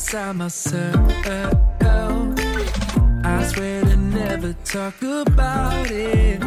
inside myself. I swear to never talk about it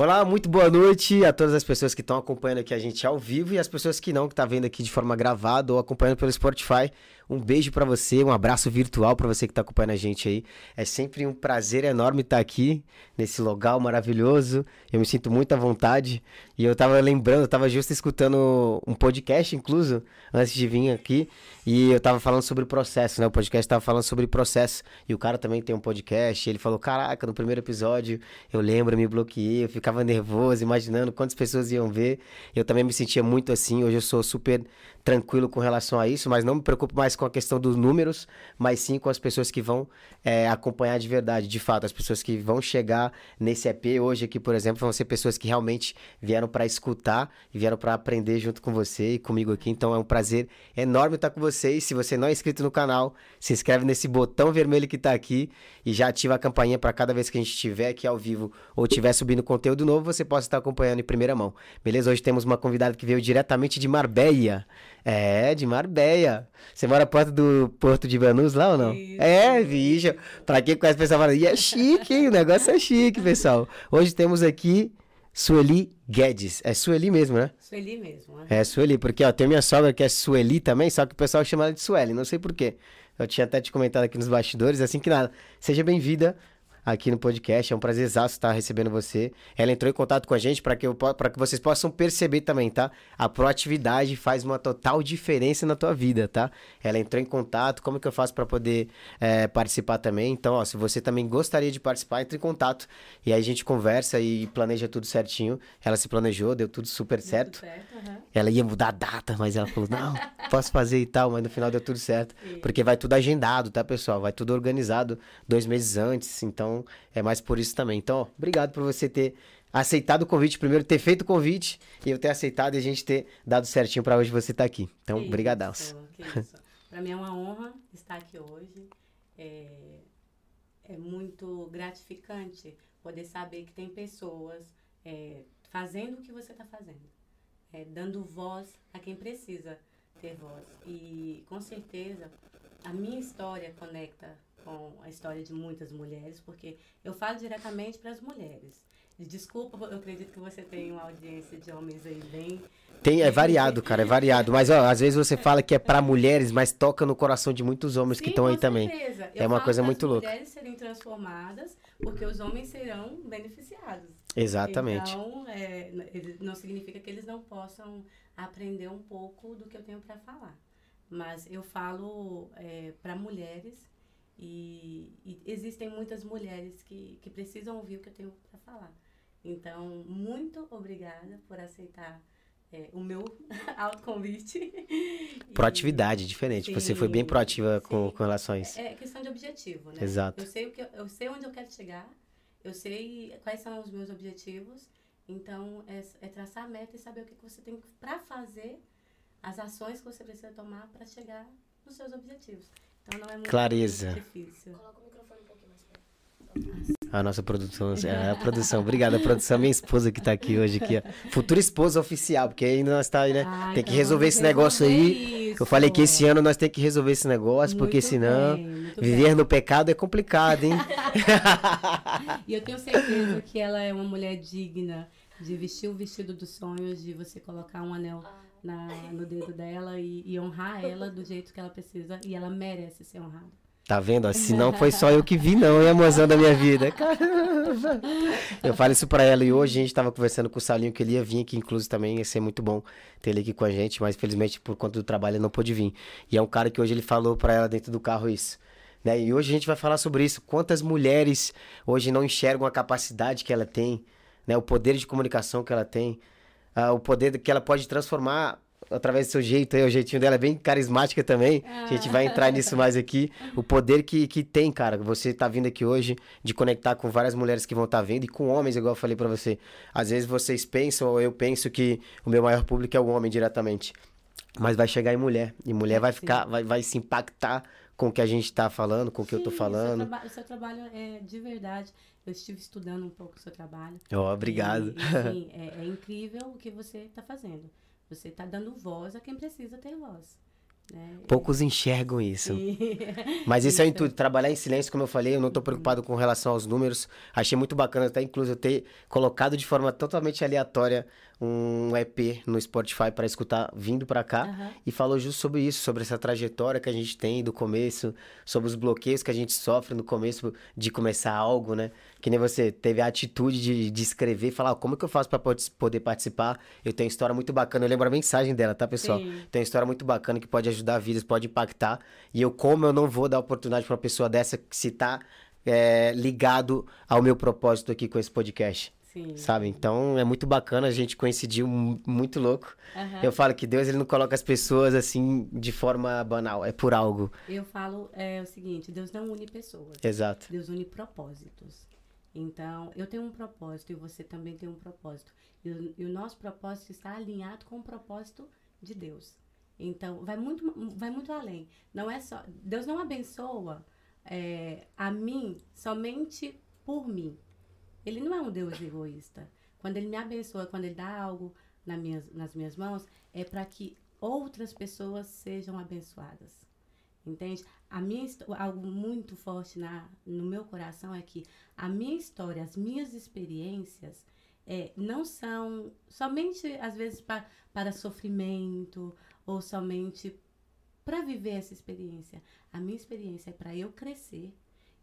Olá, muito boa noite a todas as pessoas que estão acompanhando aqui a gente ao vivo e as pessoas que não, que tá vendo aqui de forma gravada ou acompanhando pelo Spotify. Um beijo pra você, um abraço virtual pra você que tá acompanhando a gente aí. É sempre um prazer enorme estar aqui nesse local maravilhoso. Eu me sinto muito à vontade e eu tava lembrando, eu tava justo escutando um podcast incluso antes de vir aqui e eu tava falando sobre o processo, né? O podcast tava falando sobre processo e o cara também tem um podcast. Ele falou: "Caraca, no primeiro episódio eu lembro, me bloqueei, eu ficava nervoso, imaginando quantas pessoas iam ver. Eu também me sentia muito assim. Hoje eu sou super tranquilo com relação a isso, mas não me preocupo mais com a questão dos números, mas sim com as pessoas que vão é, acompanhar de verdade, de fato, as pessoas que vão chegar nesse EP hoje aqui, por exemplo, vão ser pessoas que realmente vieram para escutar e vieram para aprender junto com você e comigo aqui. Então é um prazer enorme estar com vocês. Se você não é inscrito no canal, se inscreve nesse botão vermelho que está aqui e já ativa a campainha para cada vez que a gente estiver aqui ao vivo ou estiver subindo conteúdo novo, você possa estar acompanhando em primeira mão. Beleza? Hoje temos uma convidada que veio diretamente de Marbella. É, de Marbella. Você mora perto do Porto de Banús lá ou não? Isso. É, bicho. Pra quem conhece o pessoal fala, e é chique, hein? O negócio é chique, pessoal. Hoje temos aqui Sueli Guedes. É Sueli mesmo, né? Sueli mesmo. né? É, Sueli, porque ó, tem minha sogra que é Sueli também, só que o pessoal chama ela de Sueli, não sei porquê. Eu tinha até te comentado aqui nos bastidores, assim que nada. Seja bem-vinda aqui no podcast, é um prazer exato estar recebendo você. Ela entrou em contato com a gente para que, eu que vocês possam perceber também, tá? A proatividade faz uma total diferença na tua vida, tá? Ela entrou em contato, como que eu faço para poder é, participar também? Então, ó, se você também gostaria de participar, entre em contato e aí a gente conversa e planeja tudo certinho. Ela se planejou, deu tudo super certo. Tudo certo, aham. Ela ia mudar a data, mas ela falou, não, posso fazer e tal, mas no final deu tudo certo. Porque vai tudo agendado, tá, pessoal? Vai tudo organizado dois meses antes, então é mais por isso também. Então, ó, obrigado por você ter aceitado o convite, primeiro ter feito o convite e eu ter aceitado e a gente ter dado certinho pra hoje você estar aqui. Então, brigadão. Pra mim é uma honra estar aqui hoje. É, é muito gratificante poder saber que tem pessoas é, fazendo o que você está fazendo. É, dando voz a quem precisa ter voz. E com certeza a minha história conecta com a história de muitas mulheres, porque eu falo diretamente para as mulheres. E Desculpa, eu acredito que você tem uma audiência de homens aí bem Tem, é variado, cara, é variado. Mas, ó, às vezes você fala que é pra mulheres, mas toca no coração de muitos homens que Sim, estão aí com também. certeza. É Eu uma coisa muito louca. mulheres serem transformadas, porque os homens serão beneficiados. Exatamente. Então, é, não significa que eles não possam aprender um pouco do que eu tenho para falar. Mas eu falo para mulheres e, e existem muitas mulheres que, que precisam ouvir o que eu tenho para falar. Então, muito obrigada por aceitar é, o meu autoconvite. Proatividade, diferente. Você foi bem Sim, proativa com, sim. com relação a isso. É questão de objetivo, né? Exato. Eu sei, o que eu, eu sei onde eu quero chegar, eu sei quais são os meus objetivos, então é, é traçar a meta e saber o que que você tem para fazer, as ações que você precisa tomar para chegar nos seus objetivos. Então não é muito Clareza. difícil. A nossa produção, é, a produção, obrigada, a produção, minha esposa que tá aqui hoje, aqui, ó. Futura esposa oficial, porque ainda nós tá aí, né? Ah, tem que resolver esse negócio aí. resolver Eu falei que isso. esse ano nós temos que resolver esse negócio, porque Muito senão bem, viver bem. no pecado é complicado, hein? E eu tenho certeza que ela é uma mulher digna de vestir o vestido dos sonhos, de você colocar um anel na, no dedo dela e, e honrar ela do jeito que ela precisa. E ela merece ser honrada. Tá vendo? Se não foi só eu que vi, não, hein, mozão da minha vida. Caramba! Eu falo isso pra ela e hoje a gente tava conversando com o Salinho que ele ia vir aqui, inclusive também ia ser muito bom ter ele aqui com a gente, mas felizmente por conta do trabalho ele não pôde vir. E é um cara que hoje ele falou pra ela dentro do carro isso. Né? E hoje a gente vai falar sobre isso. Quantas mulheres hoje não enxergam a capacidade que ela tem, né? o poder de comunicação que ela tem, ah, o poder que ela pode transformar através do seu jeito aí, o jeitinho dela é bem carismática também. A gente vai entrar nisso mais aqui. O poder que, que tem, cara. Você tá vindo aqui hoje de conectar com várias mulheres que vão estar vendo e com homens, igual eu falei pra você. Às vezes vocês pensam, ou eu penso que o meu maior público é o homem diretamente. Mas vai chegar em mulher. E mulher vai Sim. ficar, vai, vai se impactar com o que a gente tá falando, com o que eu tô Sim, falando. O seu, traba- o seu trabalho é de verdade. Eu estive estudando um pouco o seu trabalho. Oh, obrigado. E, enfim, é, é incrível o que você está fazendo. Você está dando voz a quem precisa ter voz. Né? Poucos enxergam isso. E- Mas esse é o Isso. intuito, trabalhar em silêncio, como eu falei, eu não tô preocupado com relação aos números. Achei muito bacana até incluso eu ter colocado de forma totalmente aleatória um EP no Spotify para escutar vindo para cá Aham. e falou justo sobre isso, sobre essa trajetória que a gente tem do começo, sobre os bloqueios que a gente sofre no começo de começar algo, né? Que nem você teve a atitude de, de escrever e falar, "Ah, como que eu faço para poder participar? Eu tenho história muito bacana, eu lembro a mensagem dela, tá, pessoal? Sim. Tem uma história muito bacana que pode ajudar vidas, pode impactar. E eu, como eu não vou dar oportunidade pra uma pessoa dessa que se tá é, ligado ao meu propósito aqui com esse podcast, Sim. sabe? Então é muito bacana, a gente coincidiu mu- muito louco. Aham. Eu falo que Deus ele não coloca as pessoas assim de forma banal, é por algo. Eu falo é, o seguinte: Deus não une pessoas. Exato. Deus une propósitos. Então, eu tenho um propósito e você também tem um propósito. E o, e o nosso propósito está alinhado com o propósito de Deus. Então, vai muito, vai muito além. Não é só. Deus não abençoa é, a mim somente por mim. Ele não é um Deus egoísta. Quando ele me abençoa, quando ele dá algo na minhas, nas minhas mãos, é para que outras pessoas sejam abençoadas. Entende? A minha algo muito forte na, no meu coração é que a minha história, as minhas experiências é, não são somente às vezes pa, para sofrimento ou somente para viver essa experiência. A minha experiência é para eu crescer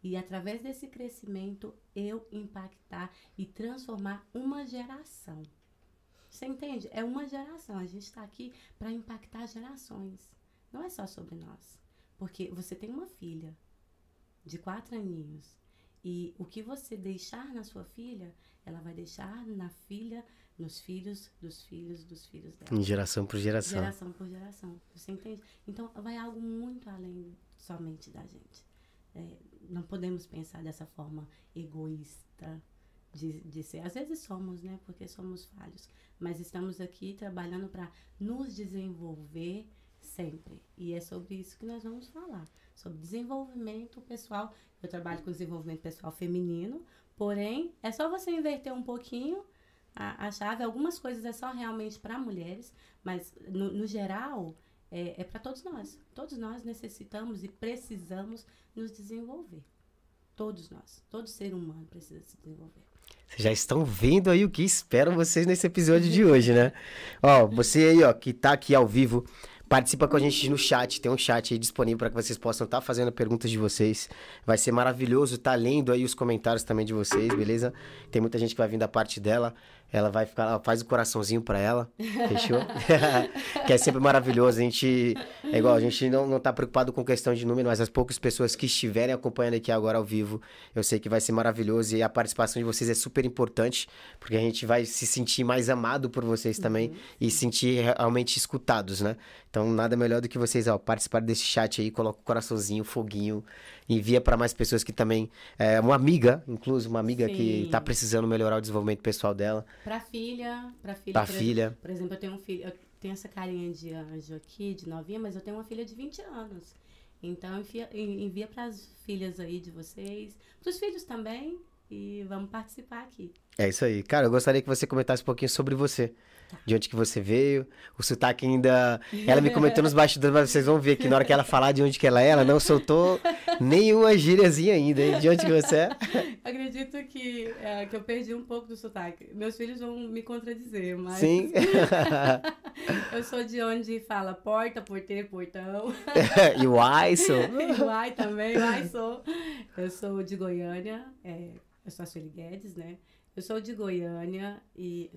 e através desse crescimento eu impactar e transformar uma geração. Você entende? É uma geração. A gente está aqui para impactar gerações. Não é só sobre nós. Porque você tem uma filha de quatro aninhos. E o que você deixar na sua filha, ela vai deixar na filha, nos filhos, dos filhos, dos filhos dela. Em geração por geração. Geração por geração. Você entende? Então, vai algo muito além somente da gente. É, não podemos pensar dessa forma egoísta de, de ser. Às vezes somos, né? Porque somos falhos. Mas estamos aqui trabalhando para nos desenvolver sempre. E é sobre isso que nós vamos falar. Sobre desenvolvimento pessoal. Eu trabalho com desenvolvimento pessoal feminino. Porém, é só você inverter um pouquinho a, a chave. Algumas coisas é só realmente para mulheres, mas no, no geral é, é para todos nós. Todos nós necessitamos e precisamos nos desenvolver. Todos nós. Todo ser humano precisa se desenvolver. Vocês já estão vendo aí o que esperam vocês nesse episódio de hoje, né? Ó, você aí, ó, que tá aqui ao vivo, participa com a gente no chat, tem um chat aí disponível para que vocês possam estar fazendo perguntas de vocês. Vai ser maravilhoso estar lendo aí os comentários também de vocês, beleza? Tem muita gente que vai vir da parte dela. Ela vai ficar, ela faz o coraçãozinho pra ela, fechou? que é sempre maravilhoso. A gente, é igual, a gente não, não tá preocupado com questão de número, mas as poucas pessoas que estiverem acompanhando aqui agora ao vivo, eu sei que vai ser maravilhoso e a participação de vocês é super importante, porque a gente vai se sentir mais amado por vocês também e se sentir realmente escutados, né? Então, nada melhor do que vocês, ó, participarem desse chat aí, coloca o coraçãozinho, foguinho, envia para mais pessoas que também, é, uma amiga, inclusive uma amiga que Sim. tá precisando melhorar o desenvolvimento pessoal dela, Para filha, para filha. pra por filha. Por exemplo, eu tenho um filho, eu tenho essa carinha de anjo aqui, de novinha, mas eu tenho uma filha de 20 anos. Então, enfia- en- envia para as filhas aí de vocês, para os filhos também, e vamos participar aqui. É isso aí. Cara, eu gostaria que você comentasse um pouquinho sobre você. De onde que você veio, o sotaque ainda... Ela me comentou nos bastidores, mas vocês vão ver que na hora que ela falar de onde que ela é, ela não soltou nenhuma gíriazinha ainda, hein? De onde que você é? Acredito que, é, que eu perdi um pouco do sotaque. Meus filhos vão me contradizer, mas Sim. eu sou de onde fala porta, porteiro, portão. e o Aison? Uai também, uai sou. Eu sou de Goiânia, é, eu sou a Sueli Guedes, né? Eu sou de Goiânia e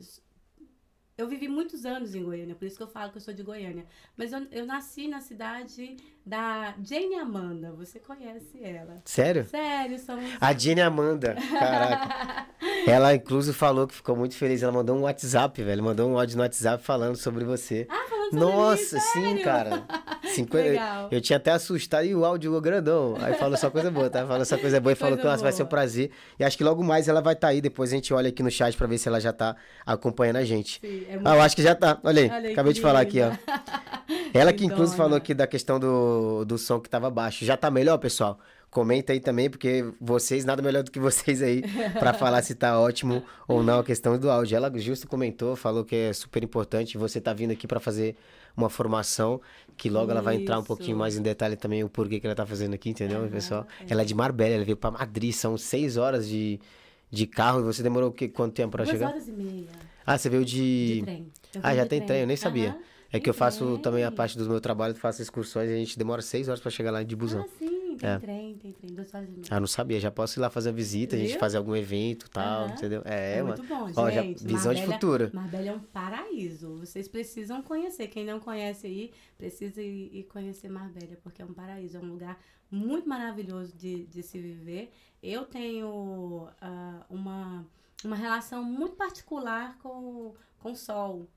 eu vivi muitos anos em Goiânia, por isso que eu falo que eu sou de Goiânia. Mas eu, eu nasci na cidade da Jane Amanda, você conhece ela. Sério? Sério, somos... A Jenny Amanda, caraca. Ela, inclusive, falou que ficou muito feliz. Ela mandou um WhatsApp, velho. Mandou um áudio no WhatsApp falando sobre você. Ah, sobre Nossa, sim, cara. Cinquenta- Legal. Eu tinha até assustado e o áudio grandão. Aí falou só coisa boa, tá? Falou só coisa boa e falou que nossa, vai ser um prazer. E acho que logo mais ela vai estar aí. Depois a gente olha aqui no chat pra ver se ela já tá acompanhando a gente. Sim, é Ah, eu acho que já tá. Olha aí, Olha acabei de falar aqui, ó. Ela que inclusive falou aqui da questão do, do som que tava baixo. Já tá melhor, pessoal? Comenta aí também, porque vocês, nada melhor do que vocês aí, pra falar se tá ótimo ou não a questão do áudio. Ela justo comentou, falou que é super importante. Você tá vindo aqui pra fazer uma formação, que logo ela vai entrar um Isso. pouquinho mais em detalhe também o porquê que ela tá fazendo aqui, entendeu, Aham, pessoal? é. Ela é de Marbella, ela veio pra Madrid, são seis horas de, de carro. E você demorou o quê? quanto tempo pra Duas chegar? horas e meia Ah, você veio de de. trem. Ah, já tem trem, eu nem sabia. É que eu tem faço trem. também a parte do meu trabalho, faço excursões e a gente demora seis horas pra chegar lá de busão. Ah, sim, tem É. trem, tem trem. Duas horas e meia. Ah, não sabia, já posso ir lá fazer a visita, a gente Viu? fazer algum evento e tal, Aham. entendeu? É, É mano. muito bom, Ó, já- gente. visão de Marbella- futuro. Marbella é um paraíso. Vocês precisam conhecer. Quem não conhece aí, precisa ir, ir conhecer Marbella, porque é um paraíso. É um lugar muito maravilhoso de, de se viver. Eu tenho ah, uma, uma relação muito particular com, com o sol.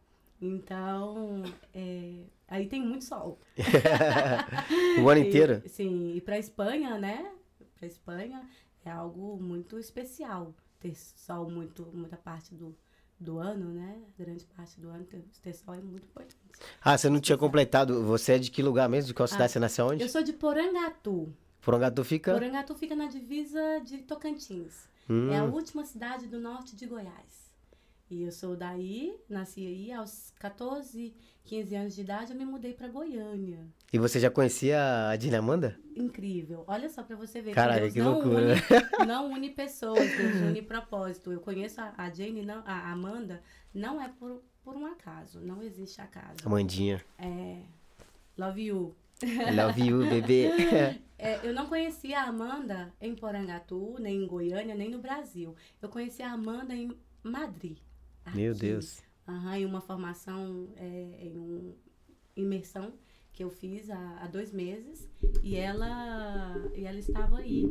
Então, é, aí tem muito sol. o ano E- inteiro? sim, e para Espanha, né? Para Espanha é algo muito especial ter sol muito muita parte do, do ano, né? Grande parte do ano ter, ter sol é muito importante. Ah, você não tinha completado. Você é de que lugar mesmo? De qual cidade Ah, você nasceu onde? Eu sou de Porangatu. Porangatu fica? Porangatu fica na divisa de Tocantins. Hum, É a última cidade do norte de Goiás. E eu sou daí, nasci aí aos 14, 15 anos de idade, eu me mudei para Goiânia. E você já conhecia a Dina Amanda? Incrível. Olha só pra você ver. que Caraca, Deus que não loucura. Une, não une pessoas, Deus une propósito. Eu conheço a, a Jane, não, a Amanda, não é por, por um acaso. Não existe acaso. Amandinha. É. Love you. Love you, bebê. É, eu não conhecia a Amanda em Porangatu, nem em Goiânia, nem no Brasil. Eu conheci a Amanda em Madrid. Meu. Deus. Em uma formação, é, em uma imersão que eu fiz há, há dois meses e ela, e ela estava aí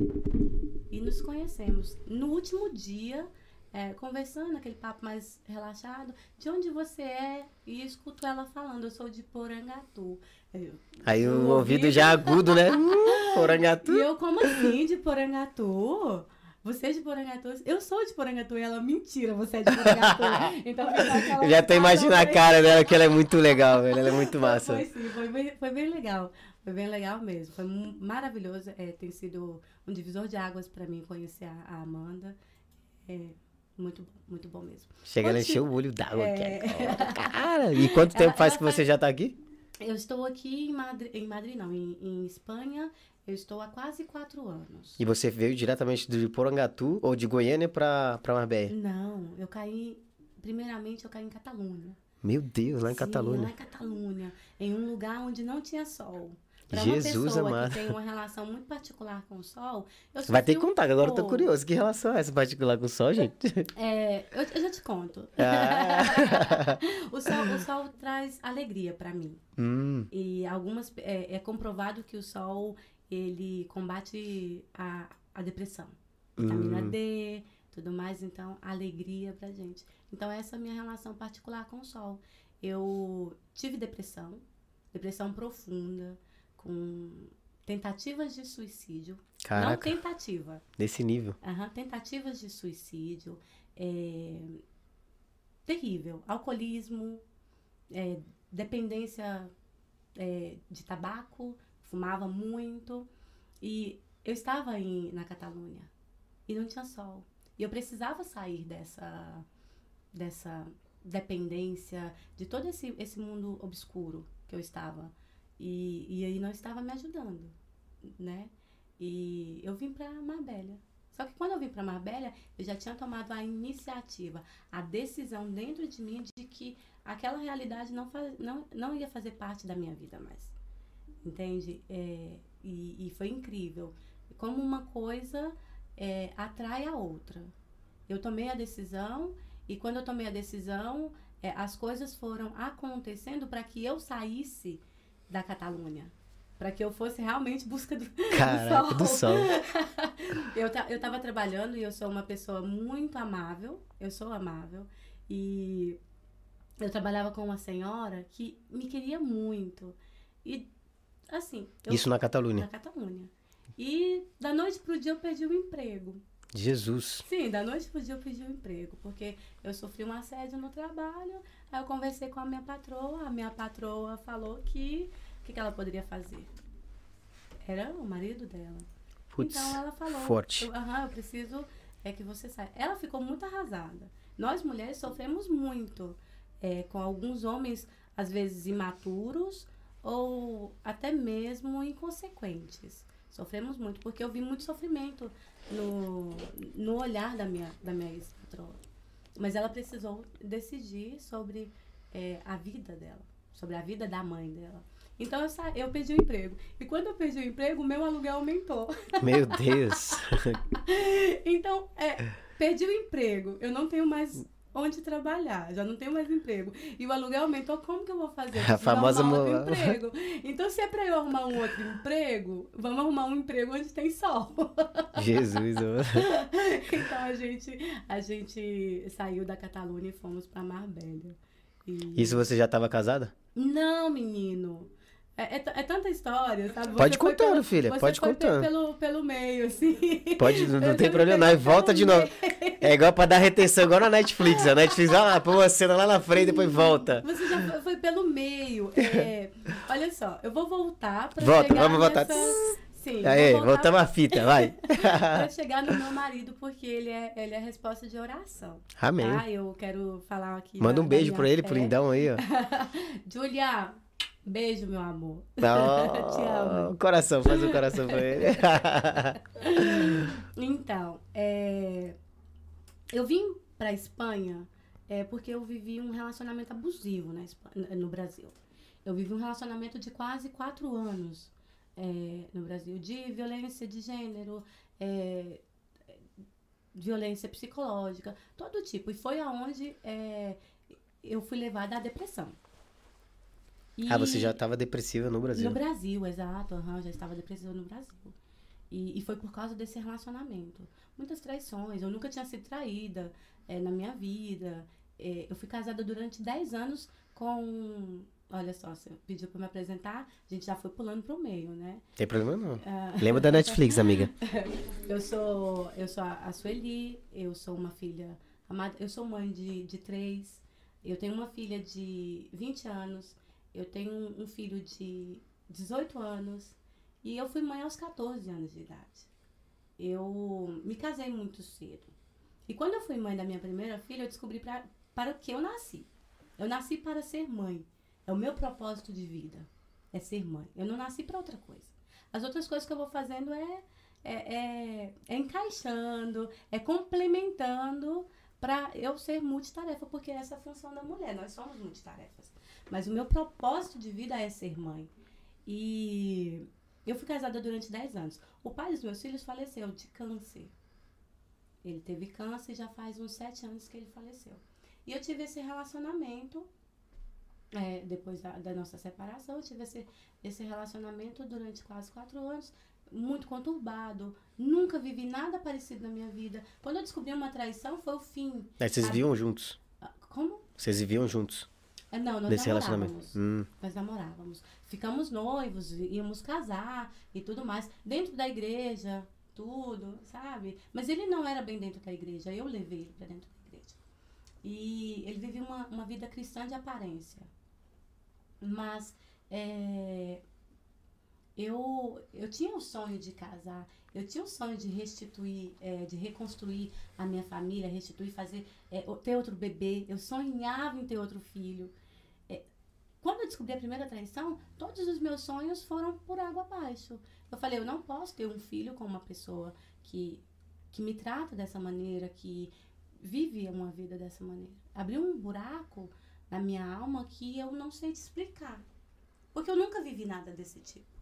e nos conhecemos. No último dia, é, conversando, aquele papo mais relaxado, de onde você é? E escuto ela falando, eu sou de Porangatu. Eu, Aí o ouvido já agudo, né? Porangatu. e eu, como assim, de Porangatu? Você é de Porangatu? Eu sou de Porangatu. E ela, mentira, você é de Porangatu. então fica aquela Eu já tô imaginando a situação cara dela, que ela é muito legal, velho. Ela é muito massa. Foi, sim, foi bem, foi bem legal. Foi bem legal mesmo. Foi maravilhoso. É, tem sido um divisor de águas para mim conhecer a, a Amanda. É muito, bom, muito bom mesmo. Chega, ela encheu o olho d'água. É. aqui. Cara, e quanto tempo Ela- faz ela que você já tá aqui? Eu estou aqui em Madrid, em Madrid não, em, em Espanha. Eu estou há quase quatro anos. E você veio diretamente de Porangatu ou de Goiânia pra Marbella? Não, eu caí. Primeiramente, eu caí em Catalunha. Meu Deus, lá em Sim, Catalunha. Lá em Catalunha. Em um lugar onde não tinha sol. Pra Jesus uma pessoa amado. que tem uma relação muito particular com o sol, eu Vai ter que um contar, que agora eu tô curioso. Que relação é essa particular com o sol, gente? É, eu, eu já te conto. Ah. o, sol, o sol traz alegria pra mim. hum, E algumas é, é comprovado que o sol ele combate a, a depressão. Vitamina hum. D, tudo mais, então alegria pra gente. Então essa é a minha relação particular com o sol. Eu tive depressão, depressão profunda, com tentativas de suicídio. Não Caraca, tentativa, nesse nível. Aham, tentativas de suicídio, é, terrível, alcoolismo, é, dependência é, de tabaco, fumava muito e eu estava em, na Catalunha e não tinha sol e eu precisava sair dessa dessa dependência de todo esse, esse mundo obscuro que eu estava e, e aí não estava me ajudando, né? E eu vim para Marbella. Só que quando eu vim para Marbella, eu já tinha tomado a iniciativa, a decisão dentro de mim de que aquela realidade não, faz, não, não ia fazer parte da minha vida mais. Entende? É, e, e foi incrível. Como uma coisa é, atrai a outra. Eu tomei a decisão e quando eu tomei a decisão, é, as coisas foram acontecendo para que eu saísse da Catalunha. Para que eu fosse realmente busca do, Caraca, do sol. eu, ta- eu tava trabalhando e eu sou uma pessoa muito amável. Eu sou amável. E eu trabalhava com uma senhora que me queria muito. E, assim. Eu, Isso na na Catalunha. Catalunha. E da noite pro dia eu perdi o emprego. Jesus. Sim, da noite pro dia eu perdi o emprego. Porque eu sofri um assédio no trabalho. Aí eu conversei com a minha patroa. A minha patroa falou que. O que, que ela poderia fazer? Era o marido dela. Putz, então ela falou, forte. Eu, Aham, eu preciso é que você saia. Ela ficou muito arrasada. Nós mulheres sofremos muito é, com alguns homens, às vezes imaturos ou até mesmo inconsequentes. Sofremos muito, porque eu vi muito sofrimento no, no olhar da minha, da minha ex-patroa. Mas ela precisou decidir sobre é, a vida dela, sobre a vida da mãe dela. Então eu, sa eu perdi o emprego. E quando eu perdi o emprego, meu aluguel aumentou. Meu Deus. então, é, perdi o emprego. Eu não tenho mais onde trabalhar, já não tenho mais emprego. E o aluguel aumentou, como que eu vou fazer? A famosa mo... mo... emprego. Então, se é para eu arrumar um outro emprego, vamos arrumar um emprego onde tem sol. Jesus. então a gente a gente saiu da Catalunha e fomos para Marbella. E... Isso você já estava casada? Não, menino. É, é, é, tanta história, sabe? Você pode contando, pelo, filha, pode contando. Pelo, pelo meio, assim. Pode, não, não tem problema, não. E volta de novo. É igual pra dar retenção, igual na Netflix. A Netflix vai lá, põe uma cena lá na frente, depois volta. Você já foi, foi pelo meio. É, olha só, eu vou voltar pra Volta, vamos nessa... voltar. Sim, Aí, voltamos a fita, vai. pra chegar no meu marido, porque ele é, ele é a resposta de oração. Amém. Tá? Eu quero falar aqui. Manda da, um beijo pra ele, fé. pro lindão aí, ó. Julia, beijo, meu amor. Oh, Te amo. Coração, faz um coração pra ele. então, é, eu vim pra Espanha é, porque eu vivi um relacionamento abusivo na Espanha, no Brasil. Eu vivi um relacionamento de quase quatro anos é, no Brasil, de violência de gênero, é, violência psicológica, todo tipo. E foi aonde é, eu fui levada à depressão. E ah, você já estava depressiva no Brasil? No Brasil, exato. Uhum, já estava depressiva no Brasil. E, e, foi por causa desse relacionamento. Muitas traições. Eu nunca tinha sido traída é, na minha vida. É, eu fui casada durante 10 anos com. Olha só, você pediu para me apresentar, a gente já foi pulando pro meio, né? Tem problema não. Lembra da Netflix, amiga? eu sou, eu sou a Sueli, eu sou uma filha amada, eu sou mãe de, de três, eu tenho uma filha de 20 anos, eu tenho um, filho de 18 anos e eu fui mãe aos 14 anos de idade. Eu me casei muito cedo. E quando eu fui mãe da minha primeira filha, eu descobri pra, para que eu nasci. Eu nasci para ser mãe. É o meu propósito de vida. É ser mãe. Eu não nasci para outra coisa. As outras coisas que eu vou fazendo é, é, é, é encaixando, é complementando para eu ser multitarefa, porque essa é a função da mulher. Nós somos multitarefas. Mas o meu propósito de vida é ser mãe. E eu fui casada durante 10 anos. O pai dos meus filhos faleceu de câncer. Ele teve câncer e já faz uns 7 anos que ele faleceu. E eu tive esse relacionamento, é, depois da, da, nossa separação, eu tive esse, esse relacionamento durante quase 4 anos, muito conturbado. Nunca vivi nada parecido na minha vida. Quando eu descobri uma traição, foi o fim. Aí vocês viviam juntos? Como? Vocês viviam juntos? Não, nós Desse namorávamos. Hum. Nós namorávamos. Ficamos noivos, íamos casar e tudo mais. Dentro da igreja, tudo, sabe? Mas ele não era bem dentro da igreja. Eu levei ele pra dentro da igreja. E ele vivia uma, uma vida cristã de aparência. Mas é, eu, eu tinha o sonho de casar, eu tinha o sonho de restituir, é, de reconstruir a minha família, restituir, fazer, é, ter outro bebê. Eu sonhava em ter outro filho. Quando eu descobri a primeira traição, todos os meus sonhos foram por água abaixo. Eu falei, eu não posso ter um filho com uma pessoa que, que me trata dessa maneira, que vive uma vida dessa maneira. Abriu um buraco na minha alma que eu não sei te explicar. Porque eu nunca vivi nada desse tipo.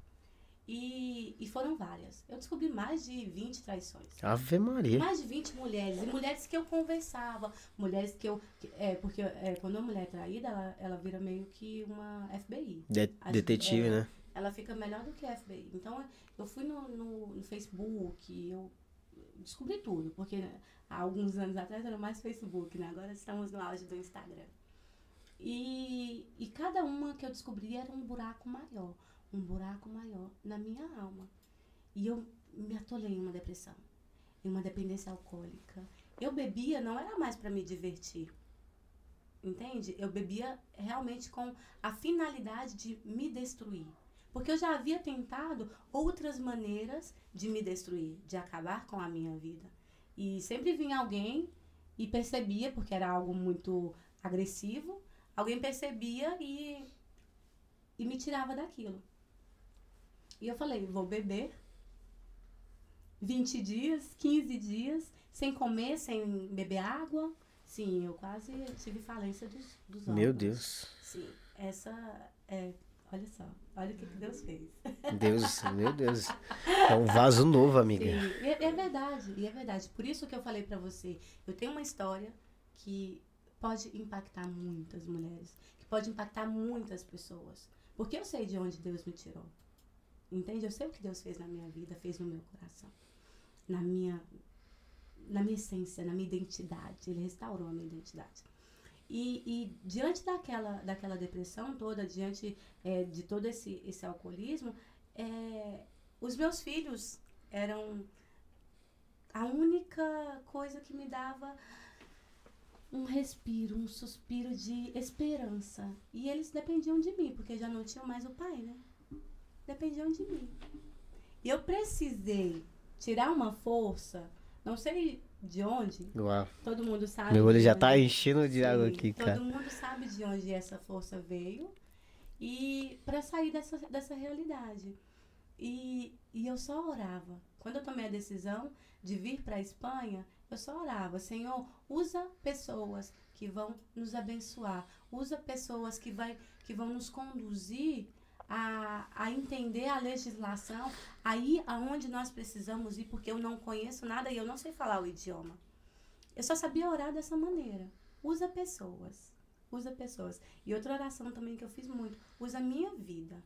E, e, foram várias. Eu descobri mais de 20 traições. Ave Maria. Mais de 20 mulheres. E mulheres que eu conversava. Mulheres que eu. Que, é, porque é, quando uma mulher é traída, ela, ela vira meio que uma FBI. De, detetive, é, né? Ela fica melhor do que a FBI. Então, eu fui no, no, no Facebook, eu descobri tudo. Porque né, há alguns anos atrás era mais Facebook, né? Agora estamos no auge do Instagram. E, e cada uma que eu descobri era um buraco maior um buraco maior na minha alma. E eu me atolei em uma depressão, em uma dependência alcoólica. Eu bebia não era mais para me divertir. Entende? Eu bebia realmente com a finalidade de me destruir. Porque eu já havia tentado outras maneiras de me destruir, de acabar com a minha vida. E sempre vinha alguém e percebia, porque era algo muito agressivo, alguém percebia e, e me tirava daquilo. E eu falei, vou beber 20 dias, 15 dias, sem comer, sem beber água. Sim, eu quase tive falência dos, dos órgãos. Meu Deus. Sim, essa é. Olha só, olha o que, que Deus fez. Deus, meu Deus. É um vaso novo, amiga. Sim, é, é verdade, e é verdade. Por isso que eu falei pra você, eu tenho uma história que pode impactar muitas mulheres, que pode impactar muitas pessoas. Porque eu sei de onde Deus me tirou. Entende? Eu sei o que Deus fez na minha vida, fez no meu coração. Na minha, na minha essência, na minha identidade. Ele restaurou a minha identidade. E, e diante daquela, daquela depressão toda, diante é, de todo esse, esse alcoolismo, é, os meus filhos eram a única coisa que me dava um respiro, um suspiro de esperança. E eles dependiam de mim, porque já não tinham mais o pai, né? Dependiam de mim. E eu precisei tirar uma força, não sei de onde. Uau. Todo mundo sabe. Meu olho já onde- tá enchendo de água aqui, todo cara. mundo sabe de onde essa força veio e para sair dessa, dessa realidade. E, e eu só orava. Quando eu tomei a decisão de vir para a Espanha, eu só orava, Senhor, usa pessoas que vão nos abençoar, usa pessoas que, vai, que vão nos conduzir a, a entender a legislação, a ir aonde nós precisamos ir, porque eu não conheço nada e eu não sei falar o idioma. Eu só sabia orar dessa maneira. Usa pessoas. Usa pessoas. E outra oração também que eu fiz muito. Usa a minha vida.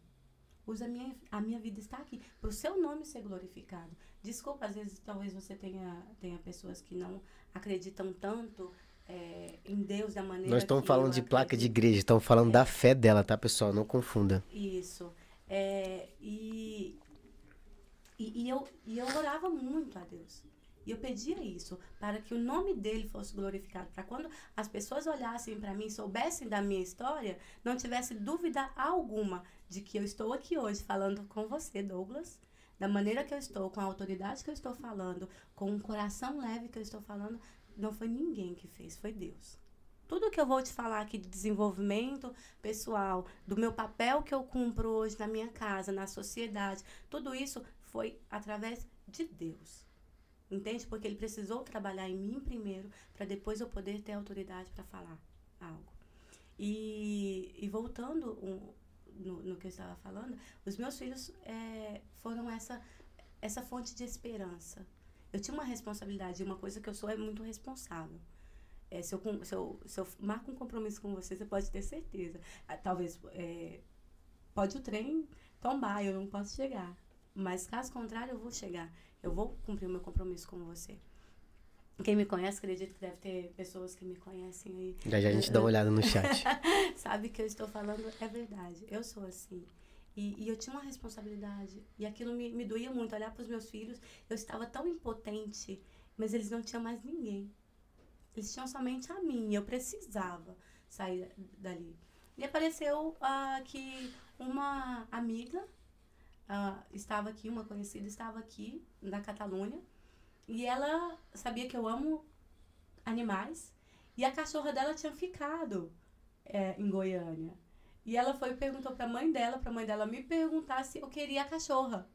Usa a minha, a minha vida está aqui. Para o seu nome ser glorificado. Desculpa, às vezes talvez você tenha, tenha pessoas que não acreditam tanto é, em Deus da maneira Nós estamos falando de placa de igreja, estamos falando da fé dela, tá, pessoal? Não confunda. Isso. É, e, e, e eu, e eu orava muito a Deus. E eu pedia isso, para que o nome dele fosse glorificado. Para quando as pessoas olhassem para mim, soubessem da minha história, não tivesse dúvida alguma de que eu estou aqui hoje falando com você, Douglas, da maneira que eu estou, com a autoridade que eu estou falando, com um coração leve que eu estou falando. Não foi ninguém que fez, foi Deus. Tudo que eu vou te falar aqui de desenvolvimento pessoal, do meu papel que eu cumpro hoje na minha casa, na sociedade, tudo isso foi através de Deus. Entende? Porque ele precisou trabalhar em mim primeiro, para depois eu poder ter autoridade para falar algo. E, e voltando no, no que eu estava falando, os meus filhos é, foram essa, essa fonte de esperança. Eu tinha uma responsabilidade, uma coisa que eu sou é muito responsável. É, se, eu, se, eu, se eu marco um compromisso com você, você pode ter certeza. Ah, Talvez é, pode o trem tombar, eu não posso chegar. Mas caso contrário, eu vou chegar. Eu vou cumprir o meu compromisso com você. Quem me conhece, acredito que deve ter pessoas que me conhecem aí. Já já a gente dá uma olhada no chat. Sabe que eu estou falando é verdade. Eu sou assim. E, e eu tinha uma responsabilidade. E aquilo me, me doía muito. Olhar para os meus filhos, eu estava tão impotente, mas eles não tinham mais ninguém. Eles tinham somente a mim. Eu precisava sair dali. E apareceu ah, que uma amiga ah, estava aqui, uma conhecida estava aqui na Catalunha. E ela sabia que eu amo animais. E a cachorra dela tinha ficado é, em Goiânia. E ela foi e perguntou pra mãe dela, pra mãe dela me perguntar se eu queria a cachorra.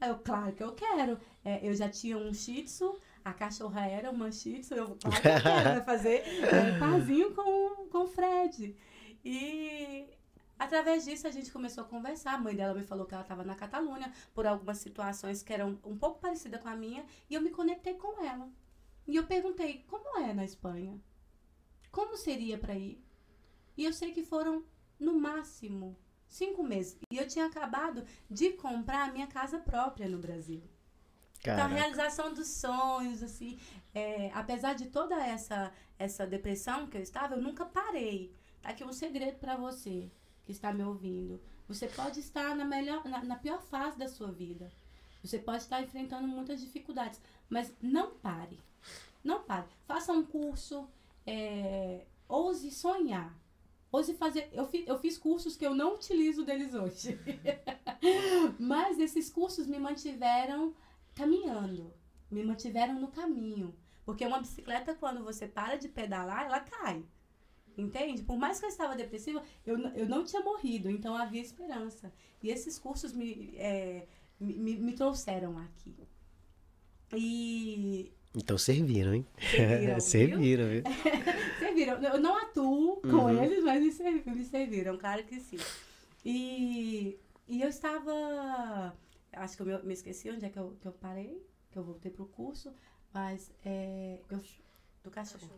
Aí eu, claro que eu quero. É, eu já tinha um shih tzu, a cachorra era uma shih tzu, eu, claro que eu quero, fazer é, parzinho com, com o Fred. E através disso a gente começou a conversar. A mãe dela me falou que ela estava na Catalunha por algumas situações que eram um pouco parecidas com a minha, e eu me conectei com ela. E eu perguntei, como é na Espanha? Como seria para ir? E eu sei que foram, no máximo, cinco meses. E eu tinha acabado de comprar a minha casa própria no Brasil. Então, a Caraca. realização dos sonhos, assim, é, apesar de toda essa, essa depressão que eu estava, eu nunca parei. Tá aqui um segredo para você que está me ouvindo. Você pode estar na, melhor, na, na pior fase da sua vida. Você pode estar enfrentando muitas dificuldades, mas não pare. Não pare. Faça um curso, é, ouse sonhar. Hoje fazer, eu, fi, eu fiz cursos que eu não utilizo deles hoje. Mas esses cursos me mantiveram caminhando, me mantiveram no caminho. Porque uma bicicleta, quando você para de pedalar, ela cai. Entende? Por mais que eu estava depressiva, eu, eu não tinha morrido, então havia esperança. E esses cursos me, é, me, me trouxeram aqui. E. Então serviram, hein? Serviram, serviram, viu? serviram. Eu não atuo com Uhum. eles, mas me serviram, me serviram, claro que sim. E, e eu estava. Acho que eu me, me esqueci onde é que eu, que eu parei, que eu voltei pro curso, mas é, eu, do cachorro.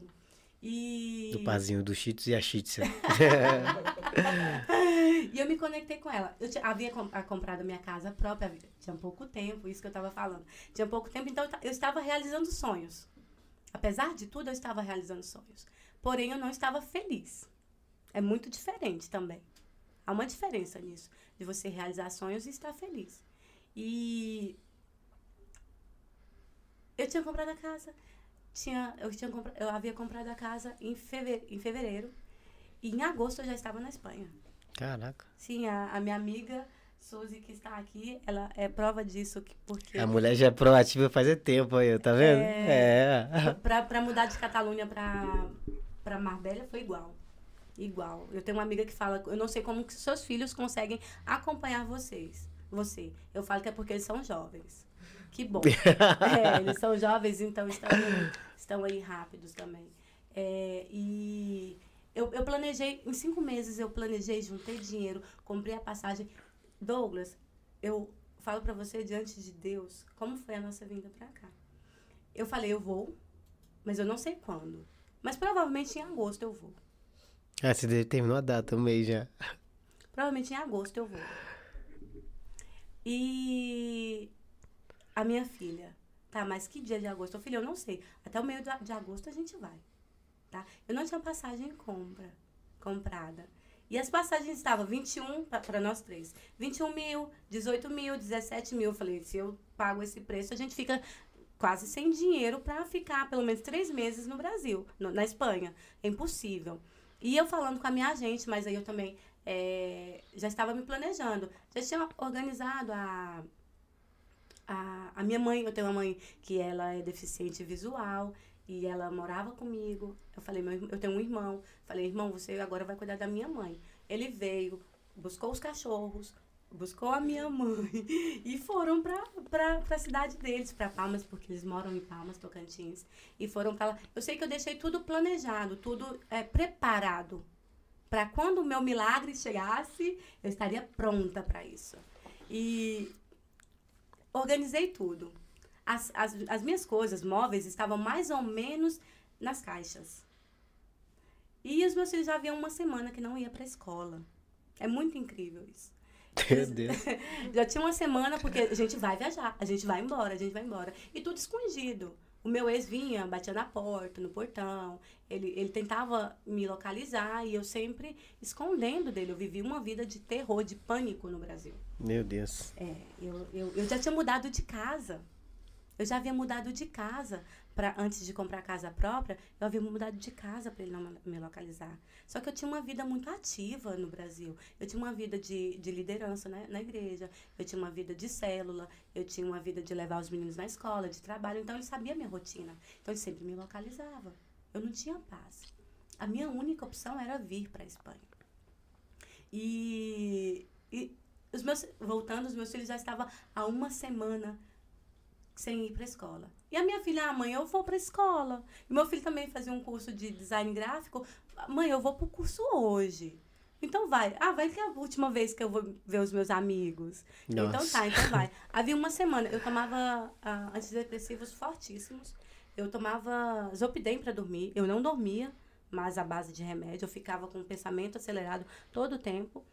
E, Do pazinho do Cheetos e a Cheetos. e eu me conectei com ela. Eu tinha- havia com- a comprado minha casa própria, tinha pouco tempo, isso que eu estava falando. Tinha pouco tempo, então eu estava realizando sonhos. Apesar de tudo, eu estava realizando sonhos. Porém, eu não estava feliz. É muito diferente também. Há uma diferença nisso, de você realizar sonhos e estar feliz. E eu tinha comprado a casa. Tinha, eu, tinha eu havia comprado a casa em fevereiro, em fevereiro. E em agosto eu já estava na Espanha. Caraca. Sim, a, a minha amiga Suzy, que está aqui, ela é prova disso, que- porque A mulher já é proativa faz é tempo aí, tá vendo? É. pra, pra mudar de Catalunha pra, pra Marbella foi igual. Igual. Eu tenho uma amiga que fala, eu não sei como que seus filhos conseguem acompanhar vocês. Você. Eu falo que é porque eles são jovens. Que bom. É, eles são jovens, então estão, estão aí rápidos também. É, e eu, eu planejei, em cinco meses eu planejei, juntei dinheiro, comprei a passagem. Douglas, eu falo pra você diante de Deus, como foi a nossa vinda pra cá. Eu falei, eu vou, mas eu não sei quando. Mas provavelmente em agosto eu vou. Ah, você determinou a data, um mês já. Provavelmente em agosto eu vou. E a minha filha, tá, mas que dia de agosto? Eu filho, eu não sei. Até o meio de de agosto a gente vai, tá? Eu não tinha passagem compra, comprada. E as passagens estavam 21 para nós três. 21 mil, 18 mil, 17 mil. Eu falei, se eu pago esse preço, a gente fica quase sem dinheiro para ficar pelo menos três meses no Brasil, no- na Espanha. É impossível. E eu falando com a minha agente, mas aí eu também é, já estava me planejando. Já tinha organizado a, a, a minha mãe, eu tenho uma mãe que ela é deficiente visual e ela morava comigo. Eu falei, meu, eu tenho um irmão. Falei, irmão, você agora vai cuidar da minha mãe. Ele veio, buscou os cachorros, buscou a minha mãe e foram pra, pra cidade deles, pra Palmas, porque eles moram em Palmas, Tocantins. E foram pra lá. Eu sei que eu deixei tudo planejado, tudo é, preparado. Pra quando o meu milagre chegasse, eu estaria pronta pra isso. E organizei tudo. As, as, as minhas coisas, móveis, estavam mais ou menos nas caixas. E os meus filhos já haviam uma semana que não ia pra escola. É muito incrível isso. Meu Deus. Já tinha uma semana, porque a gente vai viajar, a gente vai embora, a gente vai embora. E tudo escondido. O meu ex vinha, batia na porta, no portão. Ele, ele tentava me localizar e eu sempre escondendo dele. Eu vivi uma vida de terror, de pânico no Brasil. Meu Deus. É, eu, eu, eu já tinha mudado de casa. Eu já havia mudado de casa para antes de comprar casa própria, eu havia mudado de casa para ele não me- localizar. Só que eu tinha uma vida muito ativa no Brasil. Eu tinha uma vida de, de liderança né, na igreja, eu tinha uma vida de célula, eu tinha uma vida de levar os meninos na escola, de trabalho. Então ele sabia a minha rotina. Então ele sempre me localizava. Eu não tinha paz. A minha única opção era vir para a Espanha. E, e os meus, voltando, os meus filhos já estavam há uma semana sem ir para a escola. E a minha filha, ah, mãe, eu vou para a escola. E meu filho também fazia um curso de design gráfico. Mãe, eu vou para o curso hoje. Então vai. Ah, vai que é a última vez que eu vou ver os meus amigos. Então Nossa. tá, então vai. Havia uma semana, eu tomava ah, antidepressivos fortíssimos. Eu tomava Zopidem para dormir. Eu não dormia, mas à base de remédio. Eu ficava com o pensamento acelerado todo o tempo.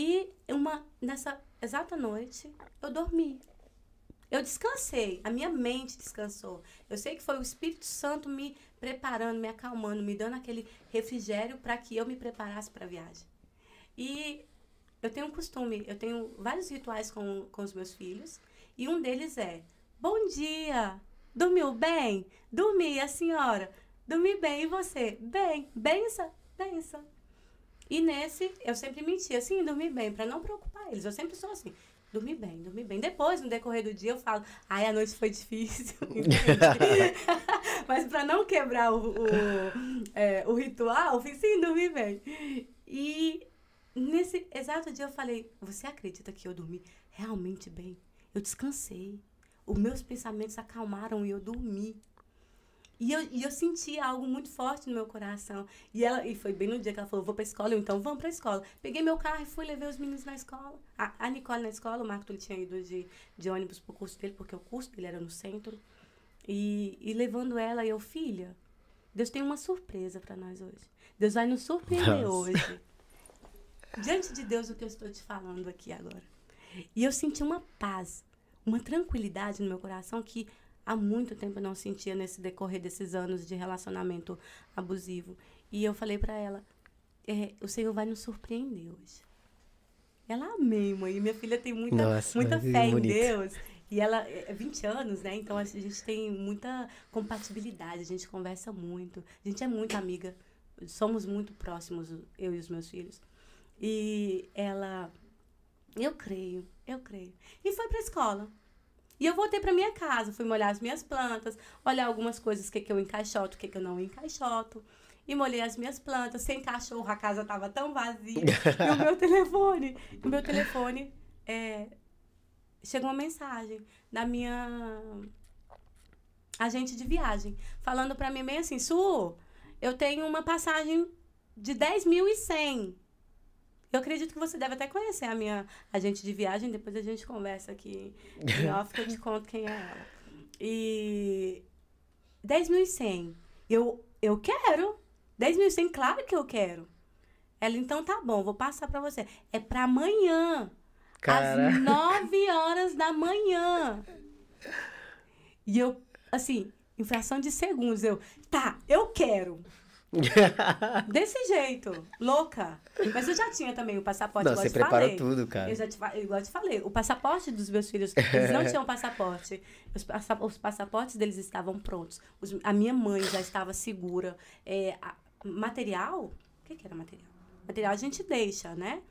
E uma, nessa exata noite, eu dormi. Eu descansei, a minha mente descansou. Eu sei que foi o Espírito Santo me preparando, me acalmando, me dando aquele refrigério para que eu me preparasse para a viagem. E eu tenho um costume, eu tenho vários rituais com, com os meus filhos, e um deles é: Bom dia! Dormiu bem? Dormi, a senhora? Dormi bem, e você? Bem, bença, bença. E nesse, eu sempre mentia, assim, dormir bem, pra não preocupar eles. Eu sempre sou assim, dormir bem, dormir bem. Depois, no decorrer do dia, eu falo, ai, a noite foi difícil. Mas pra não quebrar o, o, é, o ritual, eu fiz, sim, dormir bem. E nesse exato dia eu falei, você acredita que eu dormi realmente bem? Eu descansei. Os meus pensamentos acalmaram e eu dormi. E eu, e eu senti algo muito forte no meu coração. E, ela, e foi bem no dia que ela falou, vou pra escola, eu, então vamos pra escola. Peguei meu carro e fui, levei os meninos na escola. A, a Nicole na escola, o Marco ele tinha ido de, de ônibus pro curso dele, porque o curso dele era no centro. E, e levando ela, eu, filha, Deus tem uma surpresa para nós hoje. Deus vai nos surpreender Nossa. hoje. Diante de Deus, o que eu estou te falando aqui agora. E eu senti uma paz, uma tranquilidade no meu coração que há muito tempo eu não sentia nesse decorrer desses anos de relacionamento abusivo. E eu falei para ela: é, o Senhor vai nos surpreender hoje. Ela, amém, mãe. Minha filha tem muita, Nossa, muita fé bonito. em Deus. E ela é 20 é anos, né? Então a gente tem muita compatibilidade, a gente conversa muito, a gente é muito amiga, somos muito próximos, eu e os meus filhos. E ela, eu creio, eu creio. E foi pra escola. E eu voltei para minha casa, fui molhar as minhas plantas, olhar algumas coisas, o que, que eu encaixoto, o que, que eu não encaixoto. E molhei as minhas plantas, sem cachorro, a casa tava tão vazia. e o meu telefone, o meu telefone, é, chegou uma mensagem da minha agente de viagem, falando para mim bem assim, Su, eu tenho uma passagem de 10.100 eu acredito que você deve até conhecer a minha agente de viagem, depois a gente conversa aqui em off que eu te conto quem é ela. E 10.100. Eu, eu quero. 10.100, claro que eu quero. Ela, então tá bom, vou passar para você. É para amanhã. Cara. Às 9 horas da manhã. E eu, assim, em fração de segundos, eu, tá, eu quero. Desse jeito, louca. Mas eu já tinha também o passaporte. Não, você preparou tudo, cara. Eu já te, igual eu te falei, o passaporte dos meus filhos, eles não tinham passaporte. Os, os passaportes deles estavam prontos. Os, a minha mãe já estava segura. É, a, material? O que, que era material? Material a gente deixa, né?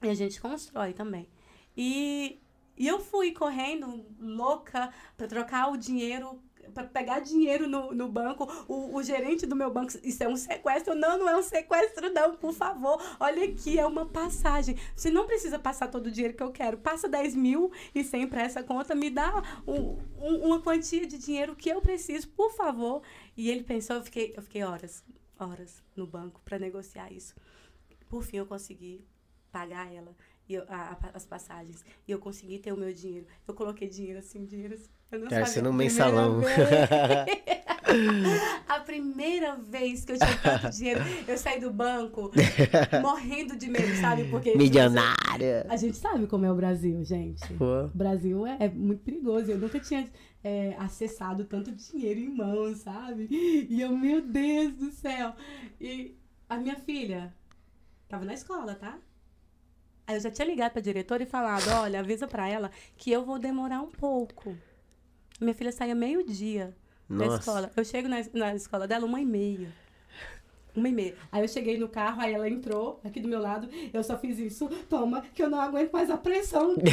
E a gente constrói também. E, e eu fui correndo, louca, para trocar o dinheiro para pegar dinheiro no, no banco, o, o gerente do meu banco, isso é um sequestro. Não, não é um sequestro, não, por favor. Olha aqui, é uma passagem. Você não precisa passar todo o dinheiro que eu quero. Passa 10 mil e 100 para essa conta, me dá um, um, uma quantia de dinheiro que eu preciso, por favor. E ele pensou, eu fiquei, eu fiquei horas, horas no banco para negociar isso. Por fim, eu consegui pagar ela e eu, a, a, as passagens. E eu consegui ter o meu dinheiro. Eu coloquei dinheiro assim, dinheiro assim. Eu não Cara, no mensalão. a primeira vez que eu tinha tanto dinheiro, eu saí do banco morrendo de medo, sabe? Porque. Milionária! A gente sabe como é o Brasil, gente. Pô. O Brasil é, é muito perigoso. Eu nunca tinha é, acessado tanto dinheiro em mãos, sabe? E eu, meu Deus do céu! E a minha filha tava na escola, tá? Aí eu já tinha ligado pra diretora e falado, olha, avisa pra ela que eu vou demorar um pouco. Minha filha saía meio-dia da escola. Eu chego na, na escola dela uma e meia. Uma e meia. Aí eu cheguei no carro, aí ela entrou aqui do meu lado. Eu só fiz isso. Toma, que eu não aguento mais a pressão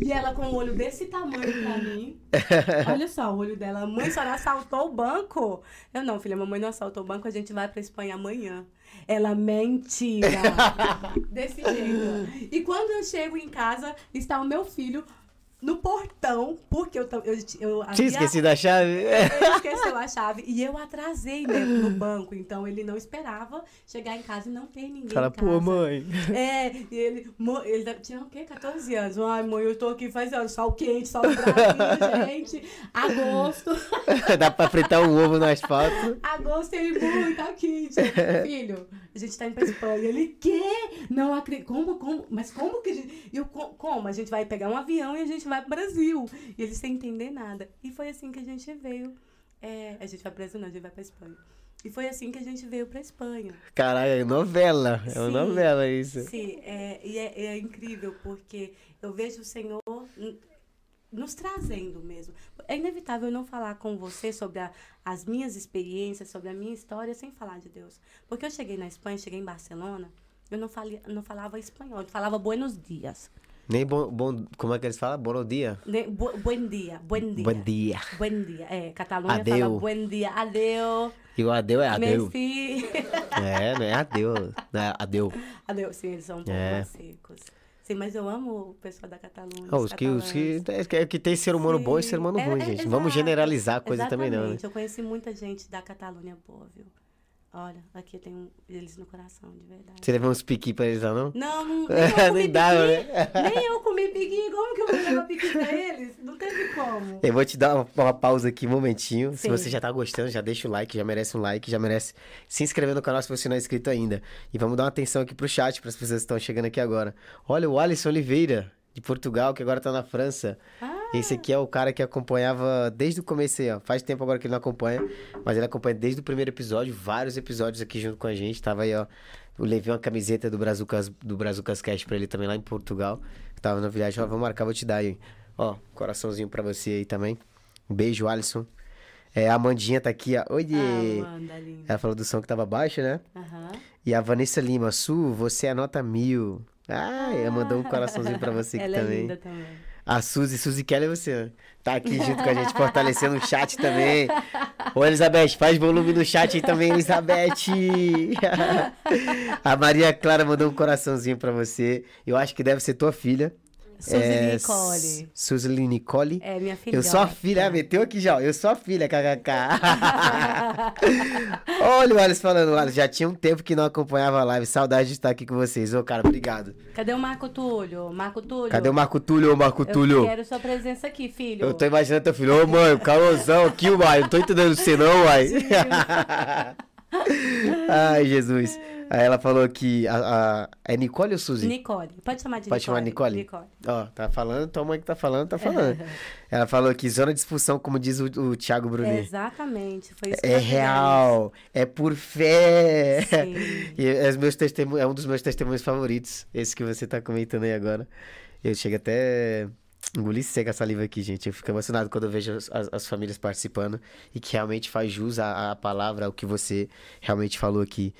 e ela com o olho desse tamanho pra mim. Olha só o olho dela. Mãe, a senhora assaltou o banco? Eu não, filha, mamãe não assaltou o banco. A gente vai pra Espanha amanhã. Ela, mentira. desse jeito. E quando eu chego em casa, está o meu filho no portão, porque eu, eu, eu havia... Tinha esquecido a chave? Ele esqueceu a chave. E eu atrasei né, no banco, então ele não esperava chegar em casa e não ter ninguém Fala, pô, mãe. É, e ele, ele tinha o quê? 14 anos. Ai, mãe, eu tô aqui faz anos, sol quente, sol Brasil, gente. Agosto. Dá pra fritar um ovo no asfalto. Agosto ele muito aqui. Filho, a gente tá indo pra Espanha. Ele, quê? Não acredito. Como, como? Mas como que a gente... Eu, como? A gente vai pegar um avião e a gente vai vai pro Brasil. E eles sem entender nada. E foi assim que a gente veio. É, a gente vai pro Brasil, não, a gente vai pra Espanha. E foi assim que a gente veio pra Espanha. Caralho, é novela. É uma novela isso. Sim, é, e é, é incrível, porque eu vejo o Senhor nos trazendo mesmo. É inevitável eu não falar com você sobre a- as minhas experiências, sobre a minha história, sem falar de Deus. Porque eu cheguei na Espanha, cheguei em Barcelona, eu não, falei, não falava espanhol, eu falava buenos dias. Nem bom, bom. Como é que eles falam? Bom dia. Ne- bu- buen dia, buen dia. Bom dia. Buen dia. É, Catalunha Adeu. fala buen dia, adeu, E o adeu é adeu. merci. É, não é adeu. Não é adeu. adeu, sim, eles são É. mais secos. Sim, mas eu amo o pessoal da Catalunha. Ah, os que, os que, é que- é que tem ser humano bom e ser humano Sim. ruim, É, é, gente. Não Vamos generalizar a coisa também, não. Né? Eu conheci muita gente da Catalunha boa, viu? Olha, aqui eu tenho eles no coração, de verdade. Você levou uns piqui pra eles lá, não? Não, não, nem eu comi dá, piqui. né? Nem eu comi piqui. Como que eu vou levar piqui pra eles? Não teve como. Eu vou te dar uma, uma pausa aqui, um momentinho. Se Sim. você já tá gostando, já deixa o like, já merece um like, já merece se inscrever no canal se você não é inscrito ainda. E vamos dar uma atenção aqui pro chat, para as pessoas que estão chegando aqui agora. Olha o Alisson Oliveira, de Portugal, que agora tá na França. Ah, Esse aqui é o cara que acompanhava desde o começo aí, ó. Faz tempo agora que ele não acompanha, mas ele acompanha desde o primeiro episódio, vários episódios aqui junto com a gente. Tava aí, ó. Eu levei uma camiseta do Brazucas, do Brazucas Cast pra ele também lá em Portugal. Tava na viagem, ó, vou marcar, vou te dar aí. Ó, coraçãozinho pra você aí também. Um beijo, Alisson. É, a Amandinha tá aqui, ó. Oi! ah, Amanda, linda. Ela falou do som que tava baixo, né? Aham. E a Vanessa Lima, Su, você é nota mil. Ah, ela mandou um coraçãozinho pra você aqui Ela também. é linda também. A Suzy, Suzy Kelly, você tá aqui junto com a gente, fortalecendo o chat também. Ô, Elizabeth, faz volume no chat aí também, Elizabeth. a Maria Clara mandou um coraçãozinho pra você. Eu acho que deve ser tua filha. Suzy É, Nicole. Suzy Nicole. É, minha filha. Eu sou a filha, ah, meteu aqui já, ó. Eu sou a filha, kkk. Olha o Alisson falando, Alisson, já tinha um tempo que não acompanhava a live. Saudade de estar aqui com vocês. Ô, cara, obrigado. Cadê o Marco Túlio? Marco Túlio. Cadê o Marco Túlio, Marco Túlio? Eu quero sua presença aqui, filho. Eu tô imaginando teu filho, ô mãe, o calorzão aqui, uai, não tô entendendo você não, uai. Ai, Jesus. Aí ela falou que a, a- é Nicole ou Suzy? Nicole. Pode chamar de Pode chamar Nicole. Nicole? Ó, tá falando, tua mãe que tá falando, tá falando. ela falou que zona de expulsão, como diz o, o Thiago Brunet. Exatamente. Foi isso que É real, é por fé. Sim. E é, meus testemunhos, é um dos meus testemunhos favoritos, esse que você tá comentando aí agora. Eu chego até engolir seca a saliva aqui, gente. Eu fico emocionado quando eu vejo as, as- as famílias participando e que realmente faz jus à, à palavra, ao que você realmente falou aqui.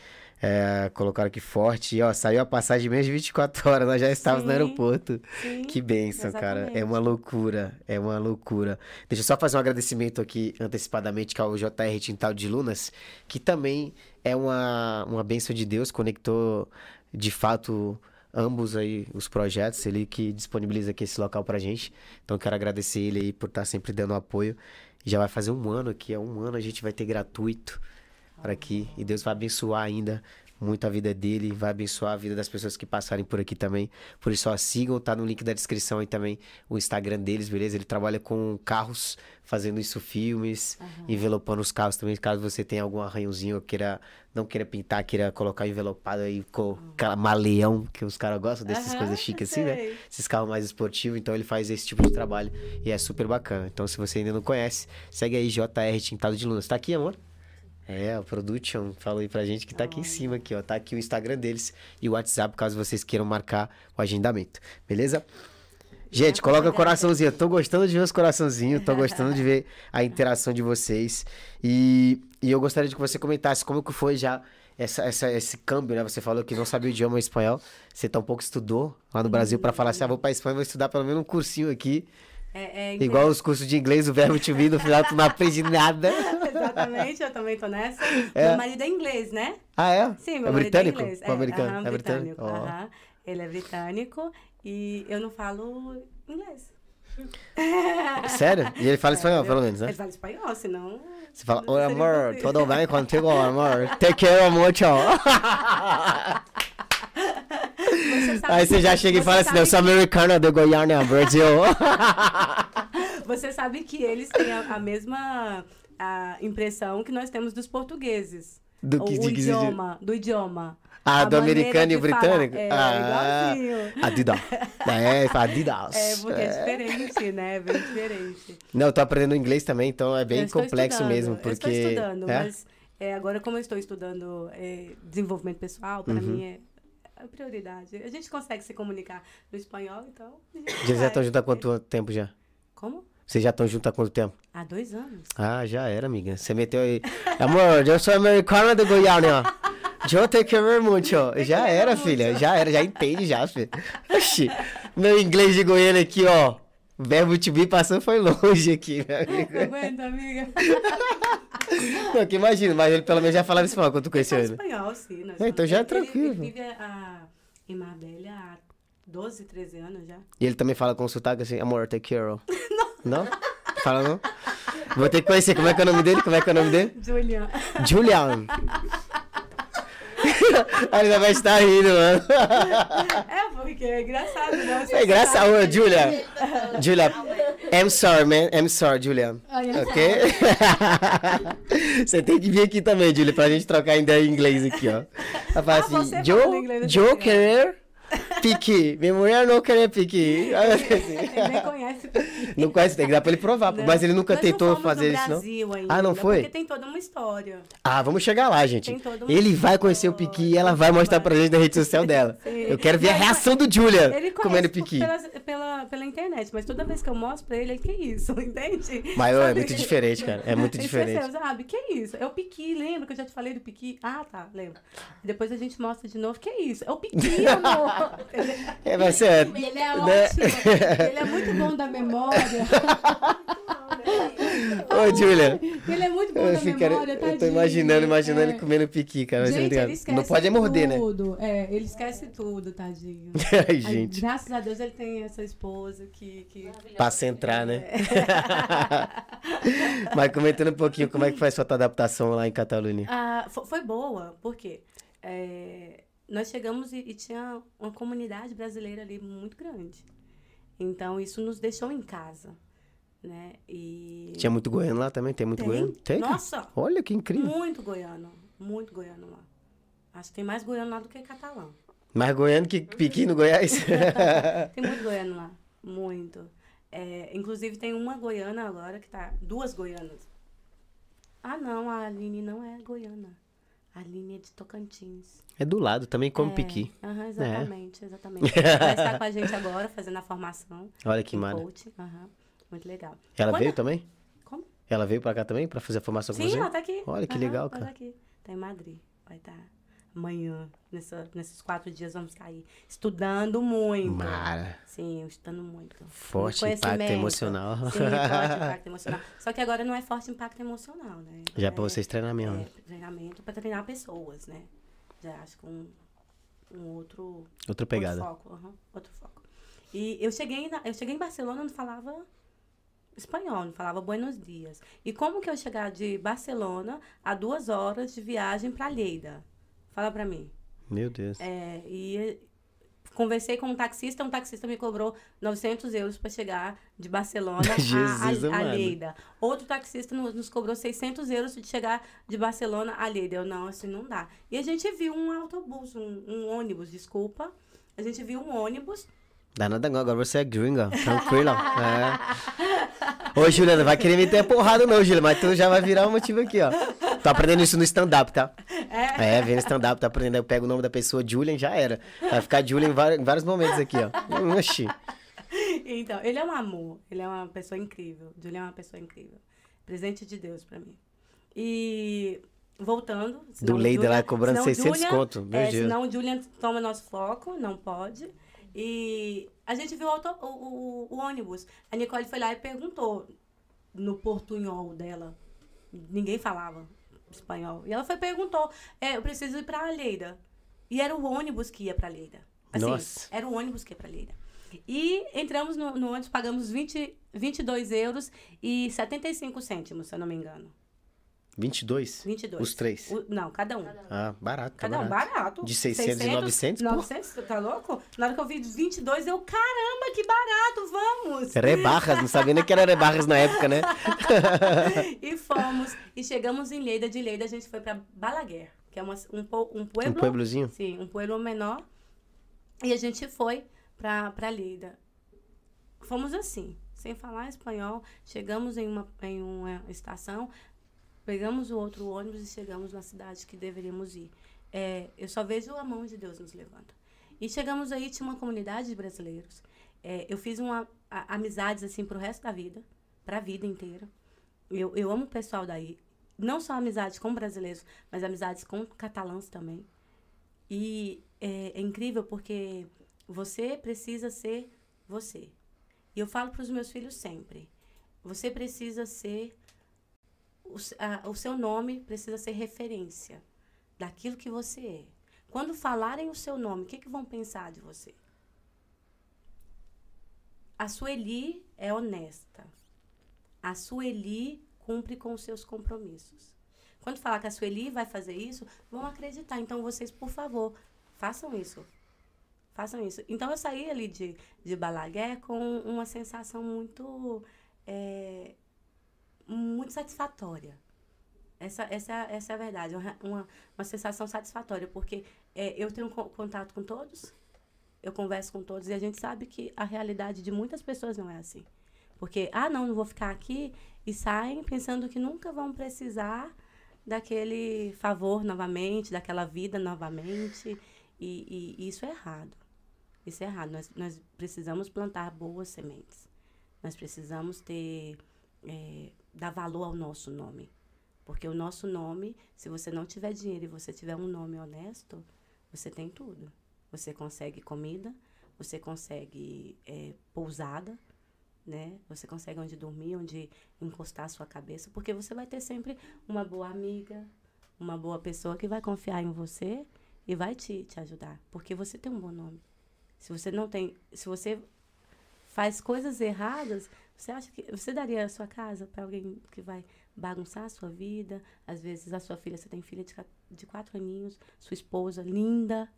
É, colocaram aqui forte. E, ó, saiu a passagem menos de 24 horas, nós já estávamos no Sim, aeroporto. Sim. Que bênção, cara. É exatamente. uma loucura. É uma loucura. Deixa eu só fazer um agradecimento aqui antecipadamente ao JR Tintal de Lunas, que também é uma, uma bênção de Deus, conectou de fato ambos aí os projetos, ele que disponibiliza aqui esse local pra gente. Então quero agradecer ele aí por estar sempre dando apoio. Já vai fazer um ano aqui, é um ano a gente vai ter gratuito aqui e Deus vai abençoar ainda muito a vida dele, vai abençoar a vida das pessoas que passarem por aqui também. Por isso, ó, sigam, tá no link da descrição aí também o Instagram deles, beleza? Ele trabalha com carros, fazendo isso filmes, envelopando os carros também, caso você tenha algum arranhãozinho, ou queira não queira pintar, queira colocar envelopado aí com aquela maleão, que os caras gostam dessas Aham, coisas chiques assim, né? Esses carros mais esportivos, então ele faz esse tipo de trabalho e é super bacana. Então, se você ainda não conhece, segue aí JR Tintado de Lunas. Tá aqui, amor? É, o Production falou aí pra gente que tá aqui em cima, aqui, ó. Tá aqui o Instagram deles e o WhatsApp, caso vocês queiram marcar o agendamento. Beleza? Gente, coloca o coraçãozinho. Eu tô gostando de ver os coraçãozinhos, tô gostando de ver a interação de vocês. E, e eu gostaria de que você comentasse como que foi já essa, essa, esse câmbio, né? Você falou que não sabia o idioma espanhol. Você tão pouco estudou lá no Brasil pra falar assim, ah, vou pra Espanha, vou estudar pelo menos um cursinho aqui. É, é Igual os cursos de inglês, o verbo to be, no final tu não aprende nada. Exatamente, eu também tô nessa. É. Meu marido é inglês, né? Ah, é? Sim, meu é marido britânico? é inglês. Ou americano? aham, é britânico? Ó. aham. Ele é britânico e eu não falo inglês. Sério? E ele fala espanhol, pelo menos, né? Ele fala espanhol, senão... Você fala, oi amor, tudo bem contigo, amor? Te quero muito. Você sabe Aí você já chega e fala assim, eu sou americano de Goiânia, Brasil. Você sabe que eles têm a, a mesma a impressão que nós temos dos portugueses. Do que- o de que- de- idioma, do idioma. Ah, A do americano e britânico? É, ah, igualzinho. Adidas. É, fala Adidas. É, porque é diferente, né? É bem diferente. Não, eu tô aprendendo inglês também, então é Eu bem complexo estudando, mesmo, Eu porque... estou estudando, é? mas é, agora como eu estou estudando é, desenvolvimento pessoal, para Uhum. mim é prioridade. A gente consegue se comunicar no espanhol, então... gente Já estão junto há quanto tempo já? Como? Vocês já estão juntos há quanto tempo? Há dois anos. Ah, já era, amiga. Você meteu aí. Amor, eu sou americana do Goiânia. Eu te quero muito. Já era, filha. Já era, já entende já, filha. Oxi. Meu inglês de Goiânia aqui, ó. Verbo to be passou foi longe aqui, meu amigo. Aguenta, amiga. Não, que imagina, mas ele pelo menos já falava espanhol quando tu conheceu ele. espanhol, sim. É, então já é tranquilo. Ele vive a, em Marbella há 12, 13 anos já. E ele também fala com sotaque assim, amor, take care. of. Não. Não? Fala não? Vou ter que conhecer. Como é que é o nome dele? Como é que é o nome dele? Julian. Julian. A Elizabeth está rindo, mano. É, porque é engraçado, né? Você É engraçado, Julia. Julia, I'm sorry, man. I'm sorry, Julia. Ok? Você tem que vir aqui também, Julia, pra gente trocar ideia em inglês aqui, ó. Ela fala Ah, assim, Joe, Joe sei. Pique. Minha mulher não eu falei assim, Ele nem conhece. Não conhece, tem que dar pra ele provar. Não. Mas ele nunca Nós tentou não fomos fazer no isso, não? Ah, não foi? Porque tem toda uma história. Ah, vamos chegar lá, gente. Tem toda uma Ele vai conhecer o. Piqui e ela vai mostrar pra gente na rede social dela. Sim. Eu quero ver a reação do Julia Ele comendo Piqui. pela, pela, pela internet, mas toda vez que eu mostro pra ele, ele, que isso, entende? Mas é Sabe? muito diferente, cara. É muito diferente. esqueceu, sabe? Que isso? É o Piqui, lembra que eu já te falei do Piqui? Ah, tá, lembro. Depois a gente mostra de novo, que isso? É o Piqui, amor. É, vai ser. Ele é Né? ótimo. Ele é muito bom da memória. Ô, Julia. Ele é muito bom Eu, da memória, eu tô tadinho. imaginando, imaginando É. ele comendo piqui, cara. Gente, Não pode é morder, né? É, ele esquece tudo, tadinho. Ai, Aí, gente. graças a Deus ele tem essa esposa que. que... Pra centrar, né? É. Mas comentando um pouquinho como é que foi a sua adaptação lá em Catalunha. Ah, fo- foi boa, porque é, nós chegamos e, e tinha uma comunidade brasileira ali muito grande. Então isso nos deixou em casa, né? E Tinha muito goiano lá também? Tem muito Tem. goiano? Tem? Nossa, Olha que incrível. muito goiano, muito goiano lá. Acho que tem mais goiano lá do que catalão. Mais goiano que piqui no Goiás. Tem muito goiano lá, muito. É, inclusive tem uma goiana agora que tá. Duas goianas. Ah, não, a Aline não é goiana. A Aline é de Tocantins. É do lado, também come É, piqui. aham, exatamente, exatamente. Ela está com a gente agora, fazendo a formação. Olha que mara. aham, muito legal. Ela Quando- veio também? Como? Ela veio pra cá também pra fazer a formação com Sim, você? ela tá aqui. Olha que Aham, legal, ela cara. Tá aqui. Tá em Madrid. Vai estar amanhã. Nessa, nesses quatro dias vamos cair. Estudando muito. Mara. Sim, estudando muito. Forte impacto emocional. Sim, forte impacto emocional. Só que agora não é forte impacto emocional, né? Já é pra vocês treinar É, treinamento para treinar pessoas, né? Já acho que um, um outro, Outra pegada. outro foco. aham, outro foco. E eu cheguei, na, eu cheguei em Barcelona, não falava espanhol, não falava buenos dias. E como que eu chegar de Barcelona a duas horas de viagem para Lleida? Fala para mim. Meu Deus. É, e conversei com um taxista, um taxista me cobrou 900 euros para chegar de Barcelona a, a, a. Lleida. Outro taxista nos, nos cobrou 600 euros de chegar de Barcelona a Lleida. Eu, não, assim não dá. E a gente viu um autobus, um, um ônibus, desculpa. A gente viu um ônibus. Dá nada não, agora você é gringa. Tranquila. É. Ô, Juliana, vai querer meter a porrada não, Juliana, mas tu já vai virar um motivo aqui, ó. Tô aprendendo isso no stand-up, tá? É. É, vendo stand-up, tá aprendendo. Eu pego o nome da pessoa, Julian, já era. Vai ficar Julian em vários, momentos aqui, ó. Oxi. Então, ele é um amor. Ele é uma pessoa incrível. Julian é uma pessoa incrível. Presente de Deus para mim. E voltando. senão o Leida lá cobrando senão o 600 conto, meu é, Deus. senão o Julian toma nosso foco, não pode. E a gente viu o, auto- o, o- o ônibus. A Nicole foi lá e perguntou no portunhol dela. Ninguém falava espanhol. E ela foi perguntou: é, eu preciso ir para Lleida. E era o ônibus que ia para Lleida. Assim, Nossa. Era o ônibus que ia para Lleida. E entramos no, no ônibus, pagamos 20, 22 euros e 75 cêntimos, se eu não me engano. 22? 22. Os três? O- não, cada um. Ah, barato, tá Cada um, barato. barato. De 600 e 900, pô. 900, tá louco? Na hora que eu vi 22, eu, caramba, que barato, vamos! Rebarras, não sabia nem que era rebarras na época, né? e fomos. E chegamos em Lleida. De Lleida, a gente foi para Balaguer, que é uma, um, po- um pueblo... Um pueblozinho? Sim, um pueblo menor. E a gente foi pra, pra Lleida. Fomos assim, sem falar espanhol. Chegamos em uma, em uma estação, pegamos o outro ônibus e chegamos na cidade que deveríamos ir. É, eu só vejo a mão de Deus nos levando. E chegamos aí, tinha uma comunidade de brasileiros. É, eu fiz uma a- amizades, assim, pro resto da vida. Pra vida inteira. Eu, eu amo o pessoal daí. Não só amizades com brasileiros, mas amizades com catalãs também. E é, é incrível porque você precisa ser você. E eu falo para os meus filhos sempre: você precisa ser. O, a- o seu nome precisa ser referência daquilo que você é. Quando falarem o seu nome, o que, que vão pensar de você? A Sueli é honesta. A Sueli cumpre com os seus compromissos. Quando falar que a Sueli vai fazer isso, vão acreditar. Então, vocês, por favor, façam isso. Façam isso. Então, eu saí ali de, de Balaguer com uma sensação muito, é, muito satisfatória. Essa, essa, essa é a verdade, uma, uma, sensação satisfatória, porque é, eu tenho co- contato com todos, eu converso com todos, e a gente sabe que a realidade de muitas pessoas não é assim. Porque, ah, não, não vou ficar aqui, e saem pensando que nunca vão precisar daquele favor novamente, daquela vida novamente, e, e isso é errado. Isso é errado. Nós, nós precisamos plantar boas sementes. Nós precisamos ter, é, dar valor ao nosso nome. Porque o nosso nome, se você não tiver dinheiro e você tiver um nome honesto, você tem tudo. Você consegue comida, você consegue é, pousada, né? Você consegue onde dormir, onde encostar a sua cabeça, porque você vai ter sempre uma boa amiga, uma boa pessoa que vai confiar em você e vai te, te ajudar, porque você tem um bom nome. Se você não tem, se você faz coisas erradas, você acha que você daria a sua casa para alguém que vai bagunçar a sua vida? Às vezes a sua filha, você tem filha de, de quatro aninhos, sua esposa linda,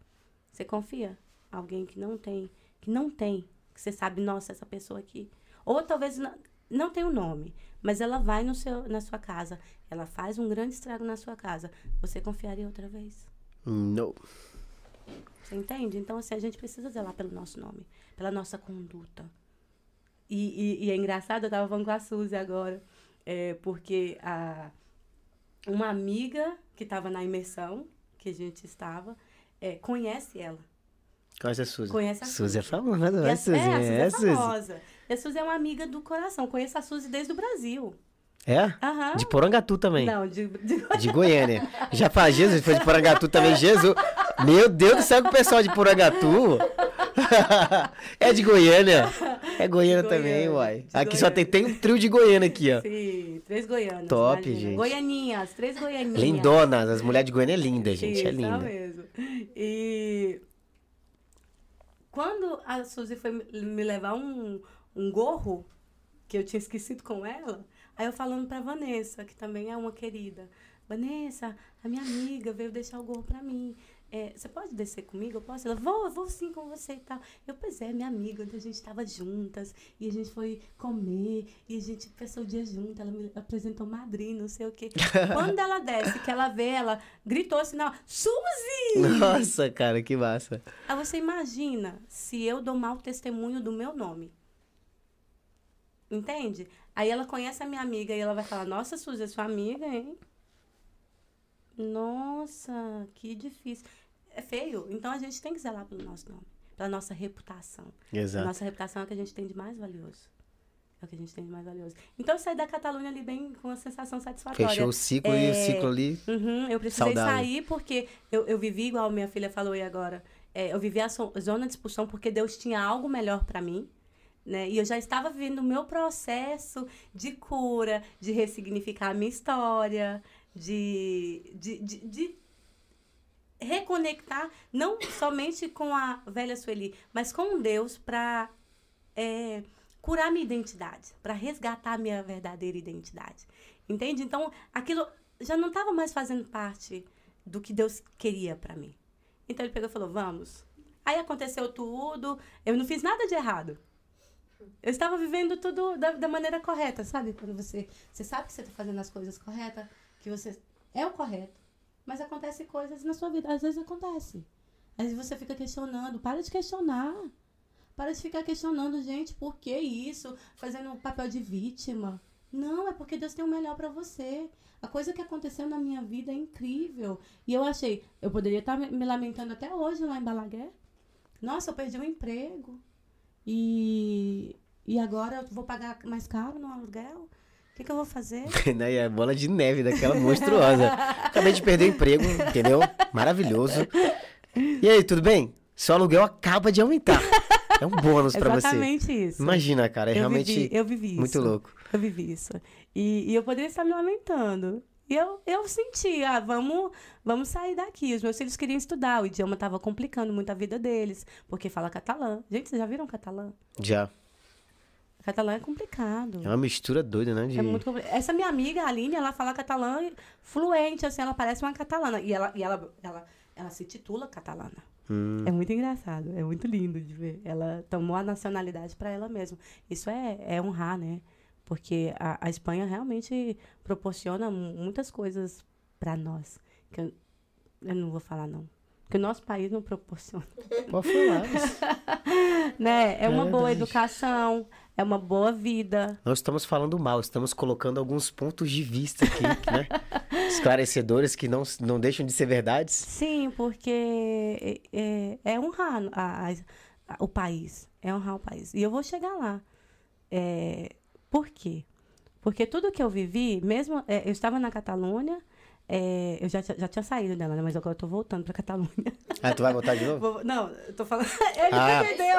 você confia? Alguém que não tem, que não tem, que você sabe, nossa, essa pessoa aqui. Ou talvez não, não tem o nome, mas ela vai no seu, na sua casa, ela faz um grande estrago na sua casa. Você confiaria outra vez? Não. Você entende? Então, assim, a gente precisa zelar pelo nosso nome, pela nossa conduta. E, e- e é engraçado, eu tava falando com a Suzy agora, é, porque a, uma amiga que estava na imersão, que a gente estava, é, conhece ela. Conhece a Suzy? Conhece a Suzy é Suzy. famosa, E não a, é, Suzy? é, a Suzy é, É, Suzy. famosa. E a Suzy é uma amiga do coração. Conheço a Suzy desde o Brasil. É? Aham. De Porangatu também. Não, de, de- De Goiânia. Já fala, Jesus, foi de Porangatu também, Jesus. Meu Deus do céu, que o pessoal de Porangatu. é de Goiânia. É Goiânia De também, Goiânia, uai. Aqui só tem, Goiânia. tem um trio de Goiânia aqui, ó. Sim, três goianas. Top, imagina. gente. Goianinhas, três goianinhas. Lindonas. As mulheres de Goiânia é linda, gente. Isso, é linda. mesmo. E quando a Suzy foi me- me levar um, um gorro, que eu tinha esquecido com ela, aí eu falando pra Vanessa, que também é uma querida. Vanessa, a minha amiga veio deixar o gorro pra mim. É, você pode descer comigo? Eu posso? Ela, vou, eu vou sim com você e tal. Eu, pois é, minha amiga, onde a gente estava juntas, e a gente foi comer, e a gente passou o dia junto, ela me apresentou madrinha, não sei o quê. Quando ela desce, que ela vê, ela gritou assim, não, Suzy! Nossa, cara, que massa. Aí você imagina se eu dou mau testemunho do meu nome. Entende? Aí ela conhece a minha amiga e ela vai falar, nossa, Suzy, é sua amiga, hein? Nossa, que difícil. É feio. Então a gente tem que zelar pelo nosso nome, pela nossa reputação. A Exato. nossa reputação é o que a gente tem de mais valioso. É o que a gente tem de mais valioso. Então eu saí da Catalunha ali bem com uma sensação satisfatória. Fechou o ciclo e o É, ciclo ali. Uhum, eu precisei Saudável. sair porque eu, eu vivi, igual minha filha falou aí agora, é, eu vivi a so- zona de expulsão porque Deus tinha algo melhor para mim. Né? E eu já estava vivendo o meu processo de cura, de ressignificar a minha história, de, de, de, de reconectar não somente com a velha Sueli, mas com Deus para curar minha identidade, para resgatar minha verdadeira identidade. Entende? Então, aquilo já não estava mais fazendo parte do que Deus queria para mim. Então ele pegou e falou: "Vamos". Aí aconteceu tudo, eu não fiz nada de errado. Eu estava vivendo tudo da, da maneira correta, sabe? Quando você, você sabe que você está fazendo as coisas corretas, que você é o correto, mas acontece coisas na sua vida, às vezes acontece. Às vezes você fica questionando, para de questionar. Para de ficar questionando, gente, por que isso? Fazendo o papel de vítima. Não, é porque Deus tem o melhor para você. A coisa que aconteceu na minha vida é incrível. E eu achei, eu poderia estar me me lamentando até hoje lá em Balaguer. Nossa, eu perdi o emprego. E E agora eu vou pagar mais caro no aluguel? O que, que eu vou fazer? Né? E a bola de neve daquela monstruosa. Acabei de perder o emprego, entendeu? Maravilhoso. E aí, tudo bem? Seu aluguel acaba de aumentar. É um bônus pra você. Exatamente isso. Imagina, cara, é eu realmente vivi, eu vivi isso. muito louco. Eu vivi isso. E, e eu poderia estar me lamentando. E eu, eu senti, ah, vamos, vamos sair daqui. Os meus filhos queriam estudar, o idioma estava complicando muito a vida deles, porque fala catalã. Gente, vocês já viram catalã? Já. Catalã é complicado. É uma mistura doida, né? De... É muito compli- Essa minha amiga, a Aline, ela fala catalã fluente, assim, ela parece uma catalana. E ela, e ela, ela, ela se titula catalana. Hum, É muito engraçado, é muito lindo de ver. Ela tomou a nacionalidade para ela mesma. Isso é, é honrar, né? Porque a, a Espanha realmente proporciona mu- muitas coisas para nós. Que eu, eu não vou falar, não. Que o nosso país não proporciona. pode falar. né? É uma boa educação, é uma boa vida. Não estamos falando mal, estamos colocando alguns pontos de vista aqui, né? Esclarecedores que não, não deixam de ser verdades. Sim, porque é, é, é honrar a- a- a- o país. É honrar o país. E eu vou chegar lá. É, por quê? Porque tudo que eu vivi, mesmo. é, eu estava na Catalunha, é, eu já, tinha- já tinha saído dela, né? Mas agora eu tô voltando pra Catalunha. Ah, tu vai voltar de novo? Vou- não, eu tô falando. Ele Ah. entendeu?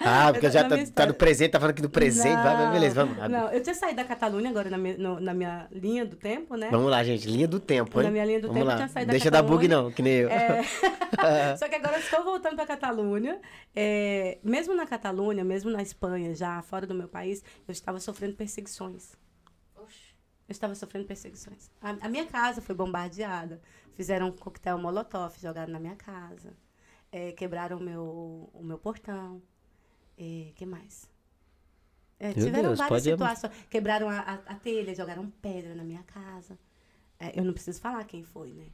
Ah, porque Na já tá, tá no presente, tá falando aqui do presente. Vai, vai, beleza, vamos. Não, eu tinha saído da Catalunha agora na minha, no- na minha linha do tempo, né? Vamos lá, gente. Linha do tempo, hein? Na minha linha do vamos tempo, eu lá. tinha saído da Deixa dar bug não, que nem eu. É. Só que agora eu estou voltando para a Catalunha. É, mesmo na Catalunha, mesmo na Espanha, já fora do meu país, eu estava sofrendo perseguições. Eu estava sofrendo perseguições. A, a minha casa foi bombardeada. Fizeram um coquetel molotov, jogaram na minha casa. É, quebraram o meu, o meu portão. O que mais? É, tiveram Deus, várias situações. Quebraram a, a, a telha, jogaram pedra na minha casa. É, eu não preciso falar quem foi, né?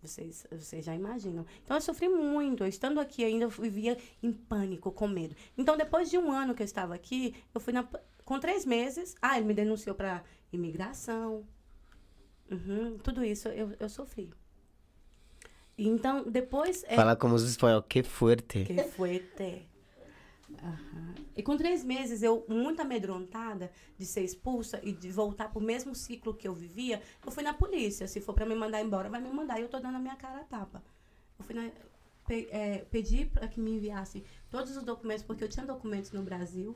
Vocês, vocês já imaginam. Então, eu sofri muito. Eu estando aqui ainda, eu vivia em pânico, com medo. Então, depois de um ano que eu estava aqui, eu fui na, com três meses. Ah, ele me denunciou para imigração. Uhum, tudo isso eu, eu sofri. Então, depois. é- Falar como os espanhol, que fuerte. que fuerte. Aham. E com três meses, eu, muito amedrontada de ser expulsa e de voltar pro mesmo ciclo que eu vivia, eu fui na polícia. Se for para me mandar embora, vai me mandar. E eu tô dando a minha cara a tapa. Eu fui na, pe- é, pedi para que me enviassem todos os documentos, porque eu tinha documentos no Brasil.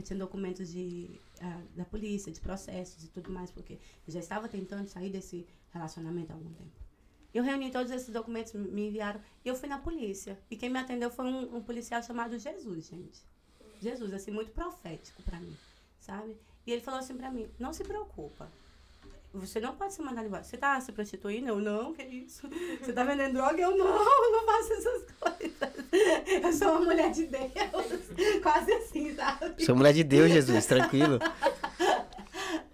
Eu tinha documentos de, ah, da polícia, de processos e tudo mais, porque eu já estava tentando sair desse relacionamento há algum tempo. Eu reuni todos esses documentos, me enviaram, e eu fui na polícia. E quem me atendeu foi um, um policial chamado Jesus, gente. Jesus, assim, muito profético pra mim, sabe? E ele falou assim pra mim, não se preocupa. Você não pode ser mandado embora. Você tá se prostituindo? Eu, não, que isso? Você tá vendendo droga? Eu, não, eu não faço essas coisas. Eu sou uma mulher de Deus. Quase assim, sabe? Sou mulher de Deus, Jesus, tranquilo.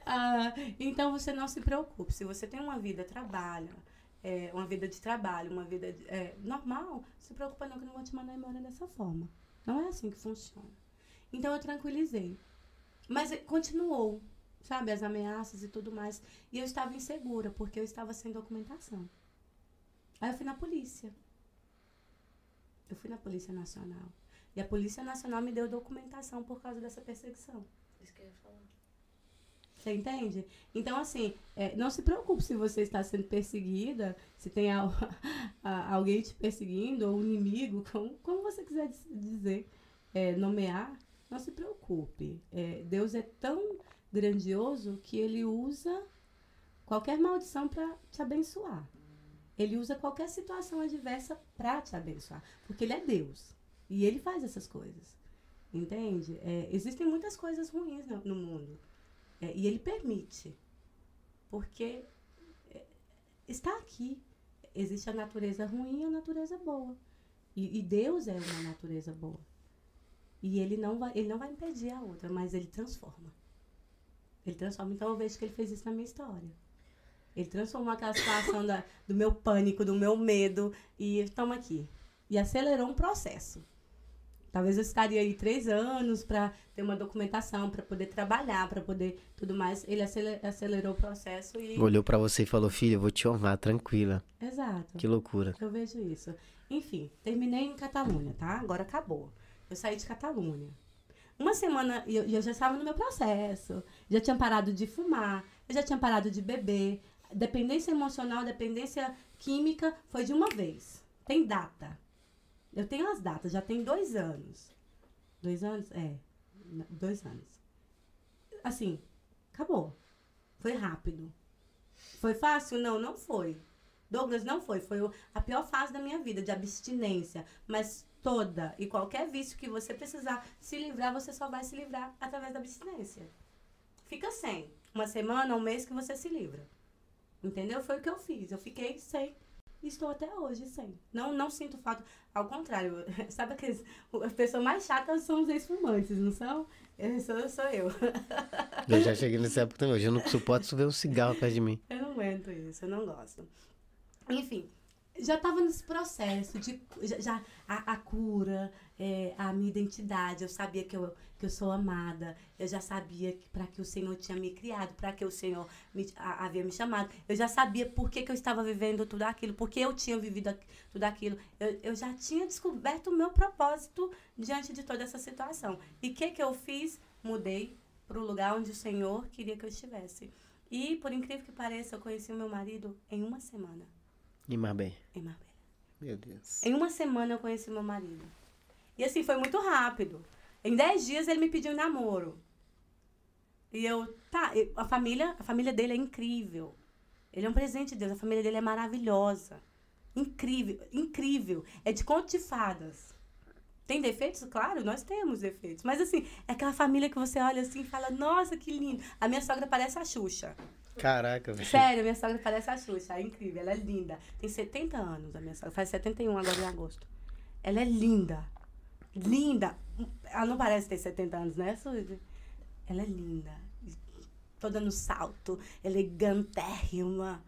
Ah, então você não se preocupe. Se você tem uma vida, trabalha, é, uma vida de trabalho, uma vida de- é, normal, se preocupa não que eu não vou te mandar embora dessa forma. Não é assim que funciona. Então eu tranquilizei. Mas eh, continuou, sabe, as ameaças e tudo mais. E eu estava insegura, porque eu estava sem documentação. Aí eu fui na polícia. Eu fui na Polícia Nacional. E a Polícia Nacional me deu documentação por causa dessa perseguição. Isso que eu ia falar. Você entende? Então, assim, é, não se preocupe se você está sendo perseguida, se tem al- a- alguém te perseguindo, ou um inimigo, como, como você quiser diz- dizer, é, nomear, não se preocupe. É, Deus é tão grandioso que ele usa qualquer maldição para te abençoar. Ele usa qualquer situação adversa para te abençoar. Porque ele é Deus. E ele faz essas coisas. Entende? É, existem muitas coisas ruins no, no mundo. É, e ele permite. Porque é, está aqui. Existe a natureza ruim e a natureza boa. E, e Deus é uma natureza boa. E ele não, vai, ele não vai impedir a outra, mas ele transforma. Ele transforma. Então eu vejo que ele fez isso na minha história. Ele transformou aquela situação da, do meu pânico, do meu medo, e estamos aqui. E acelerou um processo. Talvez eu estaria aí três anos para ter uma documentação, para poder trabalhar, para poder tudo mais. Ele acele- acelerou o processo e. Olhou pra você e falou, filha, eu vou te honrar, tranquila. Exato. Que loucura. Eu vejo isso. Enfim, terminei em Catalunha, tá? Agora acabou. Eu saí de Catalunha. Uma semana, eu, eu já estava no meu processo. Já tinha parado de fumar, eu já tinha parado de beber. Dependência emocional, dependência química, foi de uma vez. Tem data. Eu tenho as datas, já tem dois anos. Dois anos? É. Dois anos. Assim, acabou. Foi rápido. Foi fácil? Não, não foi. Douglas, não foi. Foi a pior fase da minha vida, de abstinência. Mas toda e qualquer vício que você precisar se livrar, você só vai se livrar através da abstinência. Fica sem. Uma semana, um mês que você se livra. Entendeu? Foi o que eu fiz. Eu fiquei sem. Estou até hoje sem. Não, não sinto falta. Ao contrário, sabe aqueles. As pessoas mais chatas são os ex-fumantes, não são? Eu sou, sou eu. Eu já cheguei nessa época também. Hoje eu não suporto ver um cigarro perto de mim. Eu não aguento isso, eu não gosto. Enfim, já estava nesse processo de já, já a, a cura, é, a minha identidade. Eu sabia que eu, que eu sou amada. Eu já sabia para que o Senhor tinha me criado, para que o Senhor me, a- havia me chamado. Eu já sabia por que, que eu estava vivendo tudo aquilo, porque eu tinha vivido tudo aquilo. Eu, eu já tinha descoberto o meu propósito diante de toda essa situação. E o que, que eu fiz? Mudei para o lugar onde o Senhor queria que eu estivesse. E, por incrível que pareça, eu conheci o meu marido em uma semana, E mais bem. em Marbella. Meu Deus. Em uma semana eu conheci meu marido. E assim, foi muito rápido. Em dez dias ele me pediu um namoro. E eu, tá, a família, a família dele é incrível. Ele é um presente de Deus, a família dele é maravilhosa. Incrível, incrível. É de conto de fadas. Tem defeitos? Claro, nós temos defeitos. Mas assim, é aquela família que você olha assim e fala, nossa, que lindo. A minha sogra parece a Xuxa. Caraca, velho. Sério, minha sogra parece a Xuxa, é incrível, ela é linda. Tem 70 anos a minha sogra, faz 71 agora em agosto. Ela é linda. Linda. Ela não parece ter 70 anos, né, Suzy? Ela é linda. Toda no salto, elegantérrima.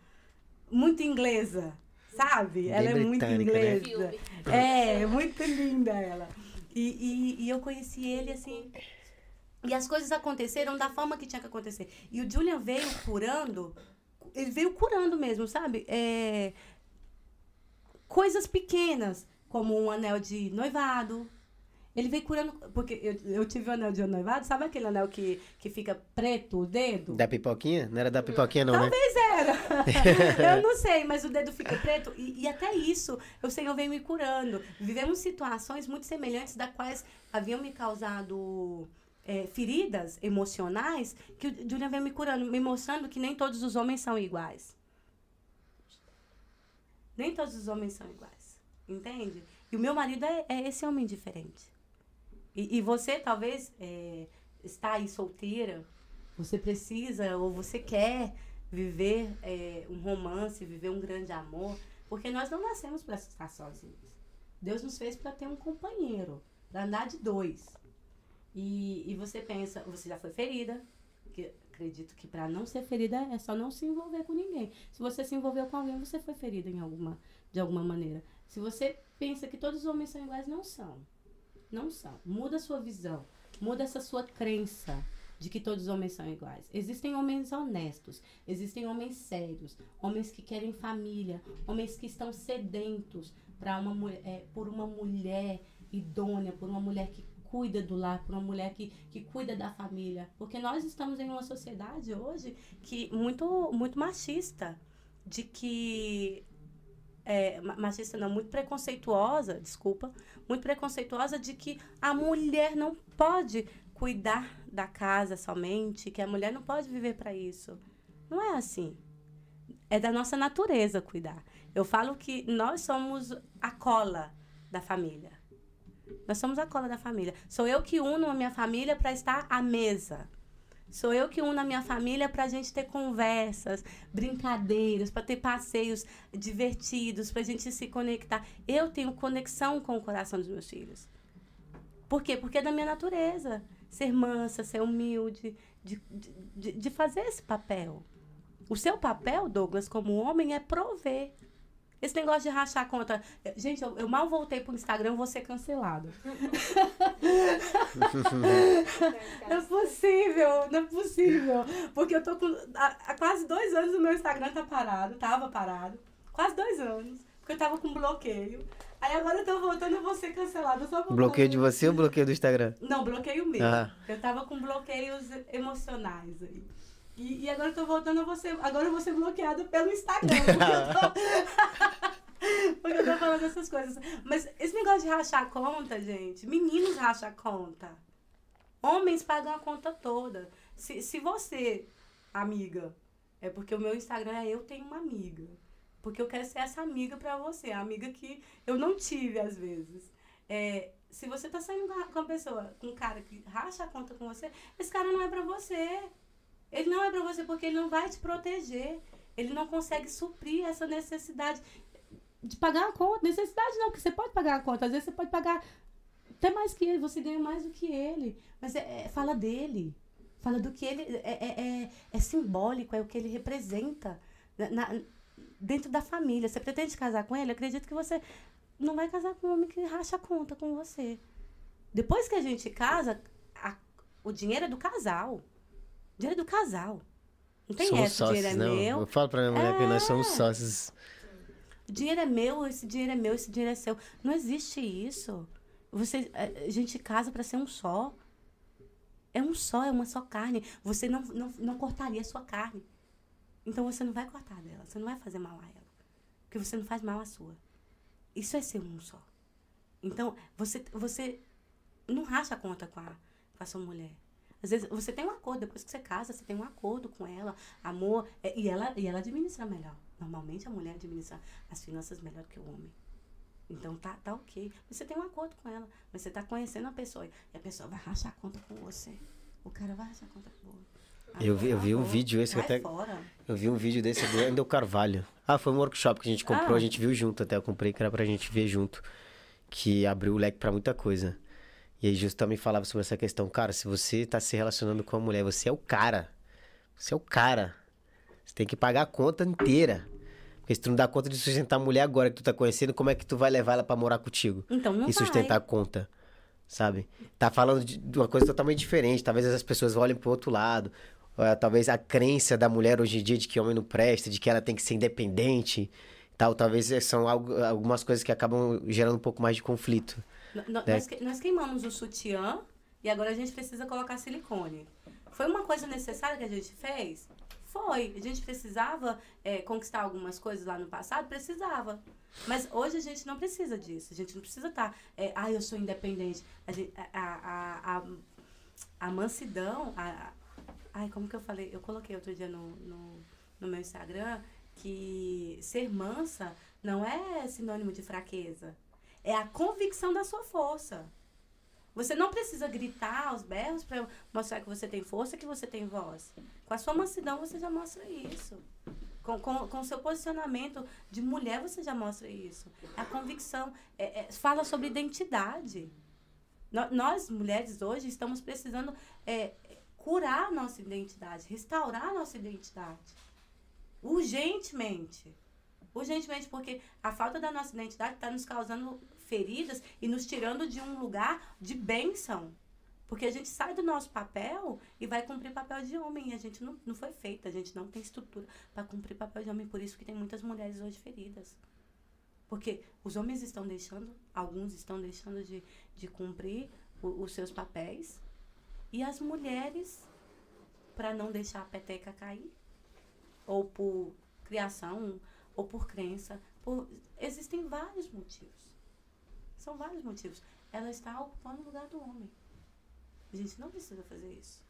Muito inglesa, sabe? Bem ela é muito né? inglesa. É, muito linda ela. E, e, e eu conheci ele assim. E as coisas aconteceram da forma que tinha que acontecer. E o Julian veio curando, ele veio curando mesmo, sabe? É, coisas pequenas, como um anel de noivado. Ele veio curando, porque eu, eu tive o anel de noivado, sabe aquele anel que, que fica preto o dedo? Da pipoquinha? Não era da pipoquinha, não, né? Talvez era. eu não sei, mas o dedo fica preto. E, e até isso, o Senhor veio me curando. Vivemos situações muito semelhantes, da quais haviam me causado é, feridas emocionais, que o Julian veio me curando, me mostrando que nem todos os homens são iguais. Nem todos os homens são iguais. Entende? E o meu marido é, é esse homem diferente. E, e você, talvez, é, está aí solteira, você precisa ou você quer viver é, um romance, viver um grande amor, porque nós não nascemos para estar sozinhos. Deus nos fez para ter um companheiro, para andar de dois. E, e você pensa, você já foi ferida, que acredito que para não ser ferida é só não se envolver com ninguém. Se você se envolveu com alguém, você foi ferida em alguma, de alguma maneira. Se você pensa que todos os homens são iguais, não são. Não são. Muda a sua visão. Muda essa sua crença de que todos os homens são iguais. Existem homens honestos, existem homens sérios, homens que querem família, homens que estão sedentos para uma é, por uma mulher idônea, por uma mulher que cuida do lar, por uma mulher que, que cuida da família. Porque nós estamos em uma sociedade hoje que muito, muito machista, de que é, ma- machista não, muito preconceituosa, desculpa, muito preconceituosa de que a mulher não pode cuidar da casa somente, que a mulher não pode viver para isso. Não é assim. É da nossa natureza cuidar. Eu falo que nós somos a cola da família. Nós somos a cola da família. Sou eu que uno a minha família para estar à mesa. Sou eu que uno a minha família para a gente ter conversas, brincadeiras, para ter passeios divertidos, para a gente se conectar. Eu tenho conexão com o coração dos meus filhos. Por quê? Porque é da minha natureza. Ser mansa, ser humilde, de, de, de- fazer esse papel. O seu papel, Douglas, como homem, é prover. Esse negócio de rachar a conta. Gente, eu, eu mal voltei pro Instagram, vou ser cancelado. Não é possível, não é possível. Porque eu tô com. Há, há quase dois anos o meu Instagram tá parado, tava parado. Quase dois anos. Porque eu tava com bloqueio. Aí agora eu tô voltando a vou ser cancelada só por Bloqueio de você ou bloqueio do Instagram? Não, bloqueio meu. Ah. Eu tava com bloqueios emocionais aí. E, e agora eu tô voltando a você. Agora eu vou ser bloqueada pelo Instagram. Porque eu tô, porque eu tô falando essas coisas. Mas esse negócio de rachar a conta, gente, meninos racham a conta. Homens pagam a conta toda. Se, se você, amiga, é porque o meu Instagram é eu tenho uma amiga. Porque eu quero ser essa amiga pra você, a amiga que eu não tive às vezes. É, se você tá saindo com uma pessoa, com um cara que racha a conta com você, esse cara não é pra você. Ele não é pra você porque ele não vai te proteger. Ele não consegue suprir essa necessidade de pagar a conta. Necessidade não, porque você pode pagar a conta. Às vezes você pode pagar até mais que ele, você ganha mais do que ele. Mas é, é- fala dele. Fala do que ele. É, é, é, é simbólico, é o que ele representa na- na- dentro da família. Você pretende casar com ele? Acredito que você não vai casar com um homem que racha a conta com você. Depois que a gente casa, a- o dinheiro é do casal. Dinheiro é do casal. Não tem somos essa, sócios, dinheiro é não. meu. Eu falo pra minha mulher que nós somos É. sócios. Dinheiro é meu, esse dinheiro é meu, esse dinheiro é seu. Não existe isso. Você, a a gente casa para ser um só. É um só, é uma só carne. Você não, não, não cortaria a sua carne. Então você não vai cortar dela. Você não vai fazer mal a ela. Porque você não faz mal à sua. Isso é ser um só. Então, você, você não racha a conta com a, com a sua mulher. Às vezes, você tem um acordo, depois que você casa, você tem um acordo com ela, amor, é, e ela, e ela administra melhor. Normalmente, a mulher administra as finanças melhor que o homem. Então, tá, tá ok. Você tem um acordo com ela, mas você tá conhecendo a pessoa, e a pessoa vai rachar a conta com você. O cara vai rachar a conta com você. Eu vi- eu vi um vídeo esse até- fora. Eu vi um vídeo desse do Andel Carvalho. Ah, foi um workshop que a gente comprou, Ah. a gente viu junto até. Eu comprei que era pra gente ver junto. Que abriu o leque pra muita coisa. E aí justo também falava sobre essa questão. Cara, se você tá se relacionando com uma mulher, você é o cara. Você é o cara. Você tem que pagar a conta inteira. Porque se tu não dá conta de sustentar a mulher agora que tu tá conhecendo, como é que tu vai levar ela pra morar contigo? Então, não e sustentar a vai. conta, sabe? Tá falando de, uma coisa totalmente diferente. Talvez as pessoas olhem pro outro lado. Eh, talvez a crença da mulher hoje em dia de que homem não presta, de que ela tem que ser independente, tal. Talvez eh, são algumas coisas que acabam gerando um pouco mais de conflito. Né? Nós, que- nós queimamos o sutiã e agora a gente precisa colocar silicone. Foi uma coisa necessária que a gente fez? Foi. A gente precisava é, conquistar algumas coisas lá no passado? Precisava. Mas hoje a gente não precisa disso. A gente não precisa estar. É, ah, eu sou independente. A, gente- a, a, a, mansidão. Ai, como que eu falei? Eu coloquei outro dia no, no, no meu Instagram que ser mansa não é sinônimo de fraqueza. É a convicção da sua força. Você não precisa gritar aos berros para mostrar que você tem força, que você tem voz. Com a sua mansidão você já mostra isso. Com, com, com o seu posicionamento de mulher você já mostra isso. A convicção é- é- fala sobre identidade. No- nós, mulheres, hoje, estamos precisando é, curar nossa identidade, restaurar nossa identidade. Urgentemente. Urgentemente, porque a falta da nossa identidade está nos causando feridas e nos tirando de um lugar de bênção. Porque a gente sai do nosso papel e vai cumprir papel de homem. E a gente não, não foi feita, a gente não tem estrutura para cumprir papel de homem. Por isso que tem muitas mulheres hoje feridas. Porque os homens estão deixando, alguns estão deixando de, de cumprir o- os seus papéis. E as mulheres, para não deixar a peteca cair, ou por criação, ou por crença, por... existem vários motivos. São vários motivos. Ela está ocupando o lugar do homem. A gente não precisa fazer isso.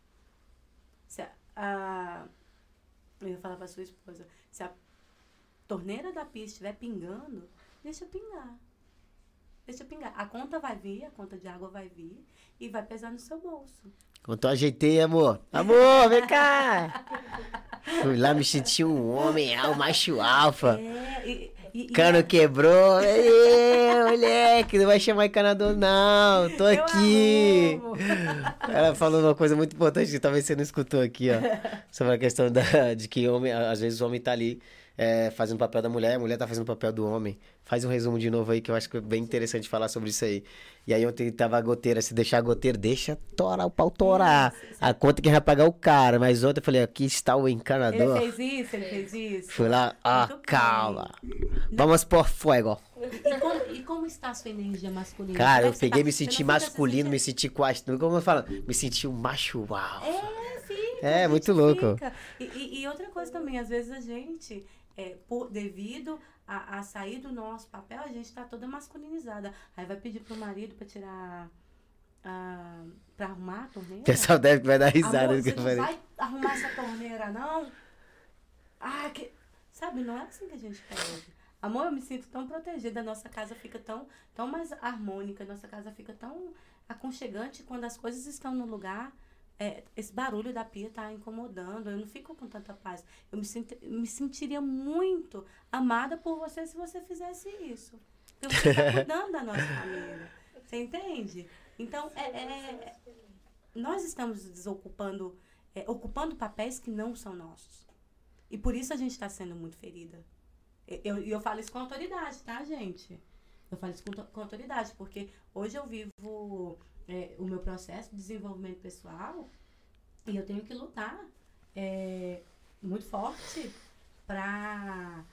Se a, a- eu ia falar para sua esposa, se a torneira da pia estiver pingando, deixa pingar. Deixa pingar. A conta vai vir, a conta de água vai vir e vai pesar no seu bolso. Quando eu ajeitei, amor. Amor, vem cá! Fui lá me senti um homem, ah, um macho alfa. É, e, Cano quebrou. Ê, moleque, não vai chamar encanador, não. Tô Eu aqui. amo. Ela falou uma coisa muito importante que talvez você não escutou aqui, ó. Sobre a questão da, de que homem, às vezes o homem tá ali é, fazendo o papel da mulher, a mulher tá fazendo o papel do homem. Faz um resumo de novo aí, que eu acho que é bem interessante falar sobre isso aí. E aí ontem tava a goteira, se deixar a goteira, deixa torar o pau torar. A conta que vai pagar o cara. Mas ontem eu falei, aqui está o Ele encanador. fez isso, ele fez isso. Fui lá, ah, Muito bem. calma. Vamos por fuego. E, e como, e como está a sua energia masculina? Cara, Como é eu que você peguei, tá? me senti não fica masculino, se me senti quase. Como eu falo? Me senti um macho uau. É, fica. É, muito louco. E, e- e outra coisa também, às vezes a gente, é, por, devido a, a sair do nosso papel, a gente tá toda masculinizada. Aí vai pedir pro marido pra tirar. A, pra arrumar a torneira. O pessoal deve vai dar risada Amor, que você não vai arrumar essa torneira, não? Ah, que... Sabe, não é assim que a gente pede. Amor, eu me sinto tão protegida, a nossa casa fica tão, tão mais harmônica, a nossa casa fica tão aconchegante quando as coisas estão no lugar. É, esse barulho da pia tá incomodando, eu não fico com tanta paz. Eu me, senti- me sentiria muito amada por você se você fizesse isso. Porque você está cuidando da nossa família. Você entende? Então, é, é- nós estamos desocupando, é, ocupando papéis que não são nossos. E por isso a gente está sendo muito ferida. E eu, eu falo isso com autoridade, tá, gente? Eu falo isso com, com autoridade, porque hoje eu vivo é, o meu processo de desenvolvimento pessoal e eu tenho que lutar é, muito forte para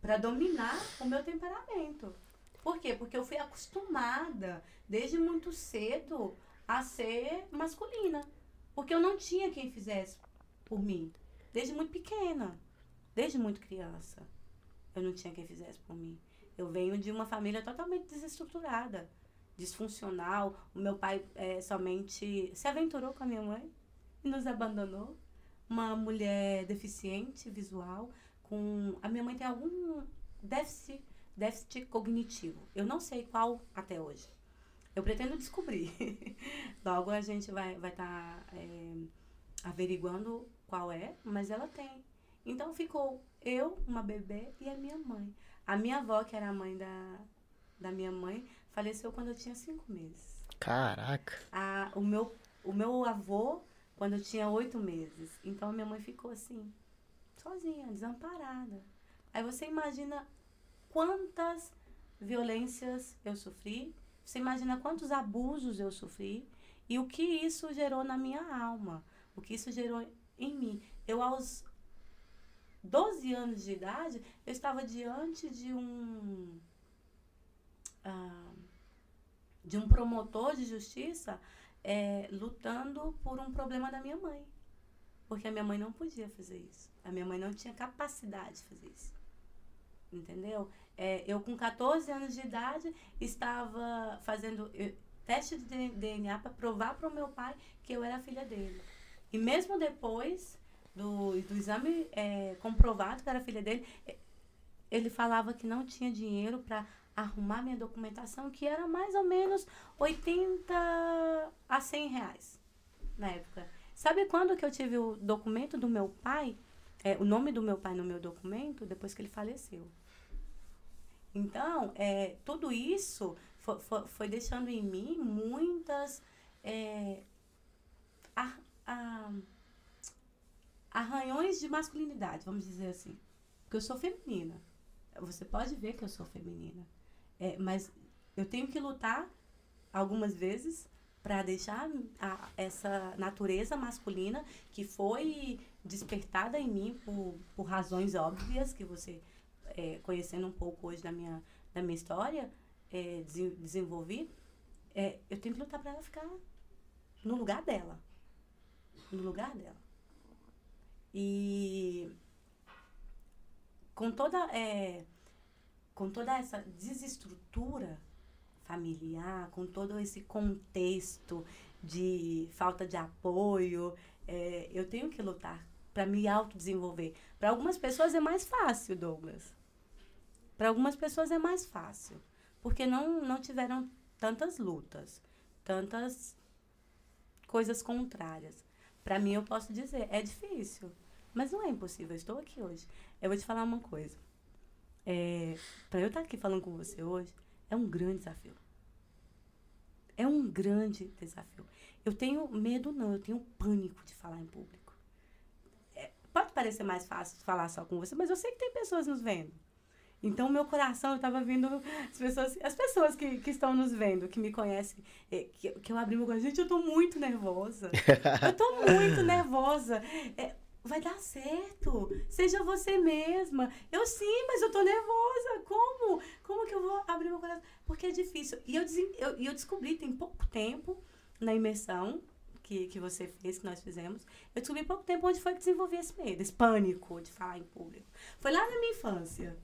para dominar o meu temperamento. Por quê? Porque eu fui acostumada desde muito cedo a ser masculina. Porque eu não tinha quem fizesse por mim. Desde muito pequena. Desde muito criança. Eu não tinha quem fizesse por mim. Eu venho de uma família totalmente desestruturada, disfuncional. O meu pai é, somente se aventurou com a minha mãe e nos abandonou. Uma mulher deficiente visual, com. A minha mãe tem algum déficit, déficit cognitivo. Eu não sei qual até hoje. Eu pretendo descobrir. Logo a gente vai estar vai tá, é, averiguando qual é, mas ela tem. Então ficou eu, uma bebê e a minha mãe. A minha avó, que era a mãe da, da minha mãe, faleceu quando eu tinha cinco meses. Caraca. A, o, meu, o meu avô, quando eu tinha oito meses. Então a minha mãe ficou assim, sozinha, desamparada. Aí você imagina quantas violências eu sofri, você imagina quantos abusos eu sofri e o que isso gerou na minha alma, o que isso gerou em mim. Eu, aos 12 anos de idade, eu estava diante de um. ah, de um promotor de justiça é, lutando por um problema da minha mãe. Porque a minha mãe não podia fazer isso. A minha mãe não tinha capacidade de fazer isso. Entendeu? É, eu, com 14 anos de idade, estava fazendo teste de DNA para provar para o meu pai que eu era filha dele. E mesmo depois do, do exame eh, comprovado que era filha dele, eh, ele falava que não tinha dinheiro para arrumar minha documentação, que era mais ou menos 80 a 100 reais na época. Sabe quando que eu tive o documento do meu pai, é, o nome do meu pai no meu documento? Depois que ele faleceu. Então, é, tudo isso foi, foi, foi deixando em mim muitas é, a- a- arranhões de masculinidade, vamos dizer assim. Porque eu sou feminina. Você pode ver que eu sou feminina. É, mas eu tenho que lutar algumas vezes para deixar a- essa natureza masculina que foi despertada em mim por, por razões óbvias que você é, conhecendo um pouco hoje da minha, da minha história, é, desen- desenvolvi, é, eu tenho que lutar para ela ficar no lugar dela. No lugar dela. E com toda, é, com toda essa desestrutura familiar, com todo esse contexto de falta de apoio, é, eu tenho que lutar para me autodesenvolver. Para algumas pessoas é mais fácil, Douglas. Para algumas pessoas é mais fácil, porque não, não tiveram tantas lutas, tantas coisas contrárias. Para mim, eu posso dizer, é difícil, mas não é impossível. Eu estou aqui hoje. Eu vou te falar uma coisa. É, para eu estar aqui falando com você hoje, é um grande desafio. É um grande desafio. Eu tenho medo, não, eu tenho pânico de falar em público. É, pode parecer mais fácil falar só com você, mas eu sei que tem pessoas nos vendo. Então, meu coração, eu estava vendo as pessoas, as pessoas que, que estão nos vendo, que me conhecem, é, que, que eu abri meu coração. Gente, eu tô muito nervosa. Eu tô muito nervosa. É, vai dar certo. Seja você mesma. Eu sim, mas eu tô nervosa. Como? Como que eu vou abrir meu coração? Porque é difícil. E eu, eu, eu descobri tem pouco tempo na imersão que, que você fez, que nós fizemos. Eu descobri pouco tempo onde foi que desenvolvi esse medo, esse pânico de falar em público. Foi lá na minha infância.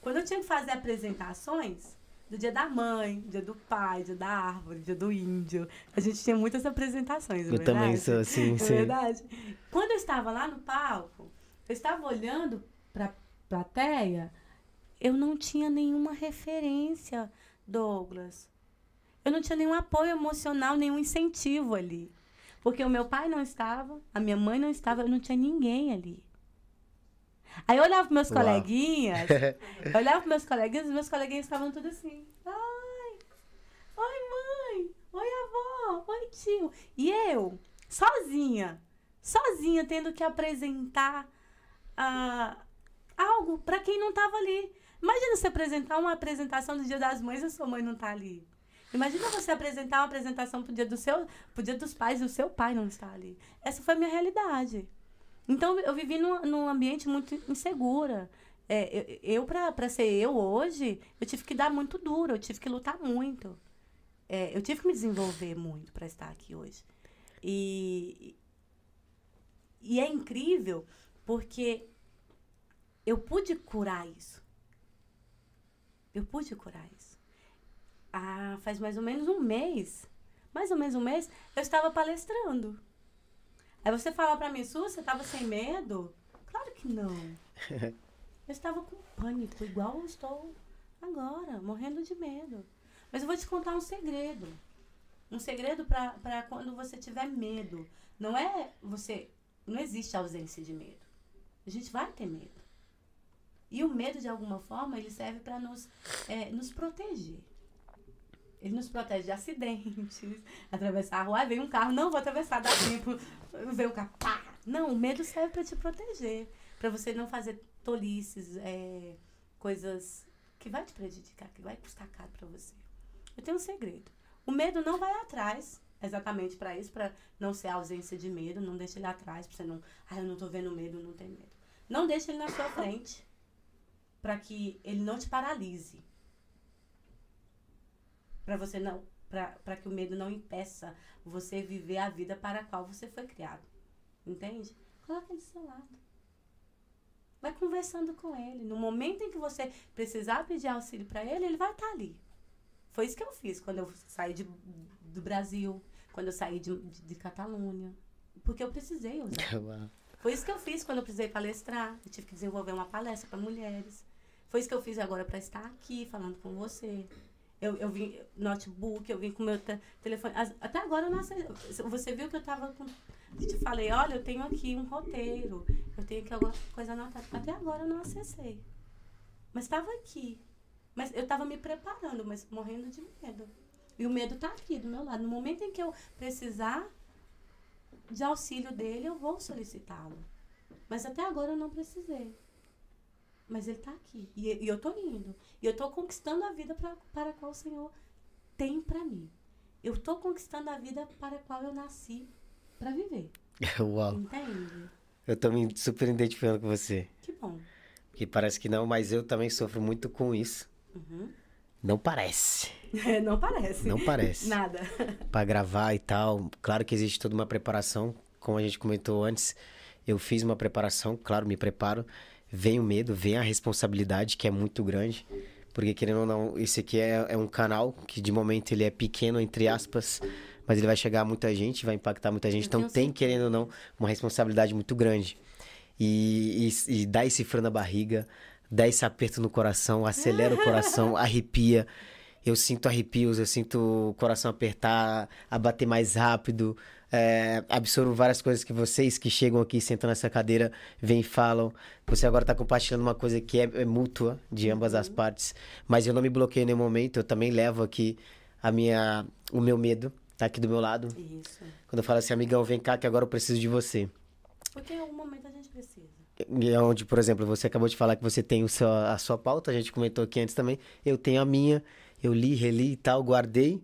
Quando eu tinha que fazer apresentações, do dia da mãe, dia do pai, dia da árvore, dia do índio. A gente tinha muitas apresentações, é Eu também verdade? sou assim, É sim. verdade. Quando eu estava lá no palco, eu estava olhando para a plateia, eu não tinha nenhuma referência, Douglas. Eu não tinha nenhum apoio emocional, nenhum incentivo ali. Porque o meu pai não estava, a minha mãe não estava, eu não tinha ninguém ali. Aí eu olhava para meus Uau. coleguinhas, eu olhava para meus coleguinhas, os meus coleguinhas estavam tudo assim. Ai, oi mãe, oi avó, oi tio. E eu, sozinha, sozinha, tendo que apresentar ah, algo para quem não estava ali. Imagina você apresentar uma apresentação do Dia das Mães e a sua mãe não tá ali. Imagina você apresentar uma apresentação pro dia, do seu, pro dia dos pais e o seu pai não está ali. Essa foi a minha realidade. Então, eu vivi num, num ambiente muito insegura. É, eu, eu para ser eu hoje, eu tive que dar muito duro, eu tive que lutar muito. É, eu tive que me desenvolver muito para estar aqui hoje. E, e é incrível porque eu pude curar isso. Eu pude curar isso. Ah, faz mais ou menos um mês, mais ou menos um mês, eu estava palestrando. Aí você fala pra mim, Su, você estava sem medo? Claro que não. Eu estava com pânico, igual eu estou agora, morrendo de medo. Mas eu vou te contar um segredo. Um segredo para quando você tiver medo. Não é você. Não existe ausência de medo. A gente vai ter medo. E o medo, de alguma forma, ele serve para nos, é, nos proteger. Ele nos protege de acidentes, atravessar a rua, vem um carro, não vou atravessar, dá tempo, vem um carro, pá! Não, o medo serve para te proteger, para você não fazer tolices, é, coisas que vai te prejudicar, que vai custar caro para você. Eu tenho um segredo. O medo não vai atrás, exatamente para isso, para não ser a ausência de medo, não deixe ele atrás, para você não, ah, eu não tô vendo medo, não tem medo. Não deixe ele na sua frente, para que ele não te paralise. Para você não, para que o medo não impeça você viver a vida para a qual você foi criado. Entende? Coloca ele do seu lado. Vai conversando com ele. No momento em que você precisar pedir auxílio para ele, ele vai estar ali. Foi isso que eu fiz quando eu saí de, do Brasil, quando eu saí de, de, de Catalunha. Porque eu precisei usar. Uau. Foi isso que eu fiz quando eu precisei palestrar. Eu tive que desenvolver uma palestra para mulheres. Foi isso que eu fiz agora para estar aqui falando com você. Eu, eu vim, notebook, eu vim com meu te telefone. As- Até agora eu não acessei. Você viu que eu tava com. Eu te falei, olha, eu tenho aqui um roteiro. Eu tenho aqui alguma coisa anotada. Até agora eu não acessei. Mas estava aqui. Mas eu estava me preparando, mas morrendo de medo. E o medo tá aqui do meu lado. No momento em que eu precisar de auxílio dele, eu vou solicitá-lo. Mas até agora eu não precisei. Mas ele tá aqui. E, e eu tô indo. E eu tô conquistando a vida pra, para a qual o Senhor tem para mim. Eu tô conquistando a vida para a qual eu nasci para viver. Uau. Entende? Eu me super identificando com você. Que bom. Que parece que não, mas eu também sofro muito com isso. Uhum. Não parece. não parece. Não parece. Nada. Pra gravar e tal. Claro que existe toda uma preparação, como a gente comentou antes. Eu fiz uma preparação, claro, me preparo. Vem o medo, vem a responsabilidade, que é muito grande. Porque, querendo ou não, esse aqui é, é um canal que de momento ele é pequeno, entre aspas, mas ele vai chegar a muita gente, vai impactar muita gente. Então tem, querendo ou não, uma responsabilidade muito grande. E, e, e dá esse frio na barriga, dá esse aperto no coração, acelera o coração, arrepia. Eu sinto arrepios, eu sinto o coração apertar, a bater mais rápido. É, absorvo várias coisas que vocês que chegam aqui, sentam nessa cadeira, vêm e falam. Você agora está compartilhando uma coisa que é, é mútua de ambas as partes. Mas eu não me bloqueio em nenhum momento, eu também levo aqui a minha, o meu medo, tá aqui do meu lado. Isso. Quando eu falo assim, amigão, vem cá que agora eu preciso de você. Porque em algum momento a gente precisa. E é onde, por exemplo, você acabou de falar que você tem o seu, a sua pauta, a gente comentou aqui antes também. Eu tenho a minha, eu li, reli e tal, guardei.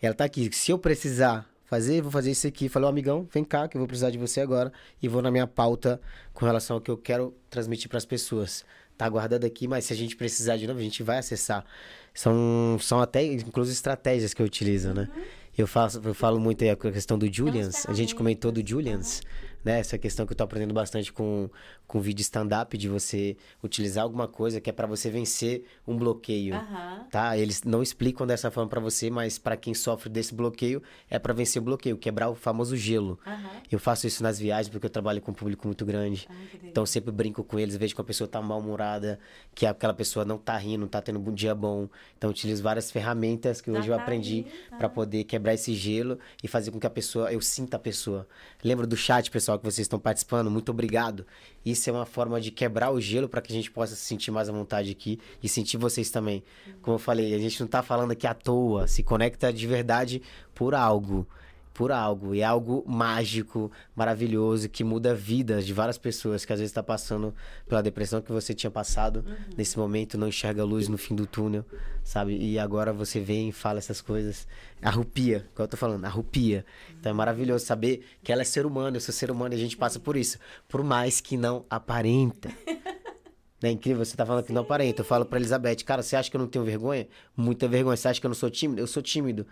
Ela tá aqui. Se eu precisar fazer, vou fazer isso aqui. Falei, ô amigão, vem cá que eu vou precisar de você agora. E vou na minha pauta com relação ao que eu quero transmitir para as pessoas. Tá guardado aqui, mas se a gente precisar de novo, a gente vai acessar. São, são até, inclusive, estratégias que eu utilizo, né? Eu, faço, eu falo muito aí a questão do Julians. A gente comentou do Julians né? Essa questão que eu tô aprendendo bastante com, com vídeo stand-up, de você utilizar alguma coisa que é para você vencer um bloqueio, Aham. tá? Eles não explicam dessa forma para você, mas para quem sofre desse bloqueio, é para vencer o bloqueio, quebrar o famoso gelo. Aham. Eu faço isso nas viagens porque eu trabalho com um público muito grande. Ai, delícia. Então eu sempre brinco com eles, vejo que a pessoa tá mal-humorada, que aquela pessoa não tá rindo, não tá tendo um dia bom. Então eu utilizo várias ferramentas que hoje eu tá aprendi aí, para tá. poder quebrar esse gelo e fazer com que a pessoa, eu sinta a pessoa. Lembra do chat, pessoal, que vocês estão participando? Muito obrigado. Isso é uma forma de quebrar o gelo para que a gente possa se sentir mais à vontade aqui e sentir vocês também. Como eu falei, a gente não tá falando aqui à toa, se conecta de verdade por algo por algo. E é algo mágico, maravilhoso, que muda a vida de várias pessoas que às vezes está passando pela depressão que você tinha passado nesse momento, não enxerga a luz no fim do túnel, sabe? E agora você vem e fala essas coisas. Arrupia, igual eu tô falando, arrupia. Então é maravilhoso saber que ela é ser humano, eu sou ser humano e a gente passa por isso. Por mais que não aparenta. É incrível, você tá falando que não aparenta. Eu falo pra Elizabeth, cara, você acha que eu não tenho vergonha? Muita vergonha. Você acha que eu não sou tímido? Eu sou tímido.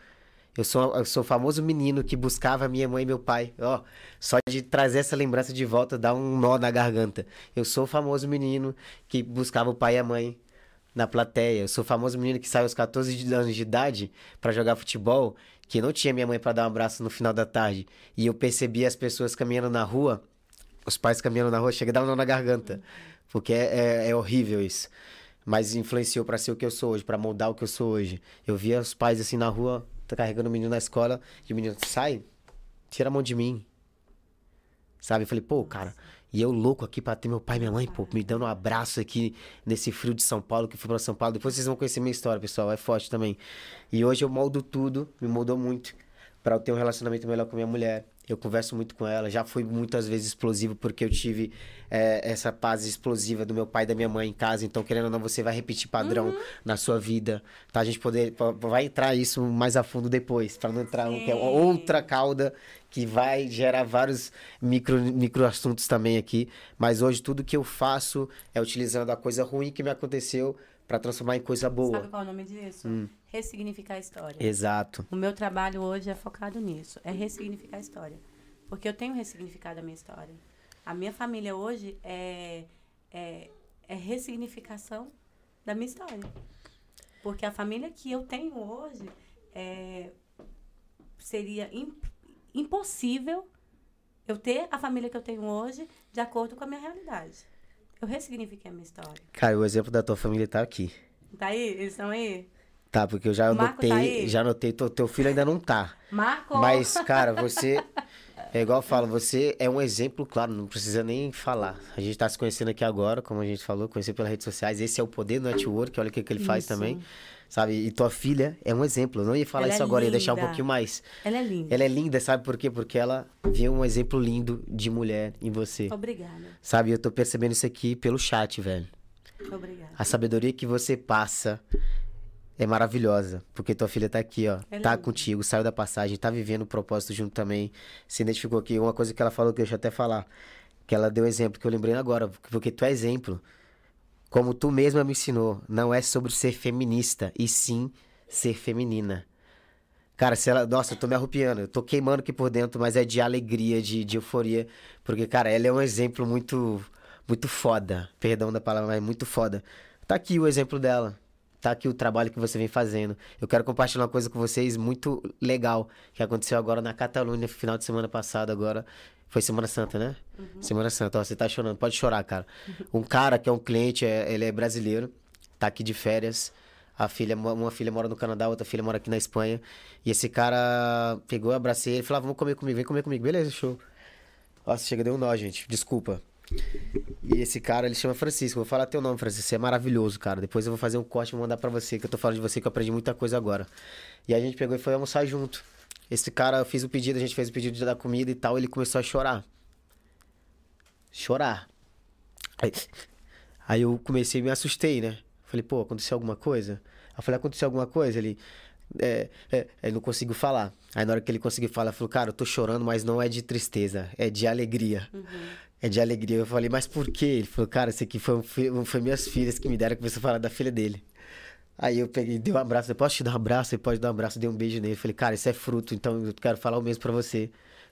Eu sou, eu sou o famoso menino que buscava minha mãe e meu pai. Ó, só de trazer essa lembrança de volta dá um nó na garganta. Eu sou o famoso menino que buscava o pai e a mãe na plateia. Eu sou o famoso menino que saiu aos 14 de- anos de idade pra jogar futebol, que não tinha minha mãe pra dar um abraço no final da tarde. E eu percebia as pessoas caminhando na rua, os pais caminhando na rua, chega a dar um nó na garganta. Porque é, é- é horrível isso. Mas influenciou pra ser o que eu sou hoje, pra moldar o que eu sou hoje. Eu via os pais assim na rua, tá carregando o menino na escola, e o menino, sai, tira a mão de mim. Sabe? Eu falei, pô, cara, e eu louco aqui pra ter meu pai e minha mãe, pô, me dando um abraço aqui nesse frio de São Paulo, que eu fui pra São Paulo. Depois vocês vão conhecer minha história, pessoal, é forte também. E hoje eu moldo tudo, me moldou muito pra eu ter um relacionamento melhor com minha mulher. Eu converso muito com ela, já fui muitas vezes explosivo porque eu tive é, essa paz explosiva do meu pai e da minha mãe em casa. Então, querendo ou não, você vai repetir padrão na sua vida, tá? A gente poder vai entrar isso mais a fundo depois, para não entrar um, que é outra cauda que vai gerar vários micro, micro assuntos também aqui. Mas hoje tudo que eu faço é utilizando a coisa ruim que me aconteceu para transformar em coisa boa. Sabe qual é o nome disso? Hum. Ressignificar a história. Exato. O meu trabalho hoje é focado nisso, é ressignificar a história. Porque eu tenho ressignificado a minha história. A minha família hoje é, é, é ressignificação da minha história. Porque a família que eu tenho hoje é, seria im- impossível eu ter a família que eu tenho hoje de acordo com a minha realidade. Eu ressignifiquei a minha história. Cara, o exemplo da tua família tá aqui. Tá aí? Eles estão aí? Tá, porque eu já tá anotei, aí? já anotei, teu, teu filho ainda não tá. Marco! Mas, cara, você. É igual eu falo, você é um exemplo, claro, não precisa nem falar. A gente tá se conhecendo aqui agora, como a gente falou, conhecer pelas redes sociais. Esse é o poder do network, olha o que, que ele faz Isso. também. Sabe? E tua filha é um exemplo. Eu não ia falar Ela isso é agora, ia deixar um linda. pouquinho mais. Ela é linda. Ela é linda, sabe por quê? Porque ela viu um exemplo lindo de mulher em você. Obrigada. Sabe? Eu tô percebendo isso aqui pelo chat, velho. Obrigada. A sabedoria que você passa é maravilhosa. Porque tua filha tá aqui, ó. Ela tá é linda. contigo, saiu da passagem, tá vivendo o propósito junto também. Se identificou aqui. Uma coisa que ela falou que deixa eu até falar. Que ela deu exemplo, que eu lembrei agora. Porque tu é exemplo. Como tu mesma me ensinou. Não é sobre ser feminista, e sim ser feminina. Cara, se ela. Nossa, eu tô me arrupiando. Eu tô queimando aqui por dentro, mas é de alegria, de, de euforia. Porque, cara, ela é um exemplo muito. Muito foda. Perdão da palavra, mas é muito foda. Tá aqui o exemplo dela. Tá aqui o trabalho que você vem fazendo. Eu quero compartilhar uma coisa com vocês muito legal que aconteceu agora na Catalunha, final de semana passado agora. Foi Semana Santa, né? Semana Santa. Ó, você tá chorando. Pode chorar, cara. Um cara que é um cliente, é- ele é brasileiro, tá aqui de férias. A filha, uma filha mora no Canadá, outra filha mora aqui na Espanha. E esse cara pegou, abracei ele e falou: ah, vamos comer comigo, vem comer comigo. Beleza, show. Nossa, chega, deu um nó, gente. Desculpa. E esse cara, ele chama Francisco. Vou falar teu nome, Francisco. Você é maravilhoso, cara. Depois eu vou fazer um corte e vou mandar pra você, que eu tô falando de você, que eu aprendi muita coisa agora. E a gente pegou e foi almoçar junto. Esse cara, eu fiz o pedido, a gente fez o pedido da comida e tal, ele começou a chorar. Chorar. Aí, aí eu comecei, me assustei, né? Falei, pô, aconteceu alguma coisa? Eu falei, aconteceu alguma coisa? Ele, É, é, ele não conseguiu falar. Aí na hora que ele conseguiu falar, falou, cara, eu tô chorando, mas não é de tristeza, é de alegria. Uhum. É de alegria. Eu falei, mas por quê? Ele falou, cara, isso aqui foi, foi, minhas filhas que me deram que você falar da filha dele. Aí eu peguei, dei um abraço, eu posso te dar um abraço? Ele pode dar um abraço, dei um beijo nele. Falei, cara, isso é fruto, então eu quero falar o mesmo pra você.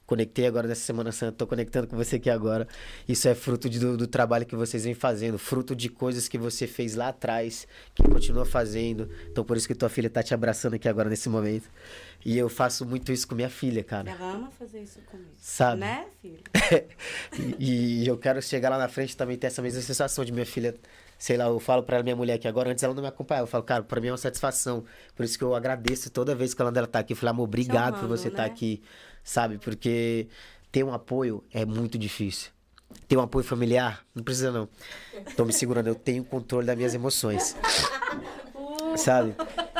Conectei agora nessa Semana Santa, tô conectando com você aqui agora. Isso é fruto de, do, do, trabalho que vocês vêm fazendo, fruto de coisas que você fez lá atrás, que continua fazendo. Então por isso que tua filha tá te abraçando aqui agora nesse momento. E eu faço muito isso com minha filha, cara. Ela ama fazer isso comigo. Sabe? Né, filho? e, e eu quero chegar lá na frente também ter essa mesma sensação de minha filha sei lá, eu falo pra minha mulher que agora, antes ela não me acompanhava. Eu falo, cara, pra mim é uma satisfação. Por isso que eu agradeço toda vez que ela tá aqui. Eu falei, amor, obrigado Chamando, por você estar né? tá aqui, sabe? Porque ter um apoio é muito difícil. Ter um apoio familiar, não precisa não. Tô me segurando, eu tenho controle das minhas emoções. sabe?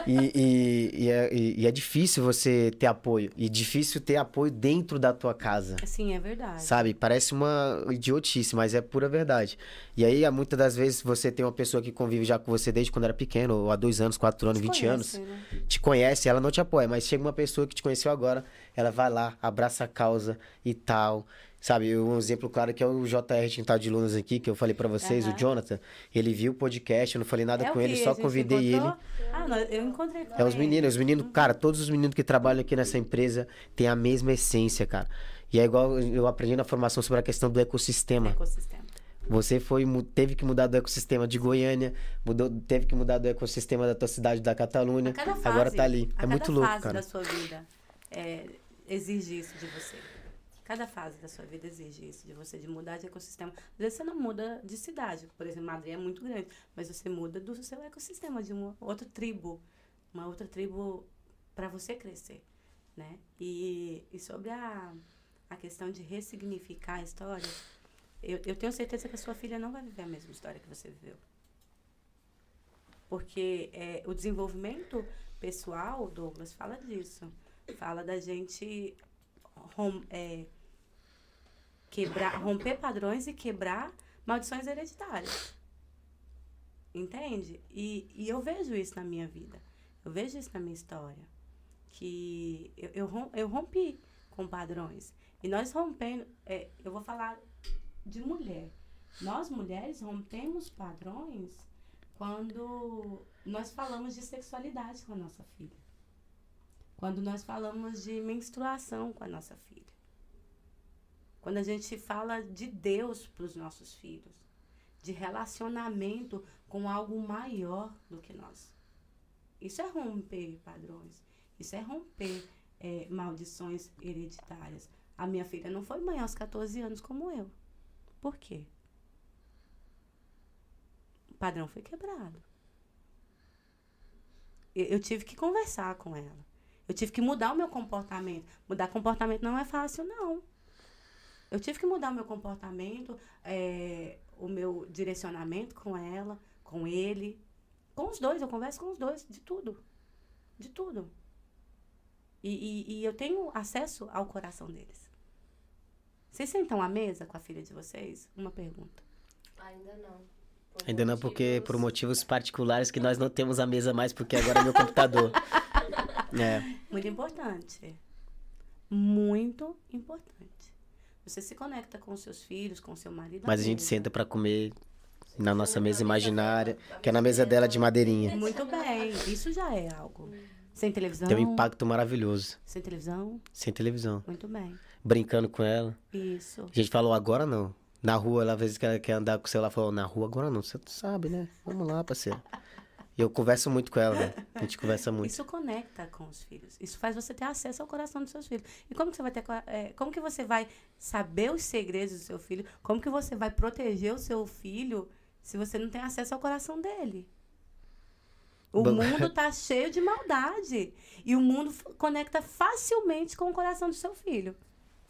E, e, e, é, e, é, difícil você ter apoio. E difícil ter apoio dentro da tua casa. Sim, é verdade. Sabe? Parece uma idiotice, mas é pura verdade. E aí, muitas das vezes, você tem uma pessoa que convive já com você desde quando era pequeno, ou há dois anos, quatro anos, vinte anos. Né? Te conhece, ela não te apoia, mas chega uma pessoa que te conheceu agora, ela vai lá, abraça a causa e tal. Sabe, um exemplo claro que é o JR Tintal de Lunas aqui, que eu falei para vocês, uhum. o Jonathan. Ele viu o podcast, eu não falei nada é com ele, só convidei ele. Ah, não, eu encontrei É os meninos, os meninos, cara, todos os meninos que trabalham aqui nessa empresa têm a mesma essência, cara. E é igual eu aprendi na formação sobre a questão do ecossistema. Ecossistema. Você foi, teve que mudar do ecossistema de Goiânia, mudou, teve que mudar do ecossistema da tua cidade, da Catalunha. Fase, agora tá ali. É muito louco, fase cara. da sua vida é, exige isso de você. Cada fase da sua vida exige isso, de você de mudar de ecossistema. Às vezes você não muda de cidade, por exemplo, Madrid é muito grande, mas você muda do seu ecossistema, de uma outra tribo, uma outra tribo para você crescer, né? E, e sobre a, a questão de ressignificar a história, eu, eu tenho certeza que a sua filha não vai viver a mesma história que você viveu. Porque é, o desenvolvimento pessoal, Douglas, fala disso. Fala da gente é, quebrar, romper padrões e quebrar maldições hereditárias. Entende? E, e eu vejo isso na minha vida. Eu vejo isso na minha história. Que eu, eu, eu rompi com padrões. E nós rompendo. É, eu vou falar de mulher. Nós, mulheres, rompemos padrões quando nós falamos de sexualidade com a nossa filha. Quando nós falamos de menstruação com a nossa filha. Quando a gente fala de Deus para os nossos filhos. De relacionamento com algo maior do que nós. Isso é romper padrões. Isso é romper é, maldições hereditárias. A minha filha não foi mãe aos 14 anos como eu. Por quê? O padrão foi quebrado. Eu, tive que conversar com ela. Eu tive que mudar o meu comportamento. Mudar comportamento não é fácil, não. Eu tive que mudar o meu comportamento, é, o meu direcionamento com ela, com ele. Com os dois, eu converso com os dois, de tudo. De tudo. E, e, e eu tenho acesso ao coração deles. Vocês sentam à mesa com a filha de vocês? Uma pergunta. Ainda não. Por Ainda não, porque por motivos particulares que nós não temos a mesa mais, porque agora é meu computador. é. Muito importante. Muito importante. Você se conecta com seus filhos, com seu marido. Mas a gente senta para comer na nossa mesa imaginária, que é na mesa dela de madeirinha. Muito bem, isso já é algo. Sem televisão. Tem um impacto maravilhoso. Sem televisão. Sem televisão. Muito bem. Brincando com ela. Isso. A gente falou agora não. Na rua, ela às vezes quer, quer andar com o celular, falou, na rua agora não. Você sabe, né? Vamos lá, parceiro. Eu converso muito com ela, né? A gente conversa muito. Isso conecta com os filhos. Isso faz você ter acesso ao coração dos seus filhos. E como que você vai ter, é, como que você vai saber os segredos do seu filho? Como que você vai proteger o seu filho se você não tem acesso ao coração dele? O Bom... mundo tá cheio de maldade e o mundo conecta facilmente com o coração do seu filho.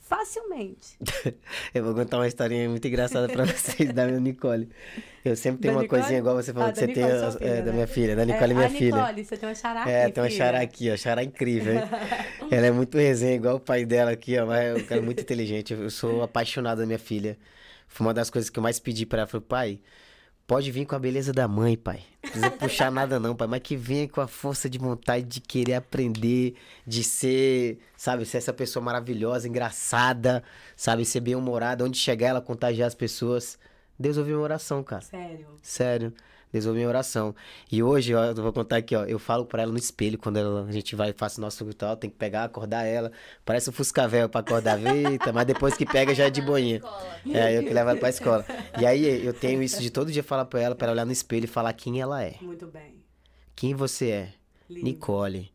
Facilmente. eu vou contar uma historinha muito engraçada pra vocês da minha Nicole. Eu sempre tenho da uma Nicole? coisinha igual você falou Ah, que da você tem. Nicole, é, filha, da né? minha filha, da Nicole, é, minha filha. Nicole, você tem uma xará aqui, É, tem uma xará aqui, ó. Xará incrível? Ela é muito resenha, igual o pai dela aqui, ó. Mas é um cara muito inteligente. Eu sou apaixonado da minha filha. Foi uma das coisas que eu mais pedi pra ela. Falei, pai, pode vir com a beleza da mãe, pai. Não precisa puxar nada não, pai, mas que venha com a força de vontade de querer aprender, de ser, sabe, ser essa pessoa maravilhosa, engraçada, sabe, ser bem-humorada, onde chegar ela contagiar as pessoas. Deus ouviu minha oração, cara. Sério. Sério. Deus ouviu minha oração. E hoje, ó, eu vou contar aqui, ó. Eu falo pra ela no espelho, quando ela- a gente vai, faz o nosso ritual, tem que pegar, acordar ela. Parece um fuscavel pra acordar, eita, mas depois que pega já é de boinha. É, eu que levo ela pra escola. E aí eu tenho isso de todo dia falar pra ela, pra ela olhar no espelho e falar quem ela é. Muito bem. Quem você é. Lindo. Nicole.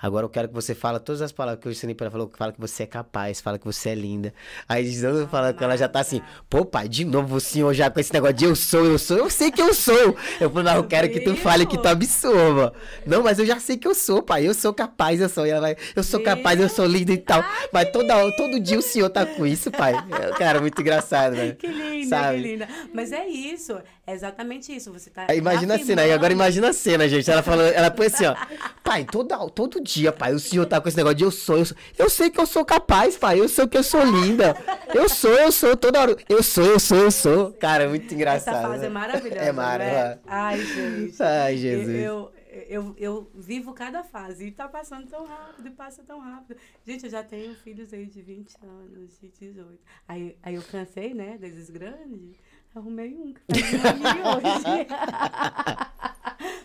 Agora eu quero que você fale todas as palavras que eu ensinei pra ela. Falou, fala que você é capaz, fala que você é linda. Aí novo fala que ela já tá assim, pô, pai, de novo o senhor já com esse negócio de eu sou, eu sou, eu sei que eu sou. Eu falei, não, eu quero que tu fale que tu absorva. Não, mas eu já sei que eu sou, pai. Eu sou capaz, eu sou. E ela vai, eu sou capaz, eu sou linda e tal. Mas toda, todo dia o senhor tá com isso, pai. É, Cara, muito engraçado, né? que linda, Sabe? que linda. Mas é isso, é exatamente isso. Você tá imagina a cena, aí agora imagina a cena, gente. Ela falou, ela põe assim, ó. Pai, todo dia, pai, o senhor tá com esse negócio de eu sou, eu sou. Eu sei que eu sou capaz, pai. Eu sei que eu sou linda. Eu sou, eu sou, toda hora. Eu sou, eu sou, eu sou. Cara, é muito engraçado. Essa fase né? é maravilhosa. É maravilhosa. né? Ai, gente. Ai, Jesus. Eu, eu, eu vivo cada fase e tá passando tão rápido e passa tão rápido. Gente, eu já tenho filhos aí de 20 anos, de 18. Aí, aí eu cansei, né, desses grandes. Arrumei um que faz hoje.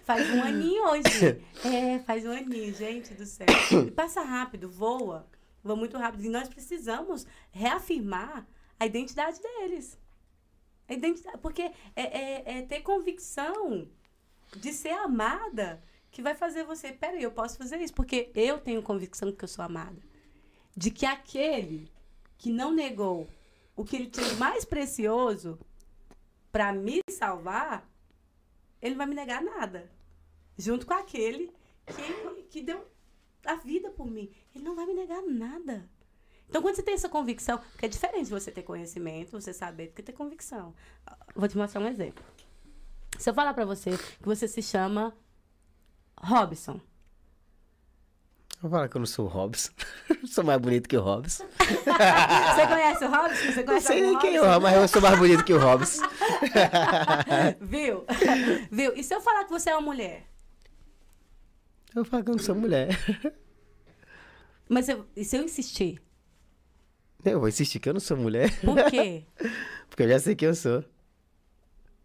faz um aninho hoje. É, faz um aninho, gente do céu. E passa rápido, voa. Voa muito rápido. E nós precisamos reafirmar a identidade deles. A identidade, porque é, é, é ter convicção de ser amada que vai fazer você. Peraí, eu posso fazer isso, porque eu tenho convicção que eu sou amada. De que aquele que não negou o que ele tinha mais precioso para me salvar, ele não vai me negar nada. Junto com aquele que, que deu a vida por mim. Ele não vai me negar nada. Então, quando você tem essa convicção, porque é diferente você ter conhecimento, você saber, do que ter convicção. Vou te mostrar um exemplo. Se eu falar pra você que você se chama Robson, Vou falar que eu não sou o Robson. sou mais bonito que o Robson. você conhece o Robson? Você Não conhece sei nem algum quem é, mas eu sou mais bonito que o Robson. Viu? Viu? E se eu falar que você é uma mulher? Eu falo que eu não sou mulher. Mas eu, e se eu insistir? Eu vou insistir que eu não sou mulher. Por quê? Porque eu já sei que eu sou.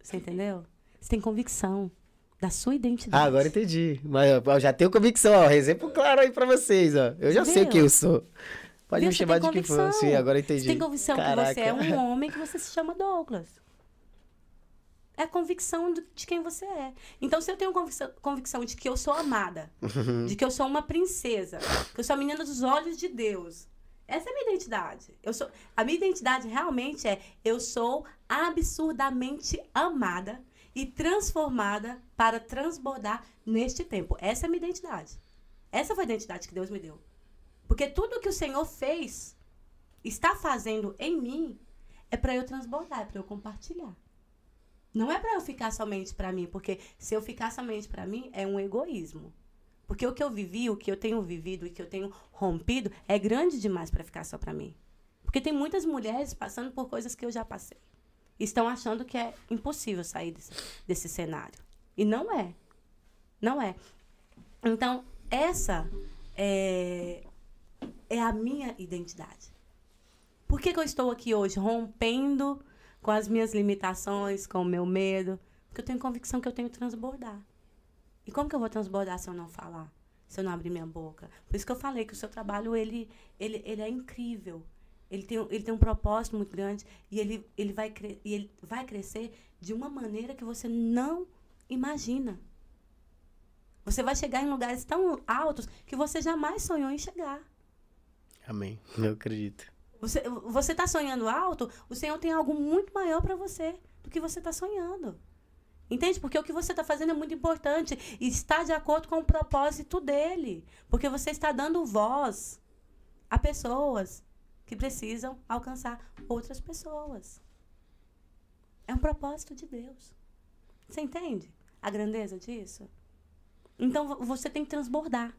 Você entendeu? Você tem convicção da sua Ah, identidade. agora entendi. Mas eu já tenho convicção, ó. Exemplo claro aí pra vocês, ó. Eu já sei Viu? quem eu sou. Pode Viu? me chamar de que for. Sim, agora entendi. Você tem convicção Caraca. que você é um homem que você se chama Douglas. É a convicção de quem você é. Então, se eu tenho convicção, convicção de que eu sou amada, de que eu sou uma princesa, que eu sou a menina dos olhos de Deus, essa é a minha identidade. Eu sou, a minha identidade realmente é eu sou absurdamente amada e transformada para transbordar neste tempo. Essa é a minha identidade. Essa foi a identidade que Deus me deu. Porque tudo que o Senhor fez, está fazendo em mim, é para eu transbordar, é para eu compartilhar. Não é para eu ficar somente para mim, porque se eu ficar somente para mim, é um egoísmo. Porque o que eu vivi, o que eu tenho vivido e que eu tenho rompido é grande demais para ficar só para mim. Porque tem muitas mulheres passando por coisas que eu já passei. Estão achando que é impossível sair desse, desse cenário. E não é. Não é. Então, essa é, é a minha identidade. Por que, que eu estou aqui hoje rompendo com as minhas limitações, com o meu medo? Porque eu tenho convicção que eu tenho que transbordar. E como que eu vou transbordar se eu não falar? Se eu não abrir minha boca? Por isso que eu falei que o seu trabalho, ele, ele, ele é incrível. Ele tem, ele tem um propósito muito grande e ele, ele, vai cre- e ele vai crescer de uma maneira que você não imagina. Você vai chegar em lugares tão altos que você jamais sonhou em chegar. Amém. Eu acredito. Você você está sonhando alto, o Senhor tem algo muito maior para você do que você está sonhando. Entende? Porque o que você está fazendo é muito importante e está de acordo com o propósito dele. Porque você está dando voz a pessoas que precisam alcançar outras pessoas. É um propósito de Deus. Você entende a grandeza disso? Então vo- você tem que transbordar.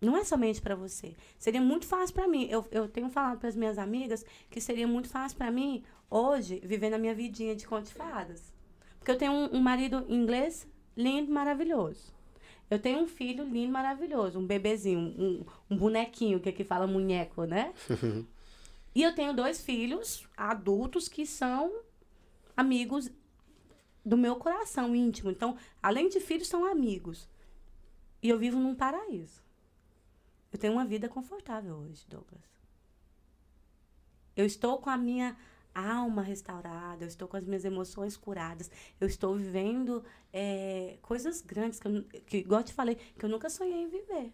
Não é somente para você. Seria muito fácil para mim. Eu, eu tenho falado para as minhas amigas que seria muito fácil para mim hoje viver na minha vidinha de conto de fadas. Porque Porque eu tenho um, um marido inglês lindo, maravilhoso. Eu tenho um filho lindo, maravilhoso, um bebezinho, um, um bonequinho, que aqui fala munheco, né? e eu tenho dois filhos adultos que são amigos do meu coração íntimo. Então, além de filhos, são amigos. E eu vivo num paraíso. Eu tenho uma vida confortável hoje, Douglas. Eu estou com a minha alma restaurada, eu estou com as minhas emoções curadas, eu estou vivendo é, coisas grandes que, eu, que, igual eu te falei, que eu nunca sonhei em viver.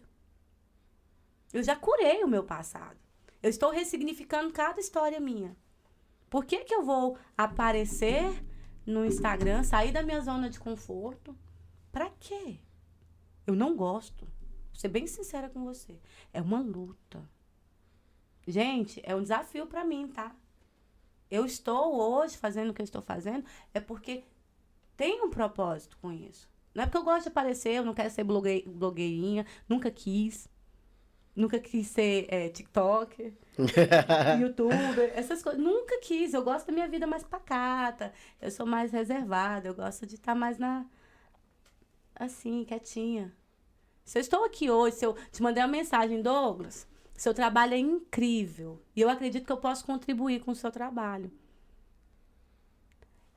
Eu já curei o meu passado. Eu estou ressignificando cada história minha. Por que, que eu vou aparecer no Instagram, sair da minha zona de conforto? Pra quê? Eu não gosto. Vou ser bem sincera com você. É uma luta. Gente, é um desafio para mim, tá? Eu estou hoje fazendo o que eu estou fazendo é porque tem um propósito com isso. Não é porque eu gosto de aparecer, eu não quero ser blogue blogueirinha, nunca quis. Nunca quis ser é, TikToker, youtuber, essas coisas. Nunca quis. Eu gosto da minha vida mais pacata. Eu sou mais reservada. Eu gosto de estar mais na. Assim, quietinha. Se eu estou aqui hoje, se eu te mandei uma mensagem, Douglas, seu trabalho é incrível. E eu acredito que eu posso contribuir com o seu trabalho.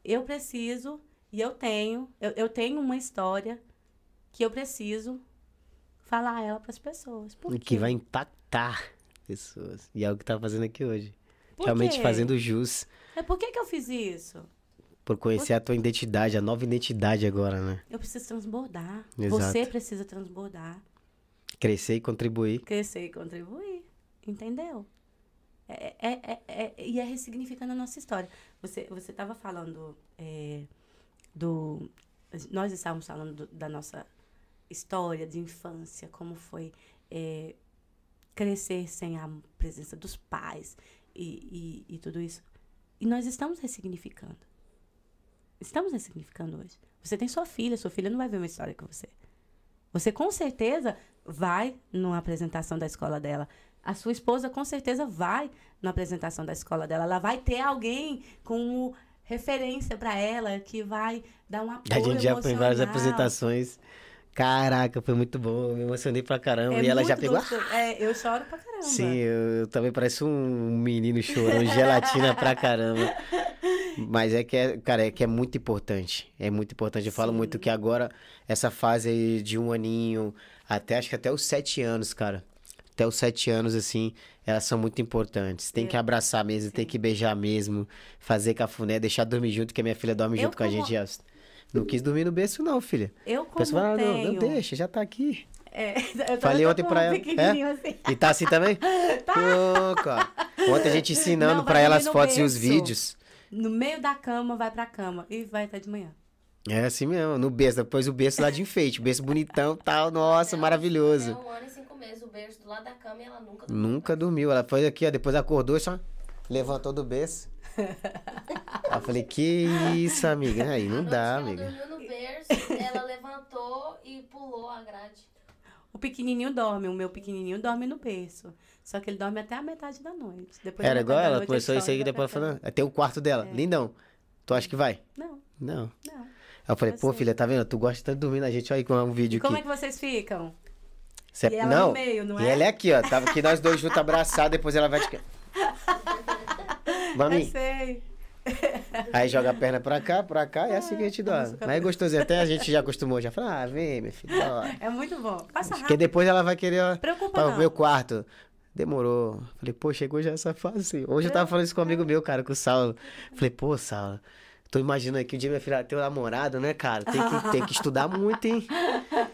Eu preciso, e eu tenho, eu, eu tenho uma história que eu preciso falar ela para as pessoas. Por E quê? que vai impactar pessoas. E é o que tá fazendo aqui hoje. Por Realmente quê? fazendo jus É por que, que eu fiz isso? por conhecer a tua identidade, a nova identidade agora, né? Eu preciso transbordar. Exato. Você precisa transbordar. Crescer e contribuir. Crescer e contribuir. Entendeu? É, é, é, é- e é ressignificando a nossa história. Você estava falando é, do. Nós estávamos falando do- da nossa história de infância, como foi é, crescer sem a presença dos pais e, e, e tudo isso. E nós estamos ressignificando. Estamos ressignificando hoje. Você tem sua filha, sua filha não vai ver uma história com você. Você com certeza vai numa apresentação da escola dela. A sua esposa com certeza vai na apresentação da escola dela. Ela vai ter alguém como referência para ela que vai dar um apoio A gente já foi em várias apresentações. Caraca, foi muito bom. Me emocionei pra caramba. É e ela já pegou. É, eu choro pra caramba. Sim, eu, eu também pareço um menino chorando, gelatina pra caramba. Mas é que, é, cara, é que é muito importante. É muito importante. Eu falo Sim. muito que agora, essa fase aí de um aninho, até acho que até os sete anos, cara. Até os sete anos, assim, elas são muito importantes. Tem É. que abraçar mesmo, tem Sim. que beijar mesmo, fazer cafuné, deixar dormir junto, que a minha filha dorme Eu junto com a como- gente. já. Não quis dormir no berço, não, filha. Eu como pessoal fala, não, tenho... não deixa, já tá aqui. É, Falei ontem pra ela, é? assim. E tá assim também? tá. Ontem a gente ensinando Não, pra ela as fotos e os berço. vídeos. No meio da cama, vai pra cama. E vai até de manhã. É assim mesmo, no berço. Depois o berço lá de enfeite. O berço bonitão tal. Nossa, Ela- maravilhoso. É um ano e cinco meses, o berço do lado da cama e ela nunca dormiu. Nunca dormiu. Ela foi aqui, ó. Depois acordou e só levantou do berço. Eu falei, que isso, amiga. Aí não dá, amiga. Ela dormiu no berço, ela levantou e pulou a grade. O pequenininho dorme, o meu pequenininho dorme no berço. Só que ele dorme até a metade da noite. Depois Era igual ela, começou isso aí e e depois falando. Tem o quarto dela. É. Lindão. Tu acha que vai? Não, Não. não. Eu falei, Eu pô, sei. filha, tá vendo? Tu gosta tanto de dormir na gente. Olha aí com um vídeo Como é aqui. que vocês ficam? Cê- E não. meio, não e é? ela é aqui, ó. Tava aqui nós dois juntos abraçados, depois ela vai te. Eu Mami, sei. aí joga a perna pra cá, pra cá, e é assim que a gente Nossa, dorme. Mas é gostosinho, até a gente já acostumou, já fala, ah, vem, minha filha, bora. É muito bom. Passa Porque rápido. depois ela vai querer, ó, Preocupa pra não. meu quarto. Demorou. Falei, pô, chegou já essa fase. Hoje eu tava falando isso com um amigo meu, cara, com o Saulo. Falei, pô, Saulo, tô imaginando aqui um dia minha filha ter um namorado, né, cara? Tem que, tem que estudar muito, hein?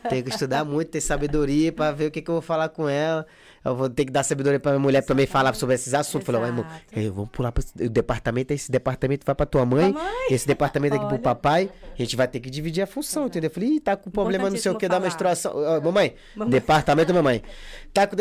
Tem que estudar muito, ter sabedoria pra ver o que, que eu vou falar com ela. Eu vou ter que dar sabedoria pra minha mulher também falar sobre esses assuntos. Falei, ó, irmão, Exato. vamos pular pro o departamento, esse departamento vai pra tua mãe, Pra mãe. esse departamento aqui pro papai. A gente vai ter que dividir a função, entendeu? Falei, ih, tá com problema não sei o que da menstruação. Ó, mamãe, Mamãe. departamento da mamãe. Tá com,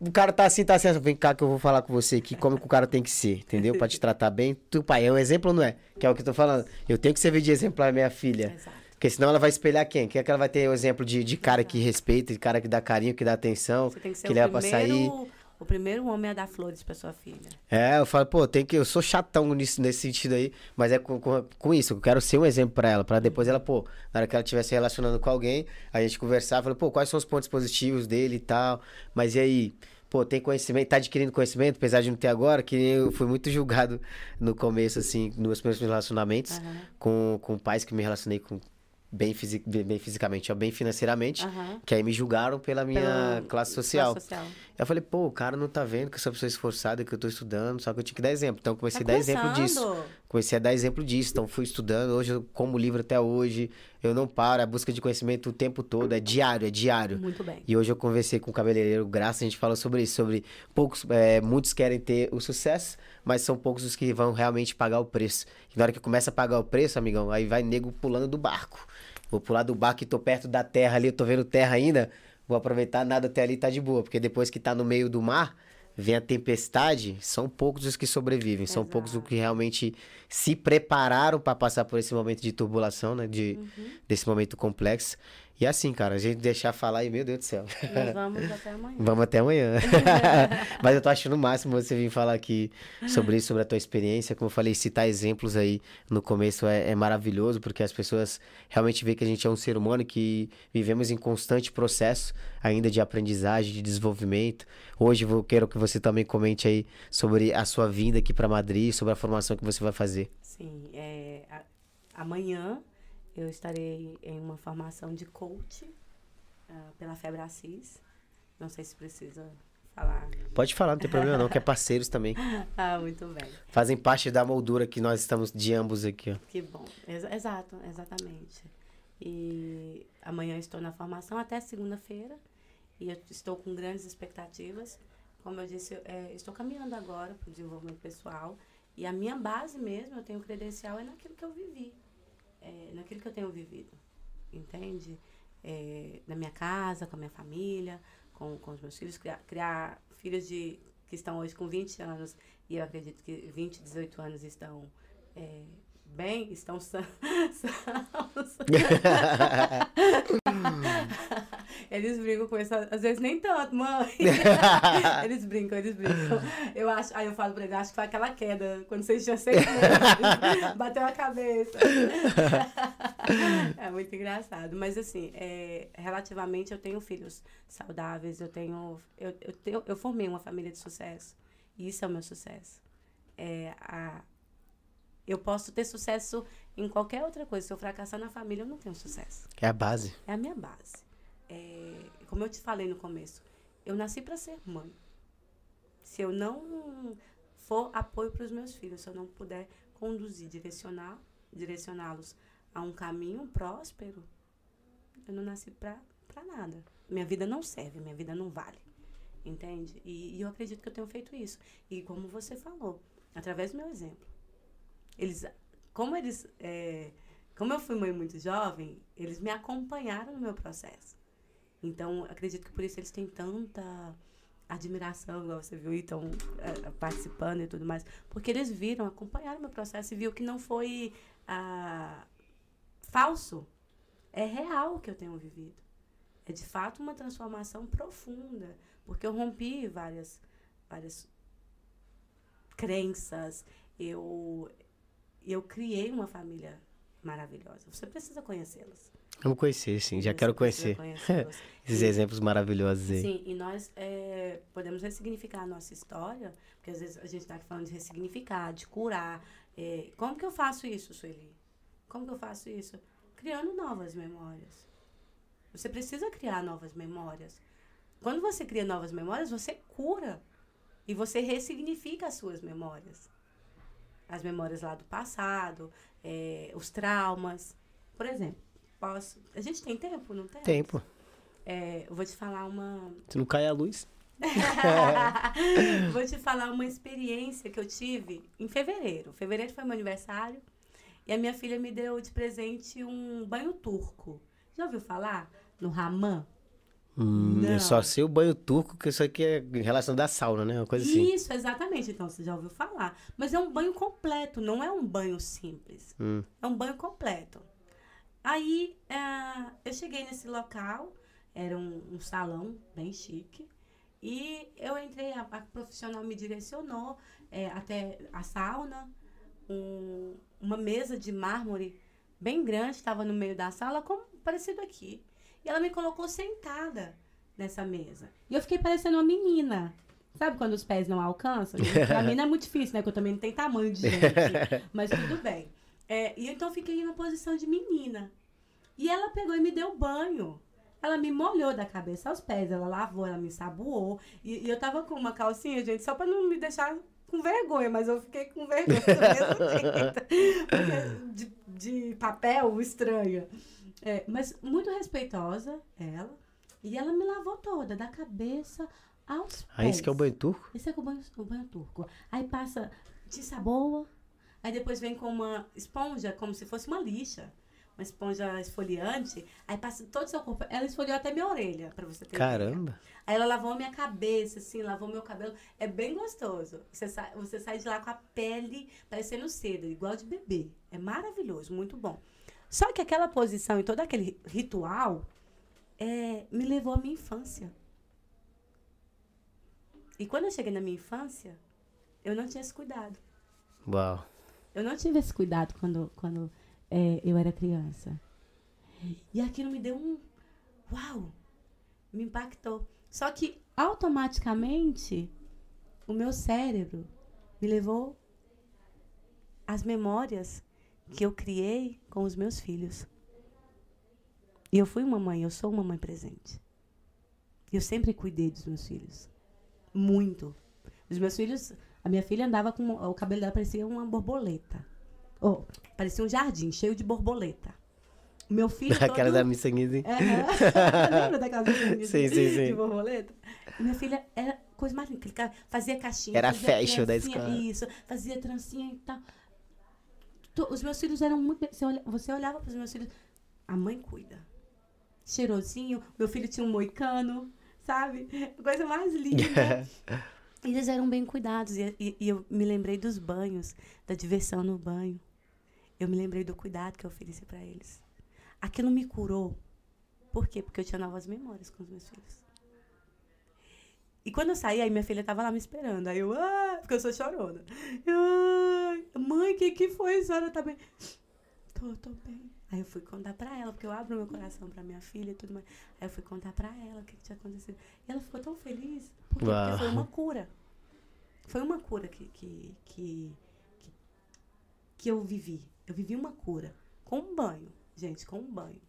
o cara tá assim, tá assim. Vem cá que eu vou falar com você aqui como que o cara tem que ser, entendeu? Pra te tratar bem. Tu, pai, é um exemplo ou não é? Que é o que eu tô falando. Eu tenho que servir de exemplo pra minha filha. Exato. Porque senão ela vai espelhar quem? Quem é que ela vai ter o exemplo de, de cara que respeita, de cara que dá carinho, que dá atenção, Você tem que que leva pra primeiro, sair. o primeiro homem a dar flores pra sua filha. É, eu falo, pô, tem que. Eu sou chatão nisso, nesse sentido aí, mas é com, com, com isso, eu quero ser um exemplo pra ela, pra depois ela, pô, na hora que ela estiver se relacionando com alguém, a gente conversar, falar, pô, quais são os pontos positivos dele e tal, mas e aí? Pô, tem conhecimento, tá adquirindo conhecimento, apesar de não ter agora, que eu fui muito julgado no começo, assim, nos meus primeiros relacionamentos, Aham. com, com pais que me relacionei com bem, fisi bem, fisicamente, ó, bem financeiramente, Aham. que aí me julgaram pela minha Pela classe social. classe social. Eu falei, pô, o cara não tá vendo que eu sou pessoa esforçada, que eu tô estudando, só que eu tinha que dar exemplo. Então eu comecei Tá a dar exemplo disso. Comecei a dar exemplo disso. Então fui estudando. Hoje eu como livro até hoje. Eu não paro. A busca de conhecimento o tempo todo. É diário, é diário. Muito bem. E hoje eu conversei com o cabeleireiro Graça, a gente falou sobre isso, sobre poucos, é, muitos querem ter o sucesso, mas são poucos os que vão realmente pagar o preço. E na hora que começa a pagar o preço, amigão, aí vai nego pulando do barco. Vou pular do barco e tô perto da terra ali, eu tô vendo terra ainda, vou aproveitar nada até ali tá de boa, porque depois que tá no meio do mar, vem a tempestade, são poucos os que sobrevivem, são poucos os que realmente se prepararam para passar por esse momento de turbulação, né, de desse momento complexo. E assim, cara, a gente deixar falar e meu Deus do céu. Nós vamos até amanhã. Vamos até amanhã. Mas eu tô achando o máximo você vir falar aqui sobre isso, sobre a tua experiência. Como eu falei, citar exemplos aí no começo é, é maravilhoso, porque as pessoas realmente veem que a gente é um ser humano que vivemos em constante processo ainda de aprendizagem, de desenvolvimento. Hoje eu quero que você também comente aí sobre a sua vinda aqui para Madrid, sobre a formação que você vai fazer. Sim, é, a- amanhã eu estarei em uma formação de coach ah, pela Febracis. Não sei se precisa falar. Pode falar, não tem problema não, que é parceiros também. Ah, muito bem. Fazem parte da moldura que nós estamos de ambos aqui, ó. Que bom. Ex- exato, exatamente. E amanhã estou na formação até segunda-feira. E eu estou com grandes expectativas. Como eu disse, eu, é, estou caminhando agora para o desenvolvimento pessoal. E a minha base mesmo, eu tenho credencial, é naquilo que eu vivi. É, naquilo que eu tenho vivido. Entende? É, na minha casa, com a minha família, com, com os meus filhos. Criar, criar filhos de, que estão hoje com 20 anos. E eu acredito que 20, 18 anos estão é, bem, estão sã- sãos. eles brincam com isso, às vezes nem tanto, mãe. eles brincam, eles brincam. Eu acho, aí eu falo pra ele, acho que foi aquela queda, quando vocês tinham seis meses, bateu a cabeça. é muito engraçado. Mas assim, é, relativamente eu tenho filhos saudáveis, eu tenho, eu, eu, tenho, eu formei uma família de sucesso. E isso é o meu sucesso. É, a, eu posso ter sucesso em qualquer outra coisa. Se eu fracassar na família, eu não tenho sucesso. É a base. É a minha base. É, como eu te falei no começo, eu nasci para ser mãe. Se eu não for apoio para os meus filhos, se eu não puder conduzir, direcionar, direcioná-los a um caminho próspero, eu não nasci para nada. Minha vida não serve, minha vida não vale. Entende? E, e eu acredito que eu tenho feito isso. E como você falou, através do meu exemplo. Eles, como eles, é, como eu fui mãe muito jovem, eles me acompanharam no meu processo. Então, acredito que por isso eles têm tanta admiração, igual você viu, e estão é, participando e tudo mais. Porque eles viram, acompanharam o meu processo e viu que não foi ah, falso. É real o que eu tenho vivido. É de fato uma transformação profunda. Porque eu rompi várias, várias crenças. Eu, eu criei uma família maravilhosa. Você precisa conhecê-las. Vamos conhecer, sim. Já Você quero conhecer. Esses E- exemplos maravilhosos aí. Sim, e nós é, podemos ressignificar a nossa história, porque às vezes a gente está aqui falando de ressignificar, de curar. É, como que eu faço isso, Sueli? Como que eu faço isso? Criando novas memórias. Você precisa criar novas memórias. Quando você cria novas memórias, você cura. E você ressignifica as suas memórias. As memórias lá do passado, é, os traumas. Por exemplo, posso. A gente tem tempo, não tem? Tempo. É, eu vou te falar uma. Se não cai a luz. vou te falar uma experiência que eu tive em fevereiro. Fevereiro foi meu aniversário. E a minha filha me deu de presente um banho turco. Já ouviu falar? No Ramã? Hum, eu Não. só sei o banho turco, que isso aqui é em relação da sauna, né? Uma coisa assim. Isso, exatamente. Então, você já ouviu falar. Mas é um banho completo, não é um banho simples. Hum. É um banho completo. Aí, ah, eu cheguei nesse local, era um, um salão bem chique, E eu entrei, a, a profissional me direcionou é, até a sauna, um- uma mesa de mármore bem grande, estava no meio da sala, como parecido aqui. E ela me colocou sentada nessa mesa. E eu fiquei parecendo uma menina. Sabe quando os pés não alcançam? Pra mim não é muito difícil, né? Porque eu também não tenho tamanho de gente. Mas tudo bem. É, e então eu fiquei em uma posição de menina. E ela pegou e me deu banho. Ela me molhou da cabeça aos pés, ela lavou, ela me saboou. E, e eu tava com uma calcinha, gente, só pra não me deixar com vergonha, mas eu fiquei com vergonha do mesmo jeito. De, de papel estranha. É, mas muito respeitosa, ela. E ela me lavou toda, da cabeça aos pés. Ah, esse que é o banho turco? Esse é o banho, o banho turco. Aí passa de saboa, aí depois vem com uma esponja, como se fosse uma lixa. Uma esponja esfoliante, aí passa todo o seu corpo. Ela esfoliou até minha orelha, pra você ter ideia. Caramba. Aí ela lavou minha cabeça, assim, lavou meu cabelo. É bem gostoso. Você sai, você sai de lá com a pele parecendo seda, igual de bebê. É maravilhoso, muito bom. Só que aquela posição e todo aquele ritual é, me levou à minha infância. E quando eu cheguei na minha infância, eu não tinha esse cuidado. Uau. Eu não tive esse cuidado quando, quando é, eu era criança. E aquilo me deu um. Uau! Me impactou. Só que automaticamente o meu cérebro me levou às memórias que eu criei com os meus filhos. E eu fui uma mãe, eu sou uma mãe presente. Eu sempre cuidei dos meus filhos. Muito. Os meus filhos, a minha filha andava com o cabelo dela parecia uma borboleta. Oh, parecia um jardim cheio de borboleta. Meu filho Aquela todo... da Missanguinha. Aham. Lembra daquela de, Sim, sim, sim. de borboleta? Minha filha era coisa mais linda. Fazia caixinha. Era fazia fashion da escola. Isso, fazia trancinha e tal. Os meus filhos eram muito. Você, olha- você olhava para os meus filhos. A mãe cuida. Cheirosinho. Meu filho tinha um moicano, sabe? Coisa mais linda. Eles eram bem cuidados. E, e- e eu me lembrei dos banhos, da diversão no banho. Eu me lembrei do cuidado que eu ofereci para eles. Aquilo me curou. Por quê? Porque eu tinha novas memórias com os meus filhos. E quando eu saí, aí minha filha tava lá me esperando. Aí eu, ah, porque eu sou chorona. Eu, "Ai, mãe, o que, que foi? A senhora tá bem? Tô, tô bem. Aí eu fui contar pra ela, porque eu abro meu coração pra minha filha e tudo mais. Aí eu fui contar pra ela o que, que tinha acontecido. E ela ficou tão feliz. Por quê? Uau. Porque foi uma cura. Foi uma cura que, que, que, que, que eu vivi. Eu vivi uma cura. Com um banho. Gente, com um banho.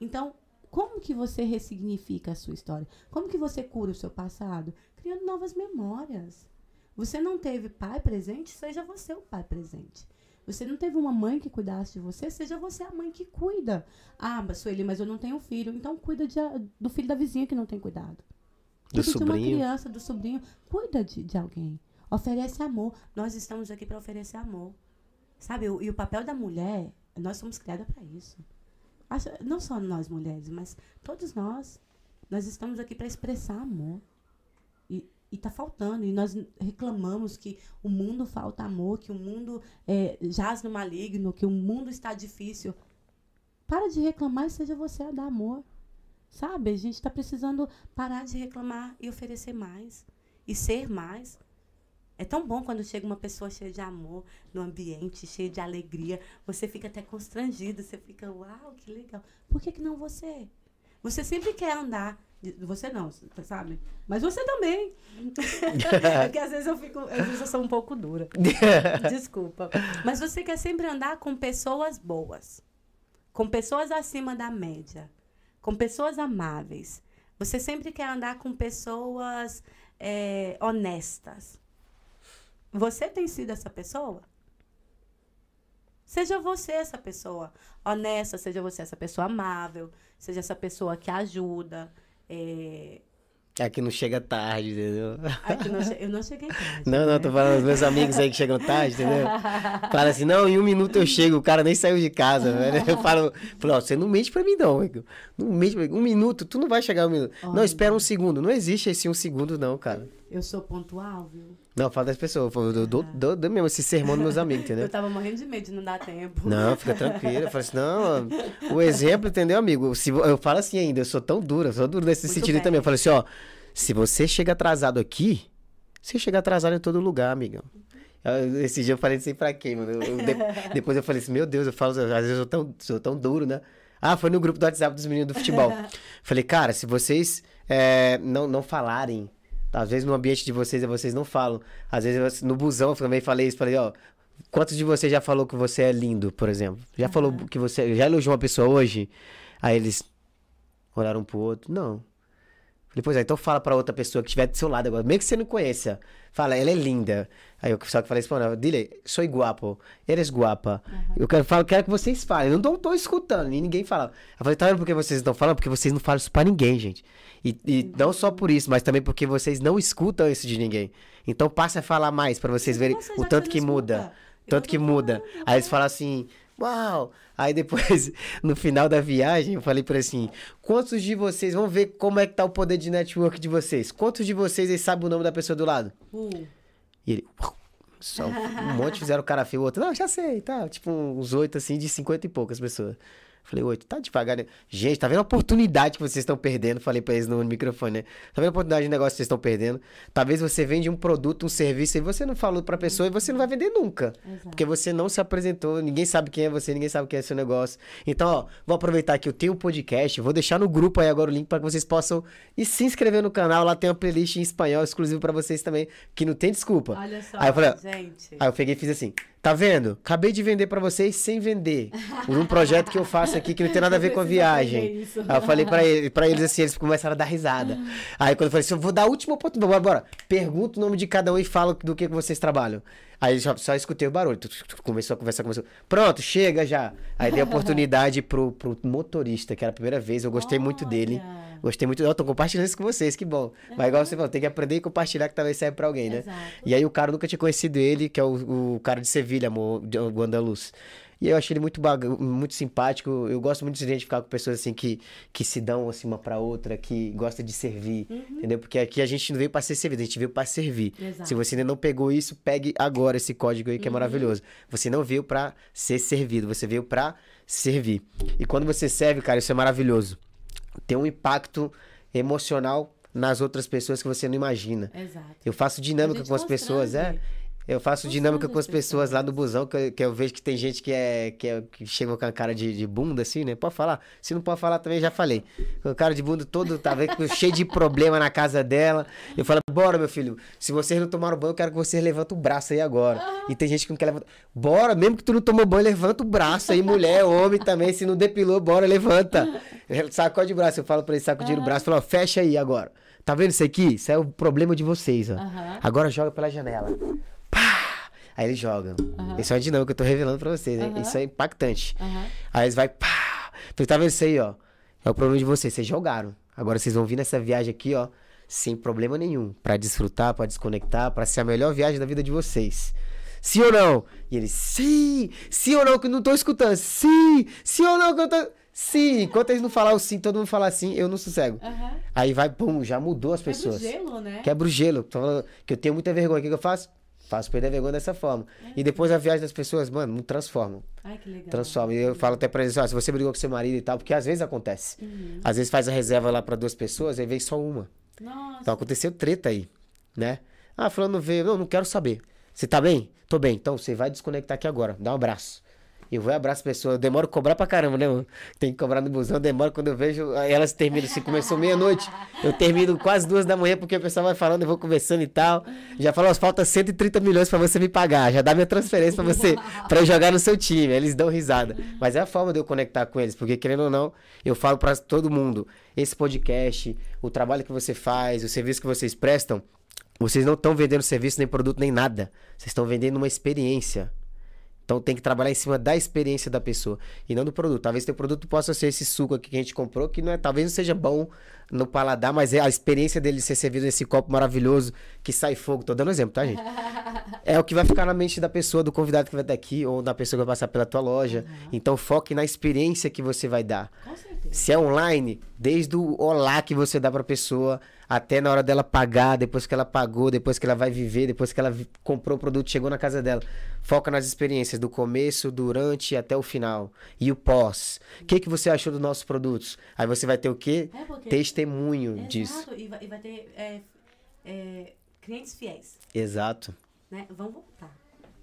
Então, como que você ressignifica a sua história? Como que você cura o seu passado? Criando novas memórias. Você não teve pai presente, seja você o pai presente. Você não teve uma mãe que cuidasse de você, seja você a mãe que cuida. Ah, mas Sueli, mas eu não tenho filho. Então cuida de do filho da vizinha que não tem cuidado. Do Cuida de uma sobrinho. criança, do sobrinho. Cuida de, de alguém. Oferece amor. Nós estamos aqui para oferecer amor. Sabe? O- E o papel da mulher, nós somos criadas para isso. Acho- Não só nós mulheres, mas todos nós. Nós estamos aqui para expressar amor. E, tá faltando. E nós reclamamos que o mundo falta amor, que o mundo é, jaz no maligno, que o mundo está difícil. Para de reclamar e seja você a dar amor. Sabe? A gente está precisando parar de reclamar e oferecer mais. E ser mais. É tão bom quando chega uma pessoa cheia de amor no ambiente, cheia de alegria. Você fica até constrangido. Você fica, uau, que legal. Por que, que não você? Você sempre quer andar. Você não, sabe? Mas você também. é porque às vezes eu fico. Às vezes eu sou um pouco dura. Desculpa. Mas você quer sempre andar com pessoas boas. Com pessoas acima da média. Com pessoas amáveis. Você sempre quer andar com pessoas é, honestas. Você tem sido essa pessoa? Seja você essa pessoa honesta, seja você essa pessoa amável, seja essa pessoa que ajuda. É... É que não chega tarde, entendeu? Não eu não cheguei tarde. Não, não, né? tô falando dos meus amigos aí que chegam tarde, entendeu? Fala assim, não, em um minuto eu chego, o cara nem saiu de casa, velho. Eu falo, falo, ó, você não mente pra mim não, Igor. Não mente pra mim. Um minuto, tu não vai chegar um minuto. Não, Olha. espera um segundo. Não existe esse um segundo não, cara. Eu sou pontual, viu? Não, fala das pessoas. Eu dou, dou, dou mesmo esse sermão dos meus amigos, entendeu? Eu tava morrendo de medo de não dar tempo. Não, fica tranquilo. Eu falo assim, não, o exemplo, entendeu, amigo? Se, eu falo assim ainda, eu sou tão dura, sou duro nesse Muito sentido bem. também. Eu falo assim, ó, Se você chega atrasado aqui, você chega atrasado em todo lugar, amigão. Eu- Esse dia eu falei assim pra quem, mano? Eu de- depois eu falei assim, meu Deus, eu falo, às vezes eu sou tão, sou tão duro, né? Ah, foi no grupo do WhatsApp dos meninos do futebol. falei, cara, se vocês é, não, não falarem, às vezes no ambiente de vocês, vocês não falam. Às vezes no busão eu também falei isso, falei, ó, quantos de vocês já falou que você é lindo, por exemplo? Já falou que você, já elogiou uma pessoa hoje? Aí eles olharam um pro outro, não. Falei, pois é, então fala pra outra pessoa que estiver do seu lado agora, mesmo que você não conheça. Fala, ela é linda. Aí eu só que falei espanhol, dile, sou guapo, eres guapa. Eu quero, falo, quero que vocês falem. Eu não tô, tô escutando, e ninguém fala. Eu falei, tá vendo por que vocês estão falando? Porque vocês não falam isso pra ninguém, gente. E, e não só por isso, mas também porque vocês não escutam isso de ninguém. Então passa a falar mais pra vocês verem o tanto que muda. escuta. Eu Tanto que muda. Aí eles falam assim, uau! Aí depois, no final da viagem, eu falei pra ele assim: quantos de vocês, vamos ver como é que tá o poder de network de vocês. Quantos de vocês aí sabem o nome da pessoa do lado? Uh, E ele, só um monte fizeram cara feio, o outro, não, já sei, tá? Tipo uns oito assim, de cinquenta e poucas pessoas. Falei, oito, tá devagar, né? Gente, tá vendo a oportunidade que vocês estão perdendo? Falei pra eles no microfone, né? Tá vendo a oportunidade de negócio que vocês estão perdendo? Talvez você vende um produto, um serviço e você não falou pra pessoa e você não vai vender nunca. Exato. Porque você não se apresentou, ninguém sabe quem é você, ninguém sabe quem é seu negócio. Então, ó, vou aproveitar que eu tenho um podcast, vou deixar no grupo aí agora o link para que vocês possam ir se inscrever no canal. Lá tem uma playlist em espanhol exclusivo para vocês também, que não tem desculpa. olha só, Aí eu falei, gente. Aí eu peguei e fiz assim, tá vendo? Acabei de vender pra vocês sem vender. Um projeto que eu faço aqui que não tem nada a ver com a viagem. Aí eu falei pra, ele, pra eles assim, eles começaram a dar risada. Aí quando eu falei assim, eu vou dar a última oportunidade, bora, bora. Pergunta o nome de cada um e fala do que vocês trabalham. Aí só, só escutei o barulho. Começou a conversar, começou. Pronto, chega já. Aí dei oportunidade pro, pro motorista, que era a primeira vez. Eu gostei muito dele. Olha. Gostei muito. Eu tô compartilhando isso com vocês, que bom. Mas igual você falou, tem que aprender e compartilhar que talvez serve pra alguém, né? Exato. E aí o cara nunca tinha conhecido ele, que é o, o cara de Sevilha, amor, o andaluz. E eu achei ele muito, baga- muito simpático. Eu gosto muito de se identificar com pessoas assim que, que se dão assim uma pra outra, que gosta de servir, entendeu? Porque aqui a gente não veio pra ser servido, a gente veio pra servir. Exato. Se você ainda não pegou isso, pegue agora esse código aí que é maravilhoso. Você não veio pra ser servido, você veio pra servir. E quando você serve, cara, isso é maravilhoso. Tem um impacto emocional nas outras pessoas que você não imagina. Exato. Eu faço dinâmica com as pessoas, é. Eu faço dinâmica com as pessoas lá no busão, que eu, que eu vejo que tem gente que é, que é que chega com a cara de, de bunda, assim, né? Pode falar. Se não pode falar também, já falei. Com a cara de bunda todo, tá vendo? cheio de problema na casa dela. Eu falo, bora, meu filho. Se vocês não tomaram banho, eu quero que vocês levantem o braço aí agora. E tem gente que não quer levantar. Bora, mesmo que tu não tomou banho, levanta o braço aí, mulher, homem também. Se não depilou, bora, levanta. Sacode o braço. Eu falo pra ele, sacudir o braço. Falo, ó, fecha aí agora. Tá vendo isso aqui? Isso é o problema de vocês, ó. Aham. Agora joga pela janela. Aí eles jogam. Isso é uma dinâmica que eu tô revelando pra vocês, né? Aham. Isso é impactante. Aham. Aí eles vai, pá! Falei, tá vendo isso aí, ó? É o problema de vocês, vocês jogaram. Agora vocês vão vir nessa viagem aqui, ó, sem problema nenhum. Pra desfrutar, pra desconectar, pra ser a melhor viagem da vida de vocês. Sim ou não? E eles, sim! Sim ou não, que eu não tô escutando? Sim! Sim ou não, que eu tô. Sim! Enquanto eles não falar o sim, todo mundo falar sim, eu não sossego. Aham. Aí vai, pum, já mudou as Quebra o pessoas. gelo, né? Quebra o gelo. Que eu tenho muita vergonha. O que, que eu faço? Faço perder a vergonha dessa forma. E depois a viagem das pessoas, mano, transformam. Ai, que legal. Transforma. E eu falo até pra eles, ó, se você brigou com seu marido e tal, porque às vezes acontece. Uhum. Às vezes faz a reserva lá pra duas pessoas, aí vem só uma. Nossa. Então aconteceu treta aí, né? Ah, fulano veio, não, não quero saber. Você tá bem? Tô bem. Então você vai desconectar aqui agora. Dá um abraço. Eu vou e abraço a pessoa. Eu demoro cobrar pra caramba, né, mano? Tem que cobrar no busão, demora quando eu vejo. Elas terminam, se começou meia-noite. Eu termino quase duas da manhã, porque o pessoal vai falando, eu vou conversando e tal. Já falou, falta 130 milhões pra você me pagar. Já dá minha transferência pra você, pra eu jogar no seu time. Eles dão risada. Mas é a forma de eu conectar com eles, porque querendo ou não, eu falo pra todo mundo: esse podcast, o trabalho que você faz, o serviço que vocês prestam, vocês não estão vendendo serviço, nem produto, nem nada. Vocês estão vendendo uma experiência. Então tem que trabalhar em cima da experiência da pessoa e não do produto. Talvez teu produto possa ser esse suco aqui que a gente comprou, que não é, talvez não seja bom no paladar, mas é a experiência dele ser servido nesse copo maravilhoso que sai fogo. Tô dando exemplo, tá, gente? É o que vai ficar na mente da pessoa, do convidado que vai estar aqui, ou da pessoa que vai passar pela tua loja. Então foque na experiência que você vai dar. Com certeza. Se é online, desde o olá que você dá pra pessoa até na hora dela pagar, depois que ela pagou, depois que ela vai viver, depois que ela comprou o produto, chegou na casa dela. Foca nas experiências do começo, durante e até o final. E o pós. O que, que você achou dos nossos produtos? Aí você vai ter o quê? É porque... Testemunho Exato, disso. E vai, e vai ter é, é, clientes fiéis, Exato. né? Vão voltar.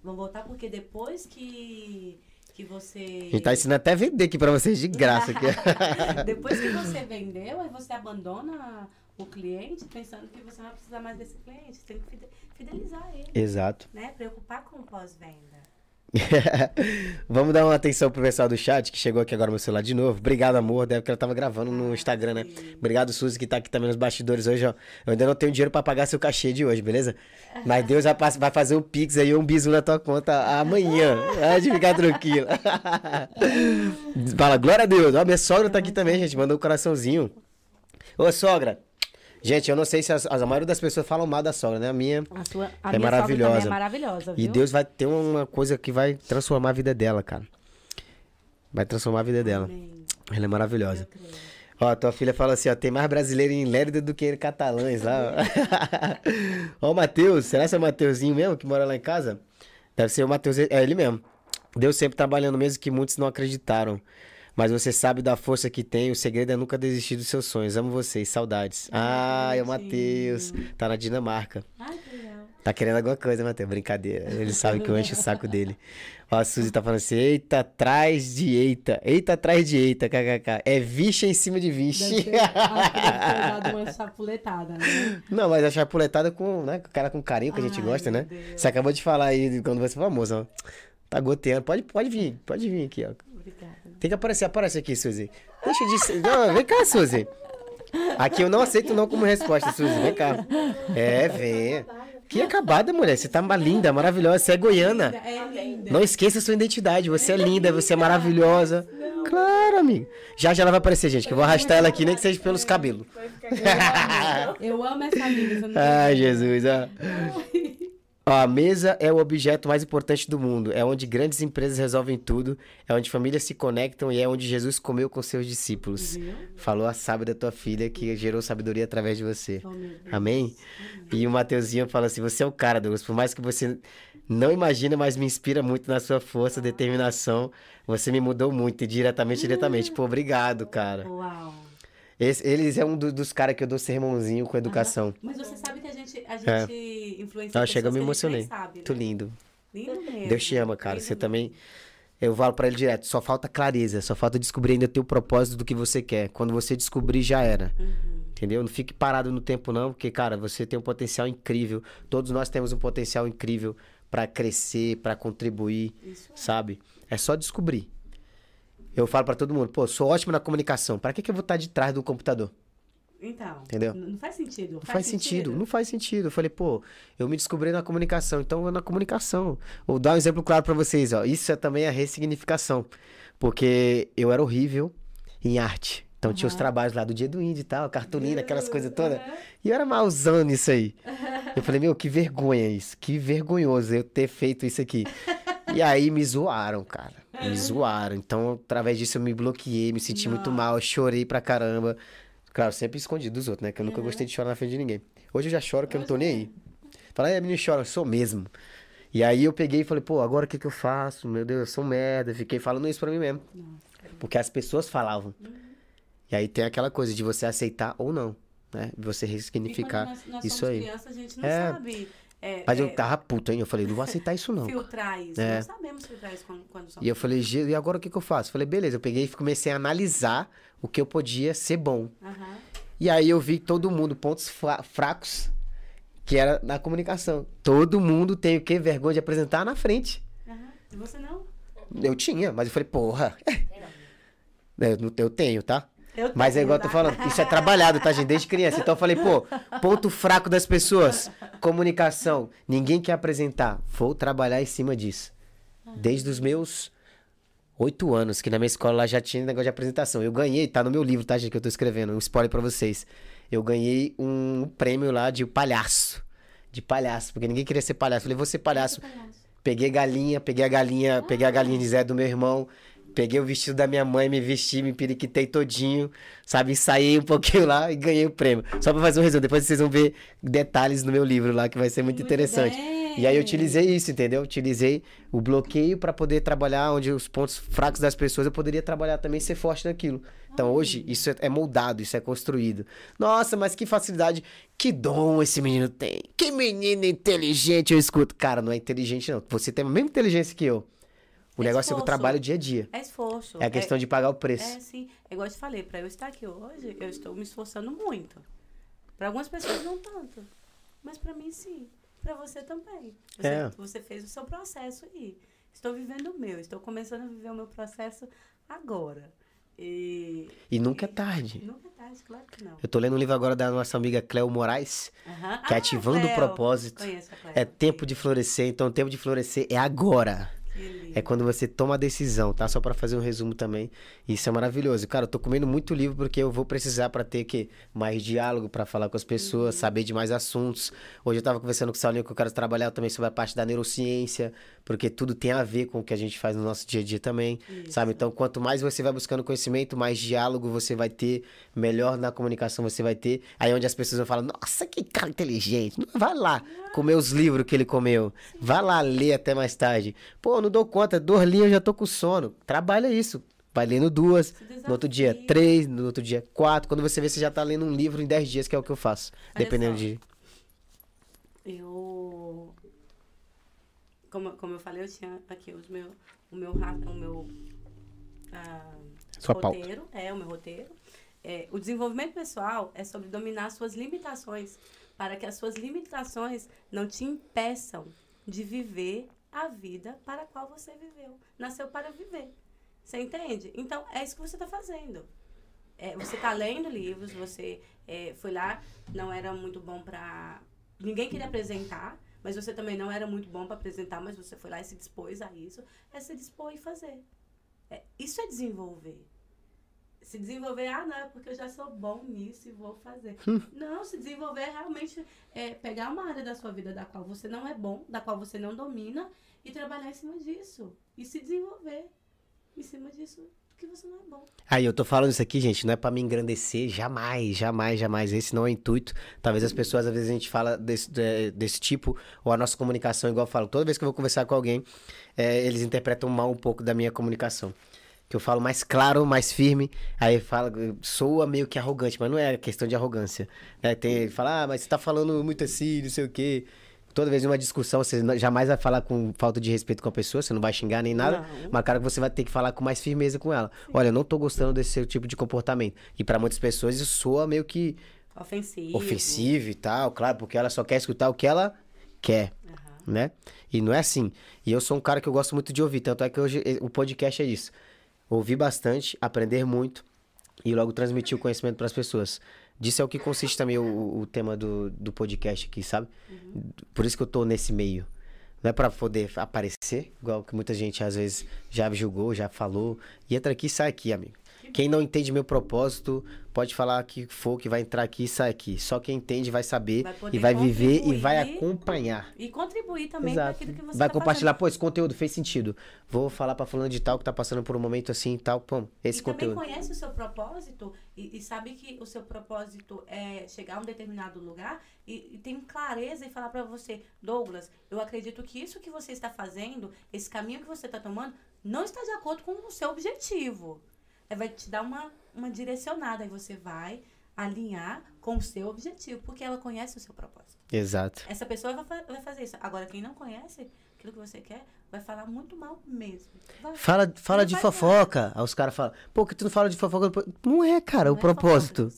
Vão voltar porque depois que, que você... A gente tá ensinando até a vender aqui pra vocês de graça. Aqui. Depois que você vendeu, aí você abandona o cliente pensando que você não vai precisar mais desse cliente. Você tem que fide- fidelizar ele, Exato. né? Preocupar com o pós-venda. Vamos dar uma atenção pro pessoal do chat que chegou aqui agora no meu celular de novo. Obrigado, amor. Deve que ela tava gravando no Instagram, né? Obrigado, Suzy, que tá aqui também nos bastidores hoje, ó. Eu ainda não tenho dinheiro pra pagar seu cachê de hoje, beleza? Mas Deus vai, fazer um pix aí, um bisu na tua conta amanhã. Pode ficar tranquilo. Fala, glória a Deus. Ó, minha sogra tá aqui também, gente. Mandou um coraçãozinho. Ô, sogra. Gente, eu não sei se as- a maioria das pessoas falam mal da sogra, né? A minha A sua a É minha maravilhosa. é maravilhosa, e? Deus vai ter uma coisa que vai transformar a vida dela, cara. Vai transformar a vida dela. Amém. Ela é maravilhosa. Ó, tua filha fala assim, ó, tem mais brasileiro em Lérida do que em catalães lá. ó, o Matheus, será que é o Mateuzinho mesmo que mora lá em casa? Deve ser o Matheus, é ele mesmo. Deus sempre trabalhando mesmo que muitos não acreditaram. Mas você sabe da força que tem, o segredo é nunca desistir dos seus sonhos. Amo vocês, saudades. Ah, é o Matheus. Tá na Dinamarca. Ai, que legal. Tá querendo alguma coisa, Matheus? Brincadeira. Ele sabe que eu encho o saco dele. Ó, a Suzy tá falando assim: eita, atrás de eita. Eita, atrás de eita, kkk. É vixe em cima de vixe. ter, dado uma chapuletada, né? Não, mas a chapuletada com, né, com o cara com carinho que a gente Ai, gosta, né? Deus. Você acabou de falar aí quando você foi famoso, ó. Tá goteando. Pode, pode vir, pode vir aqui, ó. Obrigada. Tem que aparecer, aparece aqui, Suzy. Deixa de ser. Não, vem cá, Suzy. Aqui eu não aceito não como resposta, Suzy. Vem cá. É, vem. Que acabada, mulher. Você tá uma linda, maravilhosa. Você é goiana. É linda. Não esqueça a sua identidade. Você é linda, você é maravilhosa. Claro, amigo. Já já ela vai aparecer, gente, que eu vou arrastar ela aqui, nem que seja pelos cabelos. Eu amo essa amiga. Ai, Jesus, ó. A mesa é o objeto mais importante do mundo. É onde grandes empresas resolvem tudo. É onde famílias se conectam e é onde Jesus comeu com seus discípulos. Viu? Falou a sábia da tua filha que gerou sabedoria através de você. Oh. Amém? E o Mateuzinho fala assim: Você é o cara, Douglas. Por mais que você não imagina, mas me inspira muito na sua força, determinação. Você me mudou muito, e diretamente, diretamente. Pô, obrigado, cara. Uau. Esse- eles é um do- dos caras que eu dou sermãozinho com educação. Mas você sabe que a gente, a É. gente influencia Ah, chega, eu me emocionei. sabe, Muito né? lindo. Lindo mesmo. Deus te ama, cara. Lindo Você mesmo. também. Eu falo pra ele direto, só falta clareza, só falta descobrir ainda teu propósito do que você quer. Quando você descobrir, já era. Uhum. Entendeu? Não fique parado no tempo, não, porque, cara, você tem um potencial incrível. Todos nós temos um potencial incrível pra crescer, pra contribuir, Isso é. sabe? É só descobrir. Eu falo pra todo mundo, pô, sou ótimo na comunicação. Pra que, que eu vou estar de trás do computador? Então. Entendeu? Não faz sentido. Não faz sentido, não faz sentido. Eu falei, pô, eu me descobri na comunicação, então na comunicação. Vou dar um exemplo claro pra vocês, ó. Isso é também a ressignificação. Porque eu era horrível em arte. Então tinha os trabalhos lá do dia do índio e tal, cartolina, aquelas coisas todas. E eu era malzão nisso aí. Eu falei, meu, que vergonha isso. Que vergonhoso eu ter feito isso aqui. E aí me zoaram, cara. Me zoaram. Então, através disso, eu me bloqueei, me senti muito Nossa. mal, chorei pra caramba. Claro, sempre escondido dos outros, né? Que eu nunca gostei de chorar na frente de ninguém. Hoje eu já choro que eu não tô nem aí. Fala, aí, menino chora, eu sou mesmo. E aí eu peguei e falei, pô, agora o que que eu faço? Meu Deus, eu sou merda. Fiquei falando isso pra mim mesmo. Porque as pessoas falavam. E aí tem aquela coisa de você aceitar ou não, né? Você ressignificar nós, nós isso somos aí. crianças, a gente não É. sabe. É, Mas eu é, tava puto, hein? Eu falei, não vou aceitar isso não. filtrar isso. É. Não sabemos filtrar isso quando, quando E eu falei, "Gê, e agora o que que eu faço? Falei, beleza, eu peguei e comecei a analisar o que eu podia ser bom. Aham. E aí eu vi todo mundo, pontos fra- fracos, que era na comunicação. Todo mundo tem o quê? Vergonha de apresentar na frente. Aham. E você não? Eu tinha, mas eu falei, porra. Eu, não- eu tenho, tá? Eu Mas é igual eu tô falando, isso é trabalhado, tá, gente? Desde criança. Então eu falei, pô, ponto fraco das pessoas, comunicação. Ninguém quer apresentar. Vou trabalhar em cima disso. Desde os meus oito anos, que na minha escola lá já tinha negócio de apresentação. Eu ganhei, tá no meu livro, tá, gente, que eu tô escrevendo, um spoiler pra vocês. Eu ganhei um prêmio lá de palhaço. De palhaço, porque ninguém queria ser palhaço. Eu falei, vou ser palhaço. Peguei galinha, peguei a galinha, peguei a galinha de Zé do meu irmão, Peguei o vestido da minha mãe, me vesti, me periquitei todinho, sabe? Ensaiei um pouquinho lá e ganhei o prêmio. Só pra fazer um resumo. Depois vocês vão ver detalhes no meu livro lá, que vai ser muito, Muito interessante. bem. E aí eu utilizei isso, entendeu? Utilizei o bloqueio pra poder trabalhar onde os pontos fracos das pessoas eu poderia trabalhar também e ser forte naquilo. Então hoje isso é- é moldado, isso é construído. Nossa, mas que facilidade, que dom esse menino tem. Que menino inteligente eu escuto. Cara, não é inteligente não. Você tem a mesma inteligência que eu. O É negócio é o esforço. trabalho dia a dia. É esforço. É a questão de pagar o preço. É, sim. É igual eu te falei, pra eu estar aqui hoje, eu estou me esforçando muito. Pra algumas pessoas não tanto. Mas pra mim sim. Pra você também. Você, É. você fez o seu processo aí. Estou vivendo o meu. Estou começando a viver o meu processo agora. E. E nunca é tarde. Nunca é tarde, claro que não. Eu tô lendo um livro agora da nossa amiga Cleo Moraes, Aham. que é Ah, Ativando o Cleo. Propósito. Conheço a Cleo. É tempo de florescer, então o tempo de florescer é agora. É quando você toma a decisão, tá? Só pra fazer um resumo também. Isso é maravilhoso. Cara, eu tô comendo muito livro porque eu vou precisar pra ter que mais diálogo pra falar com as pessoas, saber de mais assuntos. Hoje eu tava conversando com o Saulinho que eu quero trabalhar também sobre a parte da neurociência, porque tudo tem a ver com o que a gente faz no nosso dia a dia também, Isso. sabe? Então, quanto mais você vai buscando conhecimento, mais diálogo você vai ter, melhor na comunicação você vai ter. Aí onde as pessoas vão falar: "Nossa, que cara inteligente". Não, Vai lá comer os livros que ele comeu. Vai lá ler até mais tarde. Pô, não dou conta, duas linhas eu já tô com sono. Trabalha isso. Vai lendo duas, no outro dia três, no outro dia quatro. Quando você vê, você já tá lendo um livro em dez dias, que é o que eu faço. Olha dependendo só. de. Eu. Como, como eu falei, eu tinha aqui os meu, o meu, o meu ah, Sua pauta. roteiro. É, o meu roteiro. É, o desenvolvimento pessoal é sobre dominar suas limitações, para que as suas limitações não te impeçam de viver a vida para a qual você viveu. Nasceu para viver. Você entende? Então, é isso que você está fazendo. É, você está lendo livros, você é, foi lá, não era muito bom para. Ninguém queria apresentar, mas você também não era muito bom para apresentar, mas você foi lá e se dispôs a isso. É se dispor e fazer. É, isso é desenvolver. Se desenvolver, ah, não, é porque eu já sou bom nisso e vou fazer. não, se desenvolver é realmente é, pegar uma área da sua vida da qual você não é bom, da qual você não domina, e trabalhar em cima disso. E se desenvolver em cima disso que você não é bom. Aí, eu tô falando isso aqui, gente, não é pra me engrandecer, jamais, jamais, jamais. Esse não é o intuito. Talvez as pessoas, às vezes, a gente fala desse, de- desse tipo, ou a nossa comunicação, igual eu falo, toda vez que eu vou conversar com alguém, é, eles interpretam mal um pouco da minha comunicação. Que eu falo mais claro, mais firme, aí fala, soa meio que arrogante, mas não é questão de arrogância. né? Tem, ele fala, ah, mas você tá falando muito assim, não sei o quê. Toda vez em uma discussão, você jamais vai falar com falta de respeito com a pessoa, você não vai xingar nem nada. Não. Mas, cara, você vai ter que falar com mais firmeza com ela. Olha, eu não tô gostando desse seu tipo de comportamento. E pra muitas pessoas isso soa meio que Ofensivo. ofensivo e tal, claro, porque ela só quer escutar o que ela quer, né? E não é assim. E eu sou um cara que eu gosto muito de ouvir, tanto é que hoje eh, o podcast é isso. Ouvir bastante, aprender muito e logo transmitir o conhecimento para as pessoas. Disso é o que consiste também o, o tema do, do podcast aqui, sabe? Por isso que eu tô nesse meio. Não é pra poder aparecer, igual que muita gente às vezes já julgou, já falou. E entra aqui e sai aqui, amigo. Quem não entende meu propósito, pode falar que for, que vai entrar aqui e sai aqui. Só quem entende vai saber Vai e vai viver e vai acompanhar. E contribuir também para aquilo que você Vai tá compartilhar, fazendo. pô, esse conteúdo fez sentido. Vou falar pra fulano de tal que tá passando por um momento assim e tal, pô, esse e conteúdo. também conhece o seu propósito e, e sabe que o seu propósito é chegar a um determinado lugar e, e tem clareza e falar pra você, Douglas, eu acredito que isso que você está fazendo, esse caminho que você está tomando, não está de acordo com o seu objetivo. É, vai te dar uma, uma direcionada e você vai alinhar com o seu objetivo, porque ela conhece o seu propósito. Exato. Essa pessoa vai, fa- vai fazer isso. Agora, quem não conhece aquilo que você quer, vai falar muito mal mesmo. Vai. Fala, fala de fofoca. Aí os caras falam, pô, que tu não fala de fofoca. Não é, cara, o Não é fofoca propósito.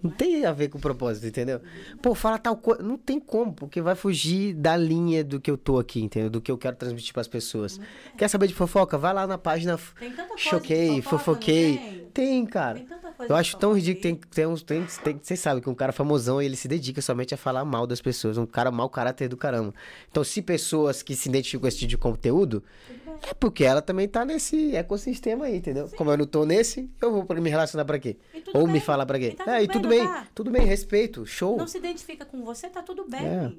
Você Não tem a ver com o propósito, entendeu? Pô, fala tal coisa. Não tem como, porque vai fugir da linha do que eu tô aqui, entendeu? Do que eu quero transmitir pras pessoas. Quer saber de fofoca? Vai lá na página. Tem tanta coisa Choquei, de fofoca, fofoquei. tem? Tem, cara. Tem tanta coisa Eu acho tão ridículo. Tem, tem uns. Tem, tem, vocês sabem que um cara famosão ele se dedica somente a falar mal das pessoas. Um cara mau caráter do caramba. Então, se pessoas que se identificam com esse tipo de conteúdo, Tudo. É porque ela também tá nesse ecossistema aí, entendeu? Como eu não tô nesse, eu vou me relacionar pra quê? Ou bem. me falar pra quê? E tá é, e tudo bem, bem, tá? tudo bem, respeito, show. Não se identifica com você, tá tudo bem. É.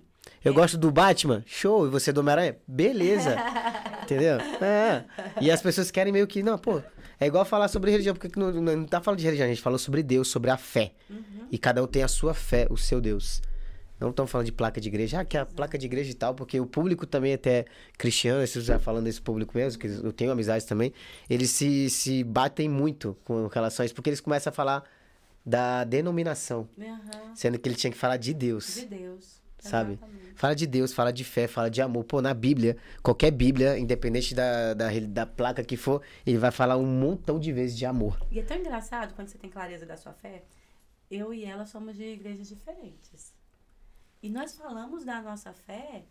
Eu gosto do Batman, show. E você do Homem-Aranha? Beleza. Entendeu? É. E as pessoas querem meio que, não, pô, É igual falar sobre religião, porque que não, não, não tá falando de religião, a gente falou sobre Deus, sobre a fé. E cada um tem a sua fé, o seu Deus. Não estamos falando de placa de igreja, ah, que é a placa de igreja e tal, porque o público também até cristiano, se você já falando desse público mesmo, que eu tenho amizades também, eles se, se batem muito com relação a isso, porque eles começam a falar da denominação, Aham. sendo que ele tinha que falar de Deus. De Deus. Sabe? Exatamente. Fala de Deus, fala de fé, fala de amor. Pô, na Bíblia, qualquer Bíblia, independente da, da, da placa que for, ele vai falar um montão de vezes de amor. E é tão engraçado quando você tem clareza da sua fé. Eu e ela somos de igrejas diferentes. E nós falamos da nossa fé,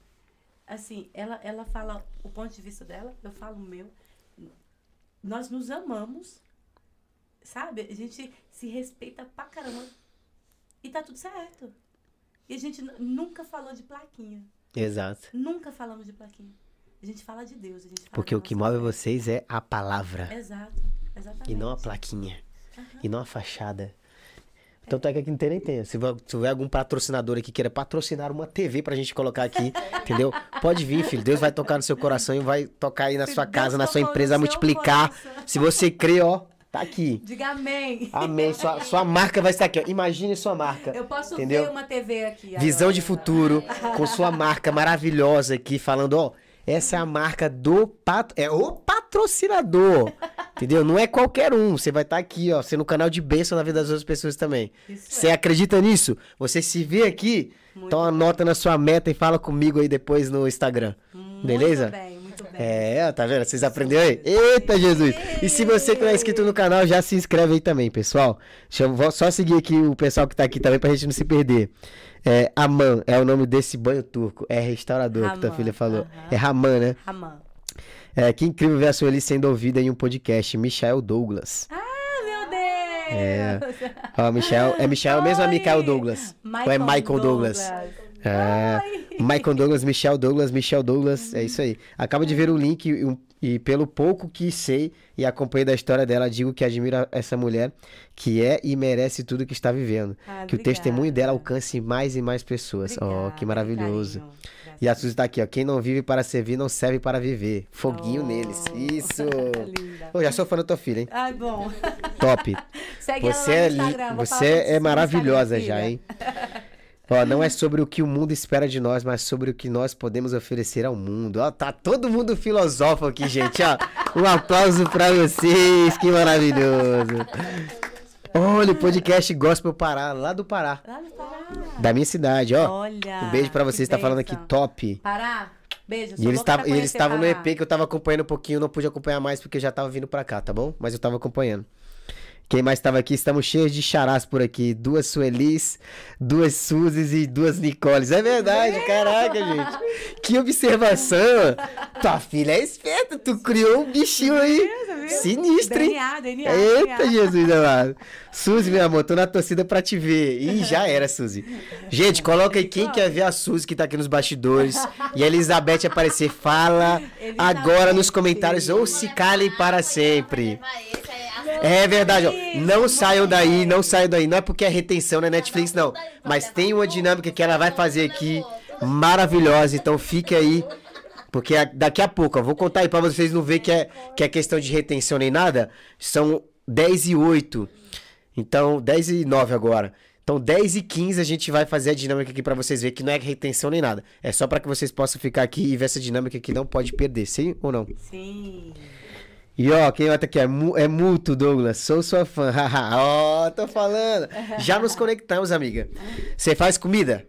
assim, ela, ela fala o ponto de vista dela, eu falo o meu. Nós nos amamos, sabe? A gente se respeita pra caramba. E tá tudo certo. E a gente nu- nunca falou de plaquinha. Exato. Nunca falamos de plaquinha. A gente fala de Deus. Fala Porque o que move fé. vocês é a palavra. Exato. Exatamente. E não a plaquinha. E não a fachada. Tanto é que aqui não tem. Se houver algum patrocinador aqui que queira patrocinar uma TV pra gente colocar aqui, entendeu? Pode vir, filho. Deus vai tocar no seu coração e vai tocar aí na sua Deus casa, na sua empresa, vai multiplicar. coração. Se você crê, ó, tá aqui. Diga amém. Amém. Sua, sua marca vai estar aqui, ó. Imagine sua marca. Eu posso Entendeu? ver uma TV aqui. Visão agora. de futuro, com sua marca maravilhosa aqui, falando, ó, essa é a marca do pat... é o patrocinador. Entendeu? Não é qualquer um. Você vai estar aqui, ó, sendo um canal de bênção na vida das outras pessoas também. Isso Você é. acredita nisso? Você se vê aqui? Muito então anota na sua meta e fala comigo aí depois no Instagram. Beleza? Muito bem, muito bem. É, tá vendo? Vocês aprenderam aí? Eita, Jesus! E se você que não é inscrito no canal, já se inscreve aí também, pessoal. Deixa eu só seguir aqui o pessoal que tá aqui também pra gente não se perder. É, Aman é o nome desse banho turco. É restaurador que tua Raman, filha falou. aham. É Raman, né? Ramã. É, que incrível ver a Sueli sendo ouvida em um podcast. Michael Douglas. Ah, meu Deus! Ó, Michel, é Michel mesmo ou é Oi! Michael Douglas? ou é Michael Douglas? É, Michael Douglas, Michel Douglas, Michel Douglas, é isso aí. Acabo de ver o link e, um- e pelo pouco que sei e acompanhei da história dela, digo que admiro essa mulher que é e merece tudo que está vivendo. Ah, que o testemunho dela obrigada. alcance mais e mais pessoas. Ó, Obrigada, que maravilhoso. carinho. E a Suzy tá aqui, ó. Quem não vive para servir, não serve para viver. Foguinho Oh. neles. Isso. Pô, já sou fã da tua filha, hein? Ai, bom. Top. Segue Você ela é, no li- Instagram. você é maravilhosa já, hein? Ó, não é sobre o que o mundo espera de nós, mas sobre o que nós podemos oferecer ao mundo. Ó, tá todo mundo filosófico aqui, gente, ó. Um aplauso pra vocês, que maravilhoso. Olha, o podcast Gospel Pará, lá do Pará, Lá no Pará. da minha cidade, ó. Olha. Um beijo pra que vocês, tá falando aqui top. Pará, beijo. E eles tavam- eles estavam no. EP que eu tava acompanhando um pouquinho, não pude acompanhar mais porque eu já tava vindo pra cá, tá bom? Mas eu tava acompanhando. Quem mais tava aqui? Estamos cheios de charás por aqui. Duas Suelis, duas Suzes e duas Nicoles. É verdade, caraca, gente. Que observação. Tua filha é esperta, tu criou um bichinho aí. Sinistro, hein? DNA, DNA. Eita, DNA. Jesus amado. Suzy, meu amor, tô na torcida pra te ver. Ih, já era, Suzy. Gente, coloca aí quem quer ver a Suzy que tá aqui nos bastidores. E a Elizabeth aparecer. Fala agora nos comentários ou se calem para sempre. É verdade, ó. Não saiam daí, não saiam daí. Não é porque é retenção na Netflix, não. Mas tem uma dinâmica que ela vai fazer aqui maravilhosa. Então fique aí. Porque daqui a pouco, ó, vou contar aí pra vocês não ver que é, que é questão de retenção nem nada. São 10 e 8. Então, 10 e 9 agora. Então, 10 e 15 a gente vai fazer a dinâmica aqui pra vocês verem que não é retenção nem nada. É só pra que vocês possam ficar aqui e ver essa dinâmica que não pode perder, sim ou não? Sim. E ó, quem vai tá aqui é, é Mútuo, Douglas. Sou sua fã. Ó, tô falando. Já nos conectamos, amiga. Você faz comida?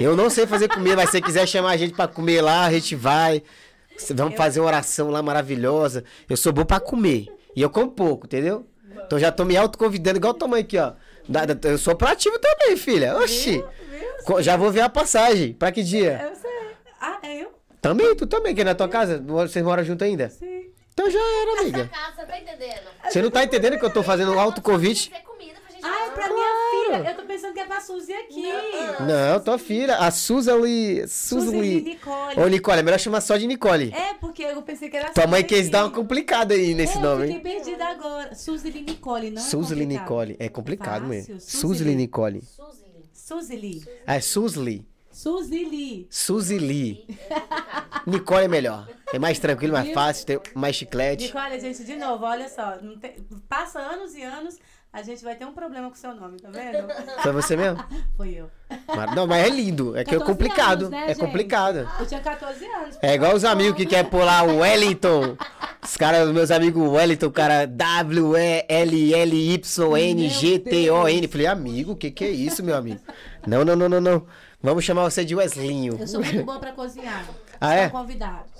Eu não sei fazer comida, mas se você quiser chamar a gente pra comer lá, a gente vai. Vamos fazer uma oração lá maravilhosa. Eu sou bom pra comer. E eu como pouco, entendeu? Então já tô me autoconvidando, igual tua mãe aqui, ó. Eu sou proativo também, filha. Oxi. Já vou ver a passagem. Pra que dia? Eu sei. Ah, é eu? Também, tu também, que é na tua casa? Vocês moram junto ainda? Sim. Então já era, amiga. Casa, tá entendendo? Você não tá entendendo que eu tô fazendo um autoconvite? Ah, é pra minha filha. Eu tô pensando que é pra Suzy aqui. Não, tua filha, a Suzy Suzy Suzy. Nicole. Ô, Nicole, é melhor chamar só de Nicole. É, porque eu pensei que era Tua mãe quis dar uma complicada aí nesse É, nome, Eu fiquei perdida agora. Suzy Nicole, não Suzy é complicado. Nicole. É complicado mesmo. Lee. Nicole. Suzy. Suzy Lee. Ah, é Suzy. Suzy Lee. Suzy Lee. Nicole é melhor. É mais tranquilo, mais fácil, tem mais chiclete. Nicole, gente, de novo, olha só. tem- passa anos e anos, a gente vai ter um problema com o seu nome, tá vendo? Foi você mesmo? Foi eu. Mas- Não, mas é lindo. É que é 14 complicado. anos, né, é gente? complicado. Eu tinha 14 anos. É igual os amigos que querem pular o Wellington. Os caras, meus amigos Wellington, cara, W-E-L-L-Y-N-G-T-O-N. Falei, amigo, o que que é isso, meu amigo? Não, não, não, não, não. Vamos chamar você de Weslinho. Eu sou muito boa pra cozinhar. Ah, é? Estão convidados.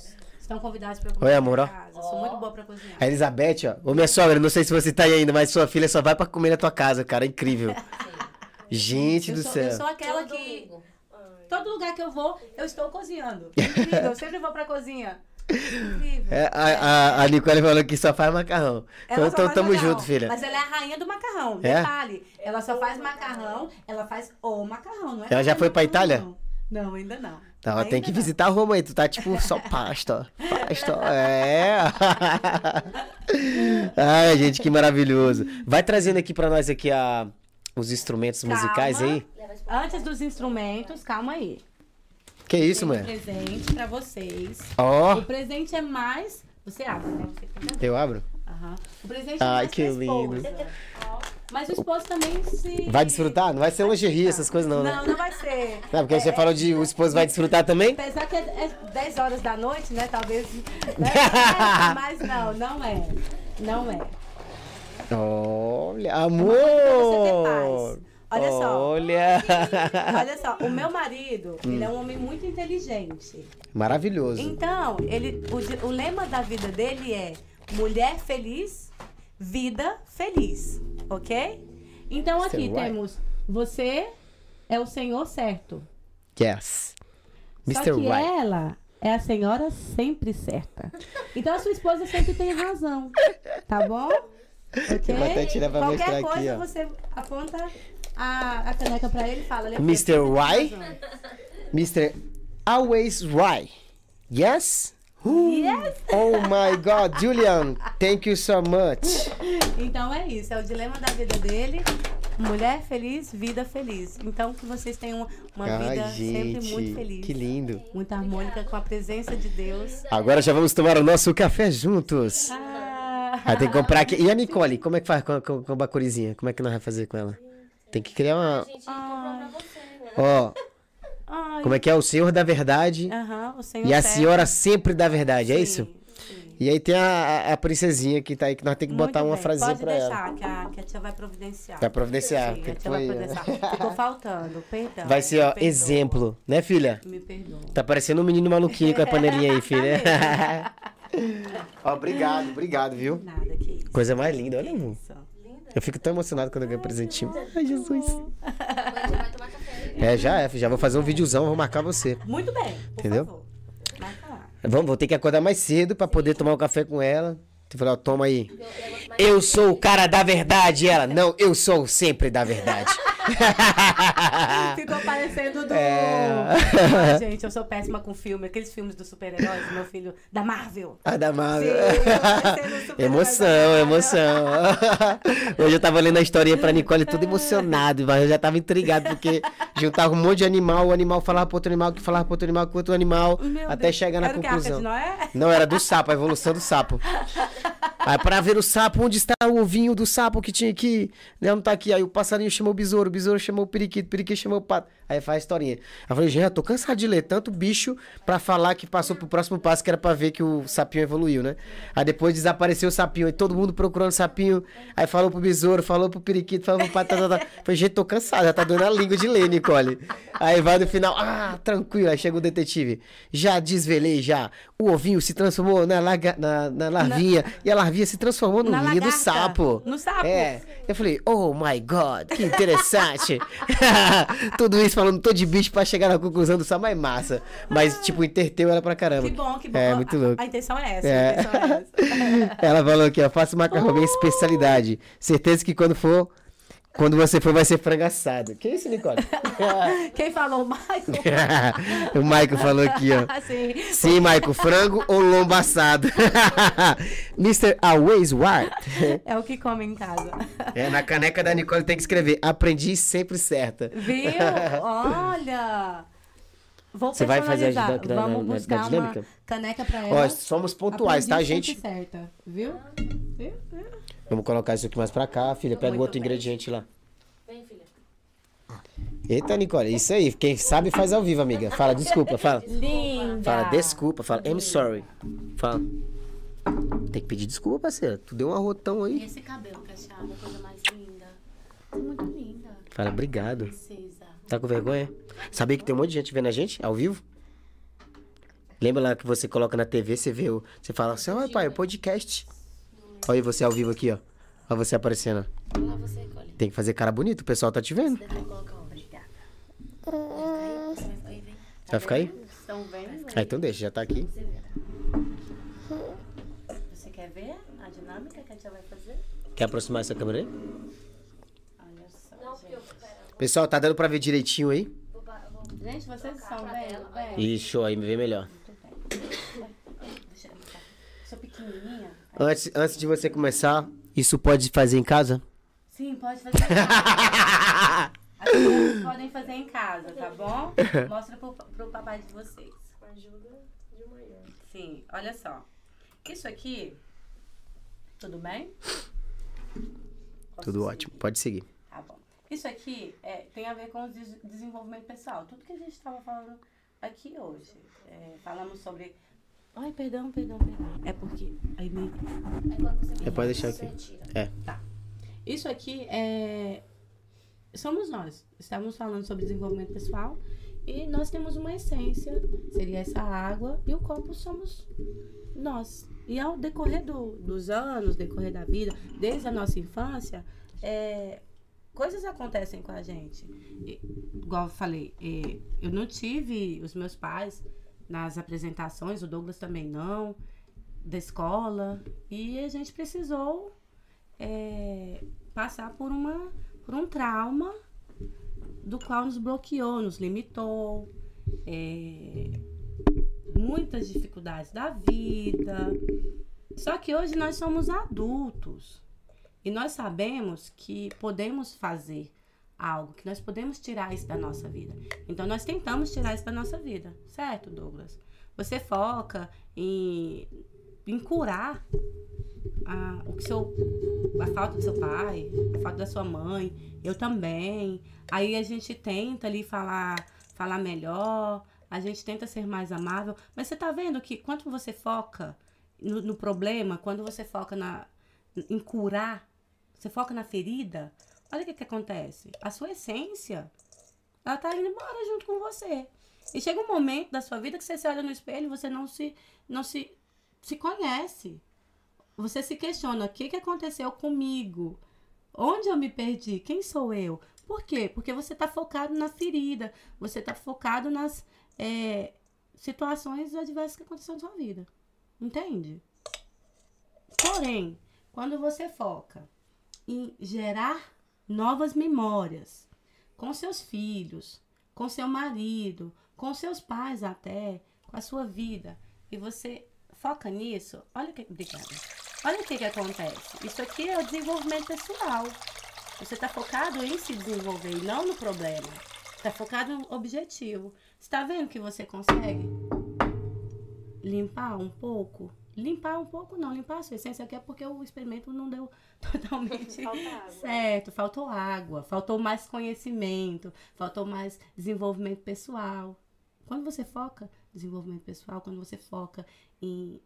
Estão convidados pra comer Oi, na amor, ó. sou muito boa pra cozinhar. A Elizabeth, ó. Ô, minha sogra, não sei se você tá aí ainda, mas sua filha só vai pra comer na tua casa, cara. É incrível. Gente Eu do sou, céu. eu sou aquela Todo que. domingo. Todo lugar que eu vou, eu estou cozinhando. Incrível. Eu sempre vou pra cozinha. Incrível. É, a, a, a Nicole falou que só faz macarrão. Ela Então, então faz tamo macarrão, junto, filha. Mas ela é a rainha do macarrão. É? Detalhe. Ela só faz macarrão, ela faz o macarrão, não é? Ela já foi pra Itália? Não, não ainda não. Tá, Ainda tem que não. visitar Roma aí. Tu tá tipo só pasta. Pasta. É. Ai, gente, que maravilhoso. Vai trazendo aqui pra nós aqui a, os instrumentos Calma. musicais aí. Antes dos instrumentos, calma aí. Que isso, Tem um presente pra vocês. Ó, O presente é mais. Você abre, né? Você que eu abro. Aham. O presente é Ai, mais que pra esposa. Mas o esposo também se. Vai desfrutar? Não vai ser lingerie, essas coisas não, né? Não, não vai ser. Não, porque você falou de o esposo vai desfrutar também? Apesar que é é 10 horas da noite, né? Talvez. Né? Mas não, não é. Não é. Olha, pra você ter amor! paz. Olha só. Olha! Olha só, o meu marido, ele é um homem muito inteligente. Maravilhoso. Então, ele, o, o lema da vida dele é mulher feliz, vida feliz. Ok? Então aqui Mr. Temos você é o senhor certo. Yes. Só Mr. que Right. ela é a senhora sempre certa. Então a sua esposa sempre tem razão. Tá bom? Ok? Qualquer aqui, coisa ó. você aponta a, a caneca pra ele e fala. "Ele Mr. razão." Mr. Always Right. Yes? Yes. Oh my God, Julian, thank you so much. Então é isso, é o dilema da vida dele. Mulher feliz, vida feliz. Então que vocês tenham uma vida Ai, sempre muito gente, feliz. que lindo. Muito harmônica com a presença de Deus. Agora já vamos tomar o nosso café juntos. Ah, Aí tem que comprar aqui. E a Nicole, como é que faz com, com, com a bacurizinha? Como é que nós vamos fazer com ela? Tem que criar uma. A gente ai, como é que é? O Senhor da Verdade aham, o Senhor e a senhora sempre da verdade, é Sim, isso? sim. E aí tem a, a- princesinha que tá aí, que nós temos que botar Muito uma bem. frasinha Pode pra ela. deixar, que a, que a tia vai providenciar. Vai providenciar. Sim, que a tia foi- vai providenciar. Ficou faltando, perdão. Vai ser, ó, perdoa. exemplo, né, filha? Me perdoa. Tá parecendo um menino maluquinho com a panelinha aí, filha. Ó, obrigado, obrigado, viu? Nada, que isso. Coisa mais linda, olha. Isso. Eu fico tão emocionado quando eu ganho presentinho. Ai, Jesus. Amanhã você É, já é, já vou fazer um videozão, vou marcar você. Muito bem, Entendeu? favor. Marca lá. Vamos, vou ter que acordar mais cedo pra poder tomar um café com ela. Tu falou, toma aí. Eu sou o cara da verdade, ela. Não, eu sou sempre da verdade. Ficou parecendo do. É. Ai, gente, eu sou péssima com filme. Aqueles filmes dos super-heróis, meu filho. Da Marvel. A da Marvel. Sim, Emoção, da emoção. Hoje eu tava lendo a historinha pra Nicole, tudo emocionado, mas eu já tava intrigado, porque juntava um monte de animal, o animal falava pro outro animal, que falava pro outro animal, com outro animal, Meu até Deus. chegar na Era que, conclusão. de Noé? Não, era do sapo, a evolução do sapo. Aí pra ver o sapo, onde está o ovinho do sapo que tinha aqui? Não, não tá aqui. Aí o passarinho chamou o besouro, o besouro chamou o periquito, o periquito chamou o pato. Aí faz a historinha. Aí eu falei, gente, eu tô cansado de ler tanto bicho pra falar que passou pro próximo passo, que era pra ver que o sapinho evoluiu, né? Aí depois desapareceu o sapinho, aí todo mundo procurando o sapinho. Aí falou pro besouro, falou pro periquito, falou pro pato, tá, tá, tá. Falei, gente, tô cansado, já tá doendo a língua de ler, Nicole. Aí vai no final, ah, tranquilo. Aí chega o detetive. Já desvelei, já. O ovinho se transformou na, laga, na, na larvinha. E a larvinha se transformou no Na ninho do lagarta. sapo. No sapo. É. Eu falei, oh my god, que interessante. Tudo isso falando todo de bicho pra chegar na conclusão do sapo, mas massa. Mas, tipo, interteu ela pra caramba. Que bom, que bom. É, muito A- louco. A, intenção é essa. É. A intenção é essa. Ela falou aqui, ó, faço macarrão, minha especialidade. Certeza que quando for, quando você for, vai ser frango assado. Que isso, Nicole? Quem falou, Michael? o Michael falou aqui, ó. Assim. Sim, Michael, frango ou lombo assado? Mr. Always White. É o que come em casa. É, na caneca da Nicole tem que escrever, aprendi sempre certa. Viu? Olha! Vou Você vai fazer a dinâmica da- Vamos da- da buscar uma dinâmica? caneca pra Ó, ela. somos pontuais, tá, Aprendi gente? sempre Certa, viu? Viu? Viu? Vamos colocar isso aqui mais pra cá, filha. Pega o outro bem. ingrediente lá. Vem, filha. Eita, Nicole, isso aí. Quem sabe faz ao vivo, amiga. Fala, desculpa, fala. Linda. Fala, desculpa, fala, I'm sorry. Fala. Tem que pedir desculpa, parceira. Tu deu um arrotão E aí. esse cabelo cacheado, coisa mais linda. É muito linda. Fala, obrigado. Princesa. Tá com vergonha? Sabia que tem um monte de gente vendo a gente ao vivo? Lembra lá que você coloca na TV, você vê o. Você fala assim, ó, pai, o podcast. Olha aí você ao vivo aqui, ó. Olha você aparecendo. Olha lá você, Cole. Tem que fazer cara bonito, o pessoal tá te vendo. Deve colocar onde? Obrigada. Vai ficar aí? Você vai ficar aí, vem. Vai ficar aí? Estão vendo? Ah, então deixa, já tá aqui. Você. Você quer ver a dinâmica que a gente vai fazer? Quer aproximar essa câmera aí? Olha só, gente. Pessoal, tá dando pra ver direitinho aí? Gente, vocês tela. Bem, show aí, me vê melhor. Deixa eu. Sou pequenininha. Antes, antes de você começar, isso pode fazer em casa? Sim, pode fazer em casa. As crianças podem fazer em casa, tá bom? Mostra pro, pro papai de vocês. Com a ajuda de uma maior. Sim, olha só. Isso aqui, tudo bem? Posso Tudo seguir? ótimo, pode seguir. Tá bom. Isso aqui é, tem a ver com o des- desenvolvimento pessoal. Tudo que a gente estava falando aqui hoje. É, falamos sobre. Ai, perdão, perdão, perdão. É porque. Aí me... Aí quando você É, pode deixar aqui. tira. É. Isso aqui é. Somos nós. Estamos falando sobre desenvolvimento pessoal. E nós temos uma essência, seria essa água, e o copo somos nós. E ao decorrer do- dos anos, decorrer da vida, desde a nossa infância, é, coisas acontecem com a gente. E, igual eu falei, é, eu não tive os meus pais nas apresentações, o Douglas também não, da escola, e a gente precisou é, passar por, uma, por um trauma do qual nos bloqueou, nos limitou, é, muitas dificuldades da vida. Só que hoje nós somos adultos e nós sabemos que podemos fazer algo, que nós podemos tirar isso da nossa vida. Então nós tentamos tirar isso da nossa vida, certo, Douglas? Você foca em, em curar a, o que seu, a falta do seu pai, a falta da sua mãe, eu também. Aí a gente tenta ali falar, falar melhor, a gente tenta ser mais amável, mas você tá vendo que quando você foca no, no problema, quando você foca na, em curar, você foca na ferida, olha o que, que acontece. A sua essência, ela tá indo embora junto com você. E chega um momento da sua vida que você se olha no espelho e você não se, não se, se conhece. Você se questiona, o que, que aconteceu comigo? Onde eu me perdi? Quem sou eu? Por quê? Porque você está focado na ferida. Você está focado nas é, situações adversas que aconteceram na sua vida. Entende? Porém, quando você foca em gerar novas memórias com seus filhos, com seu marido, com seus pais até, com a sua vida, e você foca nisso, olha que. Obrigada. Olha o que, que acontece. Isso aqui é o desenvolvimento pessoal. Você está focado em se desenvolver e não no problema. Está focado no objetivo. Está vendo que você consegue limpar um pouco? Limpar um pouco, não. Limpar a sua essência aqui é porque o experimento não deu totalmente Falta água. certo. Faltou água, faltou mais conhecimento, faltou mais desenvolvimento pessoal. Quando você foca em desenvolvimento pessoal, quando você foca em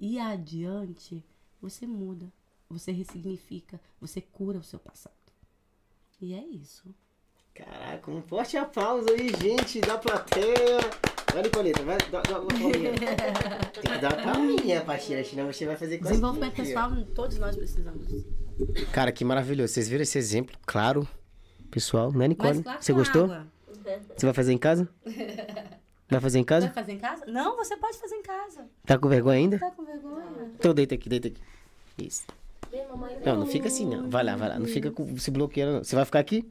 ir adiante, você muda, você ressignifica, você cura o seu passado. E é isso. Caraca, um forte aplauso aí, gente, da plateia. Vai, Nicoleta, vai, dá, dá uma palminha. Tem que dar uma palminha, senão você vai fazer coisa. Desenvolvimento pessoal, todos nós precisamos. Cara, que maravilhoso. Vocês viram esse exemplo? Claro, pessoal, né, Nicole? Mas claro você com gostou? água. Você vai fazer em casa? Vai fazer em Vai casa? fazer em casa? Não, você pode fazer em casa. Tá com vergonha ainda? Tá com vergonha? Então deita aqui, deita aqui. Isso. Vem, mamãe, vem. Não, não fica assim, não. Vai lá, vai lá. Não fica com, se bloqueando, não. Você vai ficar aqui?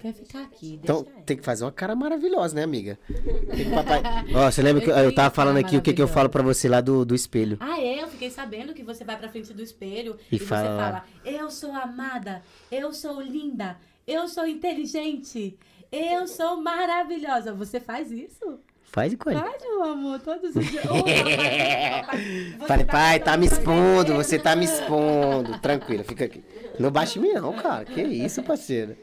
Quer ficar aqui, Então tem que fazer uma cara maravilhosa, né, amiga? Tem que papai... Ó, você lembra que eu, eu tava falando aqui o que, que eu falo pra você lá do, do espelho? Ah, é? Eu fiquei sabendo que você vai pra frente do espelho E e, fala você fala: Eu sou amada, eu sou linda, eu sou inteligente, Eu sou maravilhosa. Você faz isso? Faz com ele. Faz, meu amor, todos os dias. Papai, papai, Falei, pai, tá me fazendo expondo, você tá me expondo. Tranquilo, fica aqui. Não baixe em mim, não, cara. Que isso, parceiro.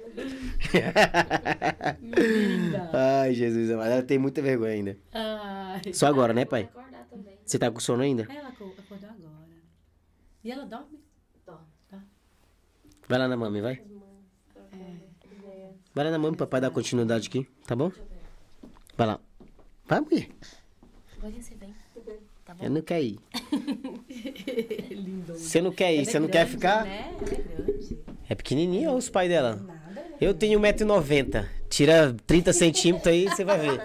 Linda. Ai, Jesus, amado. ela tem muita vergonha ainda. Ai. Só agora, né, pai? Acordar também. Você tá com sono ainda? Ela acor- acordou agora. E ela dorme? Dorme. Vai lá na mami, vai. Vai lá na mami, papai dar continuidade aqui, tá bom? Vai lá. Vai, mulher. Bolinha, você vem. Tá bom? Eu não quero ir. Lindo. Você não quer ir, Ela você é não quer ficar? Né? Ela é grande. É pequenininha ou os pais dela? Nada. ela é Eu tenho 1,90m. Tira 30 centímetros aí, você vai ver.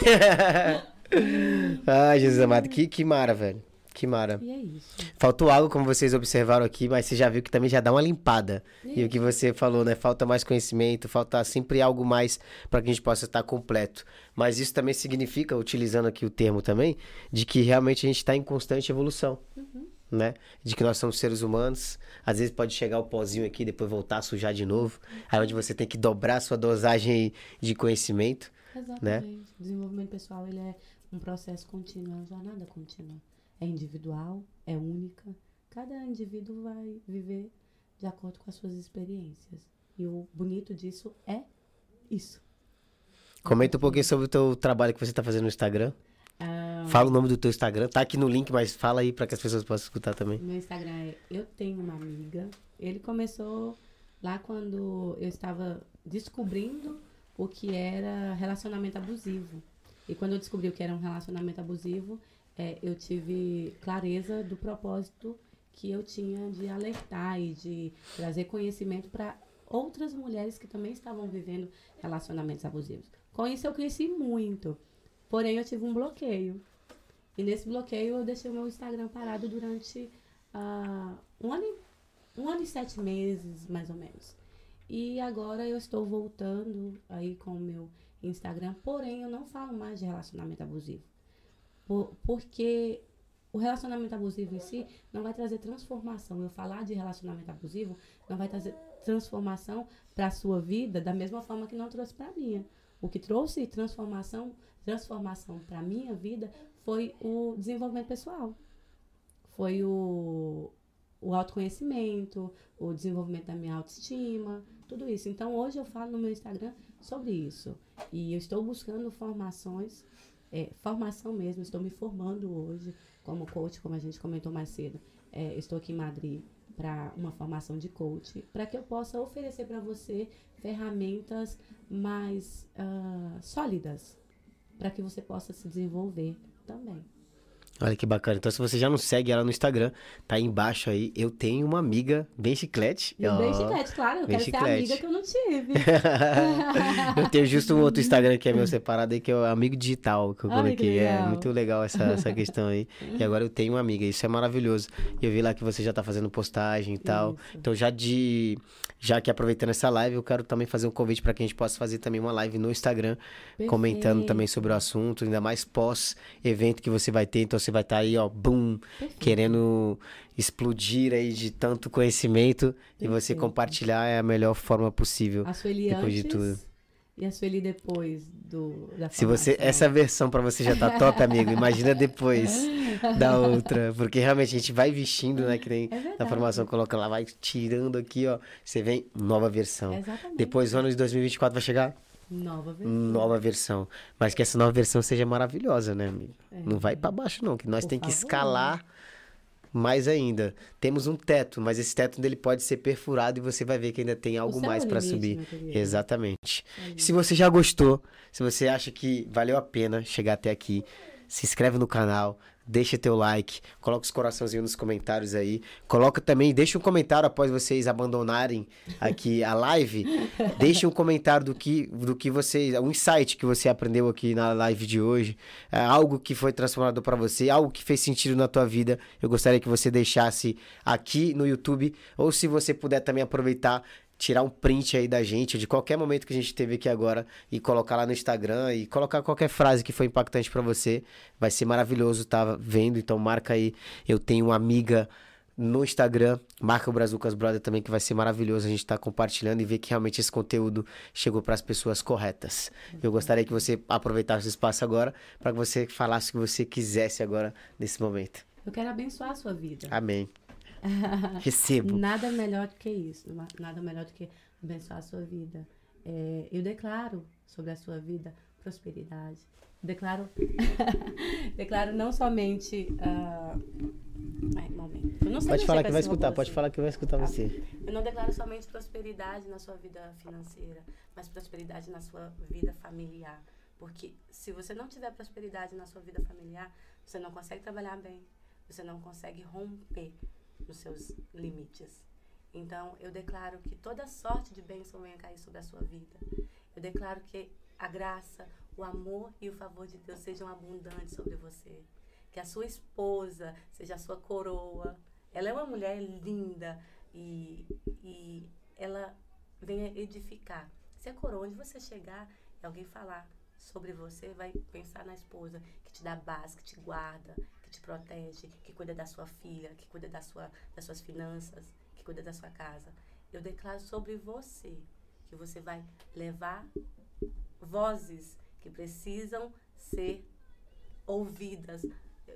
Ai, Jesus amado. Que, que mara, velho. Que mara. E é isso. Faltou água, como vocês observaram aqui, mas você já viu que também já dá uma limpada. E o que você falou, né? Falta mais conhecimento, falta sempre algo mais para que a gente possa estar completo. Mas isso também significa, utilizando aqui o termo também, de que realmente a gente está em constante evolução. Né? De que nós somos seres humanos. Às vezes pode chegar o pozinho aqui, depois voltar a sujar de novo. Aí onde você tem que dobrar a sua dosagem de conhecimento. Exatamente. O desenvolvimento pessoal ele é um processo contínuo, é uma jornada contínua. É individual, é única. Cada indivíduo vai viver de acordo com as suas experiências. E o bonito disso é isso. Comenta um pouquinho sobre o teu trabalho que você está fazendo no Instagram. Ah, Fala o nome do teu Instagram. Tá aqui no link, mas fala aí para que as pessoas possam escutar também. Meu Instagram é Eu Tenho Uma Amiga. Ele começou lá quando eu estava descobrindo o que era relacionamento abusivo. E quando eu descobri o que era um relacionamento abusivo, é, eu tive clareza do propósito que eu tinha de alertar e de trazer conhecimento para outras mulheres que também estavam vivendo relacionamentos abusivos. Com isso eu cresci muito. Porém, eu tive um bloqueio. E nesse bloqueio eu deixei o meu Instagram parado durante ah, um, ano, e- um ano e sete meses, mais ou menos. E agora eu estou voltando aí com o meu Instagram, porém eu não falo mais de relacionamento abusivo. Por- porque o relacionamento abusivo em si não vai trazer transformação. Eu falar de relacionamento abusivo não vai trazer transformação para a sua vida da mesma forma que não trouxe para a minha. O que trouxe transformação, transformação para a minha vida foi o desenvolvimento pessoal. Foi o, o autoconhecimento, o desenvolvimento da minha autoestima, tudo isso. Então hoje eu falo no meu Instagram sobre isso. E eu estou buscando formações, é, formação mesmo, estou me formando hoje como coach, como a gente comentou mais cedo. É, estou aqui em Madrid para uma formação de coach, para que eu possa oferecer para você ferramentas mais ah, sólidas, para que você possa se desenvolver também. Olha que bacana. Então, se você já não segue ela no Instagram, tá aí embaixo aí. Eu tenho uma amiga bem chiclete. E um Ó. bem chiclete, claro, eu quero ser chiclete. amiga que eu não tive. eu tenho justo um outro Instagram que é meu separado aí, que é o Amigo Digital, que eu Ai, que coloquei. É legal. muito legal essa, essa questão aí. E agora eu tenho uma amiga, isso é maravilhoso. E eu vi lá que você já tá fazendo postagem e tal. Isso. Então, já de. Já que aproveitando essa live, eu quero também fazer um convite para que a gente possa fazer também uma live no Instagram, comentando Perfeito. também sobre o assunto, ainda mais pós-evento que você vai ter. Então, você vai estar aí, ó, Perfeito. querendo explodir aí de tanto conhecimento e você Perfeito. compartilhar é a melhor forma possível. A Sueli Depois de antes tudo. e a Sueli depois do, da Se você essa versão pra você já tá top, amigo, imagina depois da outra, porque realmente a gente vai vestindo, né, que nem É na formação coloca lá, vai tirando aqui, ó, você vem nova versão. Exatamente. Depois o ano de 2024 vai chegar Nova versão. nova versão, mas que essa nova versão seja maravilhosa, né, amigo? Não vai pra baixo não, que nós Por tem que favor. escalar mais ainda. Temos um teto, mas esse teto dele pode ser perfurado e você vai ver que ainda tem algo é mais pra limite, subir. Exatamente. Se você já gostou, se você acha que valeu a pena chegar até aqui, se inscreve no canal, deixa teu like, coloca os coraçãozinhos nos comentários aí, coloca também, deixa um comentário após vocês abandonarem aqui a live, deixa um comentário do que do que vocês, um insight que você aprendeu aqui na live de hoje, é, algo que foi transformador para você, algo que fez sentido na tua vida. Eu gostaria que você deixasse aqui no YouTube. Ou se você puder também aproveitar tirar um print aí da gente, de qualquer momento que a gente teve aqui agora, e colocar lá no Instagram e colocar qualquer frase que foi impactante pra você. Vai ser maravilhoso estar vendo, então marca aí. Eu tenho uma amiga no Instagram. Marca o Brazucas Brother também, que vai ser maravilhoso a gente estar compartilhando e ver que realmente esse conteúdo chegou para as pessoas corretas. Eu gostaria que você aproveitasse o espaço agora para que você falasse o que você quisesse agora nesse momento. Eu quero abençoar a sua vida. Amém. Recebo. Nada melhor do que isso. na- Nada melhor do que abençoar a sua vida. É, eu declaro sobre a sua vida prosperidade. Declaro, declaro não somente. ah, ai, não Pode falar que vai escutar, pode falar que vai escutar Tá. você. Eu não declaro somente prosperidade na sua vida financeira, mas prosperidade na sua vida familiar. Porque se você não tiver prosperidade na sua vida familiar, você não consegue trabalhar bem, você não consegue romper nos seus limites. Então, eu declaro que toda sorte de bênção venha cair sobre a sua vida. Eu declaro que a graça, o amor e o favor de Deus sejam abundantes sobre você. Que a sua esposa seja a sua coroa. Ela é uma mulher linda e, e ela venha edificar. Se a coroa, onde você chegar e alguém falar sobre você, vai pensar na esposa que te dá base, que te guarda, te protege, que cuida da sua filha, que cuida da sua, das suas finanças, que cuida da sua casa. Eu declaro sobre você que você vai levar vozes que precisam ser ouvidas.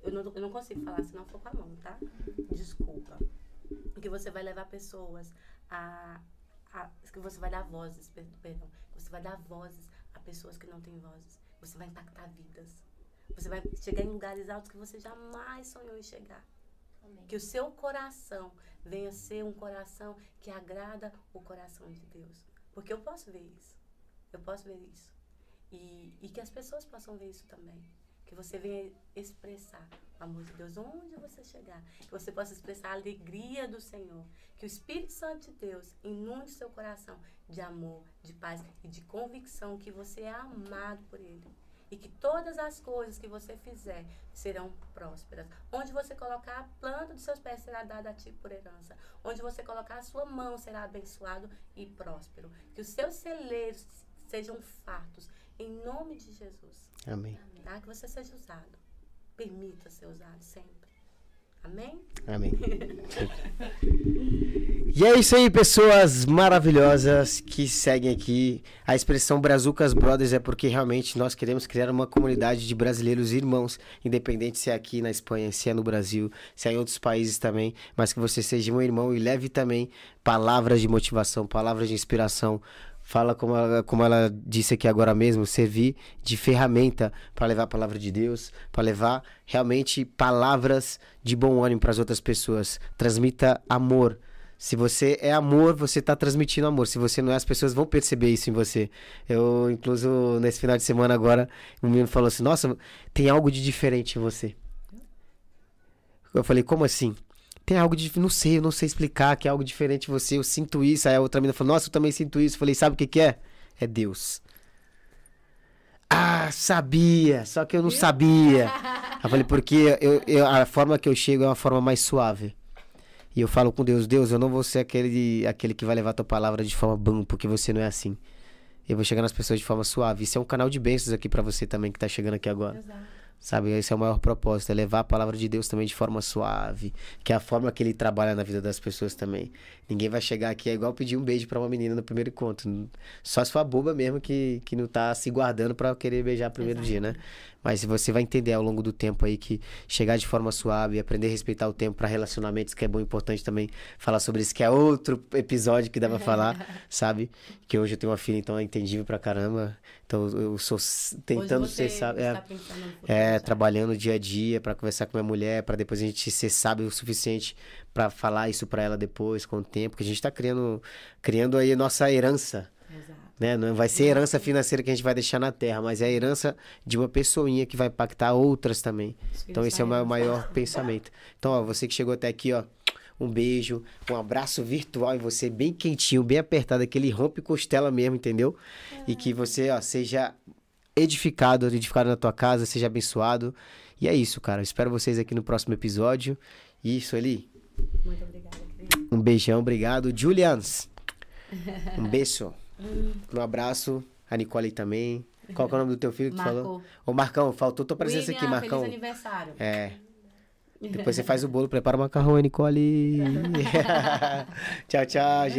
Eu não, eu não consigo falar se não for com a mão, tá? Desculpa. Que você vai levar pessoas a, a. Que você vai dar vozes, per- perdão. Você vai dar vozes a pessoas que não têm vozes. Você vai impactar vidas. Você vai chegar em lugares altos que você jamais sonhou em chegar. Amém. Que o seu coração venha ser um coração que agrada o coração de Deus. Porque eu posso ver isso. Eu posso ver isso. E, e que as pessoas possam ver isso também. Que você venha expressar o amor de Deus onde você chegar. Que você possa expressar a alegria do Senhor. Que o Espírito Santo de Deus inunde seu coração de amor, de paz e de convicção que você é amado por Ele. E que todas as coisas que você fizer serão prósperas. Onde você colocar a planta dos seus pés será dada a ti por herança. Onde você colocar a sua mão será abençoado e próspero. Que os seus celeiros sejam fartos. Em nome de Jesus. Amém. Tá? Que você seja usado. Permita ser usado sempre. Amém? Amém. E é isso aí, pessoas maravilhosas que seguem aqui. A expressão Brazucas Brothers é porque realmente nós queremos criar uma comunidade de brasileiros irmãos, independente se é aqui na Espanha, se é no Brasil, se é em outros países também, mas que você seja um irmão e leve também palavras de motivação, palavras de inspiração. Fala como ela, como ela disse aqui agora mesmo, servir de ferramenta para levar a palavra de Deus, para levar realmente palavras de bom ânimo para as outras pessoas. Transmita amor. Se você é amor, você está transmitindo amor. Se você não é, as pessoas vão perceber isso em você. Eu, incluso, nesse final de semana agora, o menino falou assim: Nossa, tem algo de diferente em você. Eu falei: Como assim? Tem algo de. Não sei, eu não sei explicar que é algo diferente em você. Eu sinto isso. Aí a outra menina falou: Nossa, eu também sinto isso. Eu falei: Sabe o que, que é? É Deus. Ah, sabia. Só que eu não sabia. Eu falei: Porque eu, eu- a forma que eu chego é uma forma mais suave. E eu falo com Deus: Deus, eu não vou ser aquele, aquele que vai levar tua palavra de forma bum, porque você não é assim. Eu vou chegar nas pessoas de forma suave. Isso é um canal de bênçãos aqui pra você também que tá chegando aqui agora. Exato. Sabe, esse é o maior propósito, é levar a palavra de Deus também de forma suave, que é a forma que ele trabalha na vida das pessoas também. Ninguém vai chegar aqui, é igual pedir um beijo pra uma menina no primeiro encontro. Só se for boba mesmo que, que não tá se guardando pra querer beijar no primeiro dia, né? Mas você vai entender ao longo do tempo aí que chegar de forma suave, aprender a respeitar o tempo pra relacionamentos, que é bom e importante também falar sobre isso, que é outro episódio que dá pra falar, sabe? Que hoje eu tenho uma filha, então é entendível pra caramba. Então eu sou tentando ser, sabe? está É, é, trabalhando dia a dia pra conversar com minha mulher, pra depois a gente ser sábio o suficiente pra falar isso pra ela depois, com o tempo, que a gente tá criando, criando aí nossa herança, Exato. Né? Não vai ser herança financeira que a gente vai deixar na terra, mas é a herança de uma pessoinha que vai impactar outras também. Então esse é o meu maior pensamento. Então, ó, você que chegou até aqui, ó, um beijo, um abraço virtual em você, bem quentinho, bem apertado, aquele rompe costela mesmo, entendeu? E que você, ó, seja edificado, edificado na tua casa, seja abençoado. E é isso, cara. Eu espero vocês aqui no próximo episódio. E isso ali. Muito obrigada. Um beijão, obrigado. Julians. Um beijo. Um abraço. A Nicole também. Qual que é o nome do teu filho que tu falou? Marcou. Ô, Marcão, faltou tua presença William, aqui, Marcão. Feliz aniversário. É. Depois você faz o bolo, prepara o macarrão, Nicole. tchau, tchau, gente.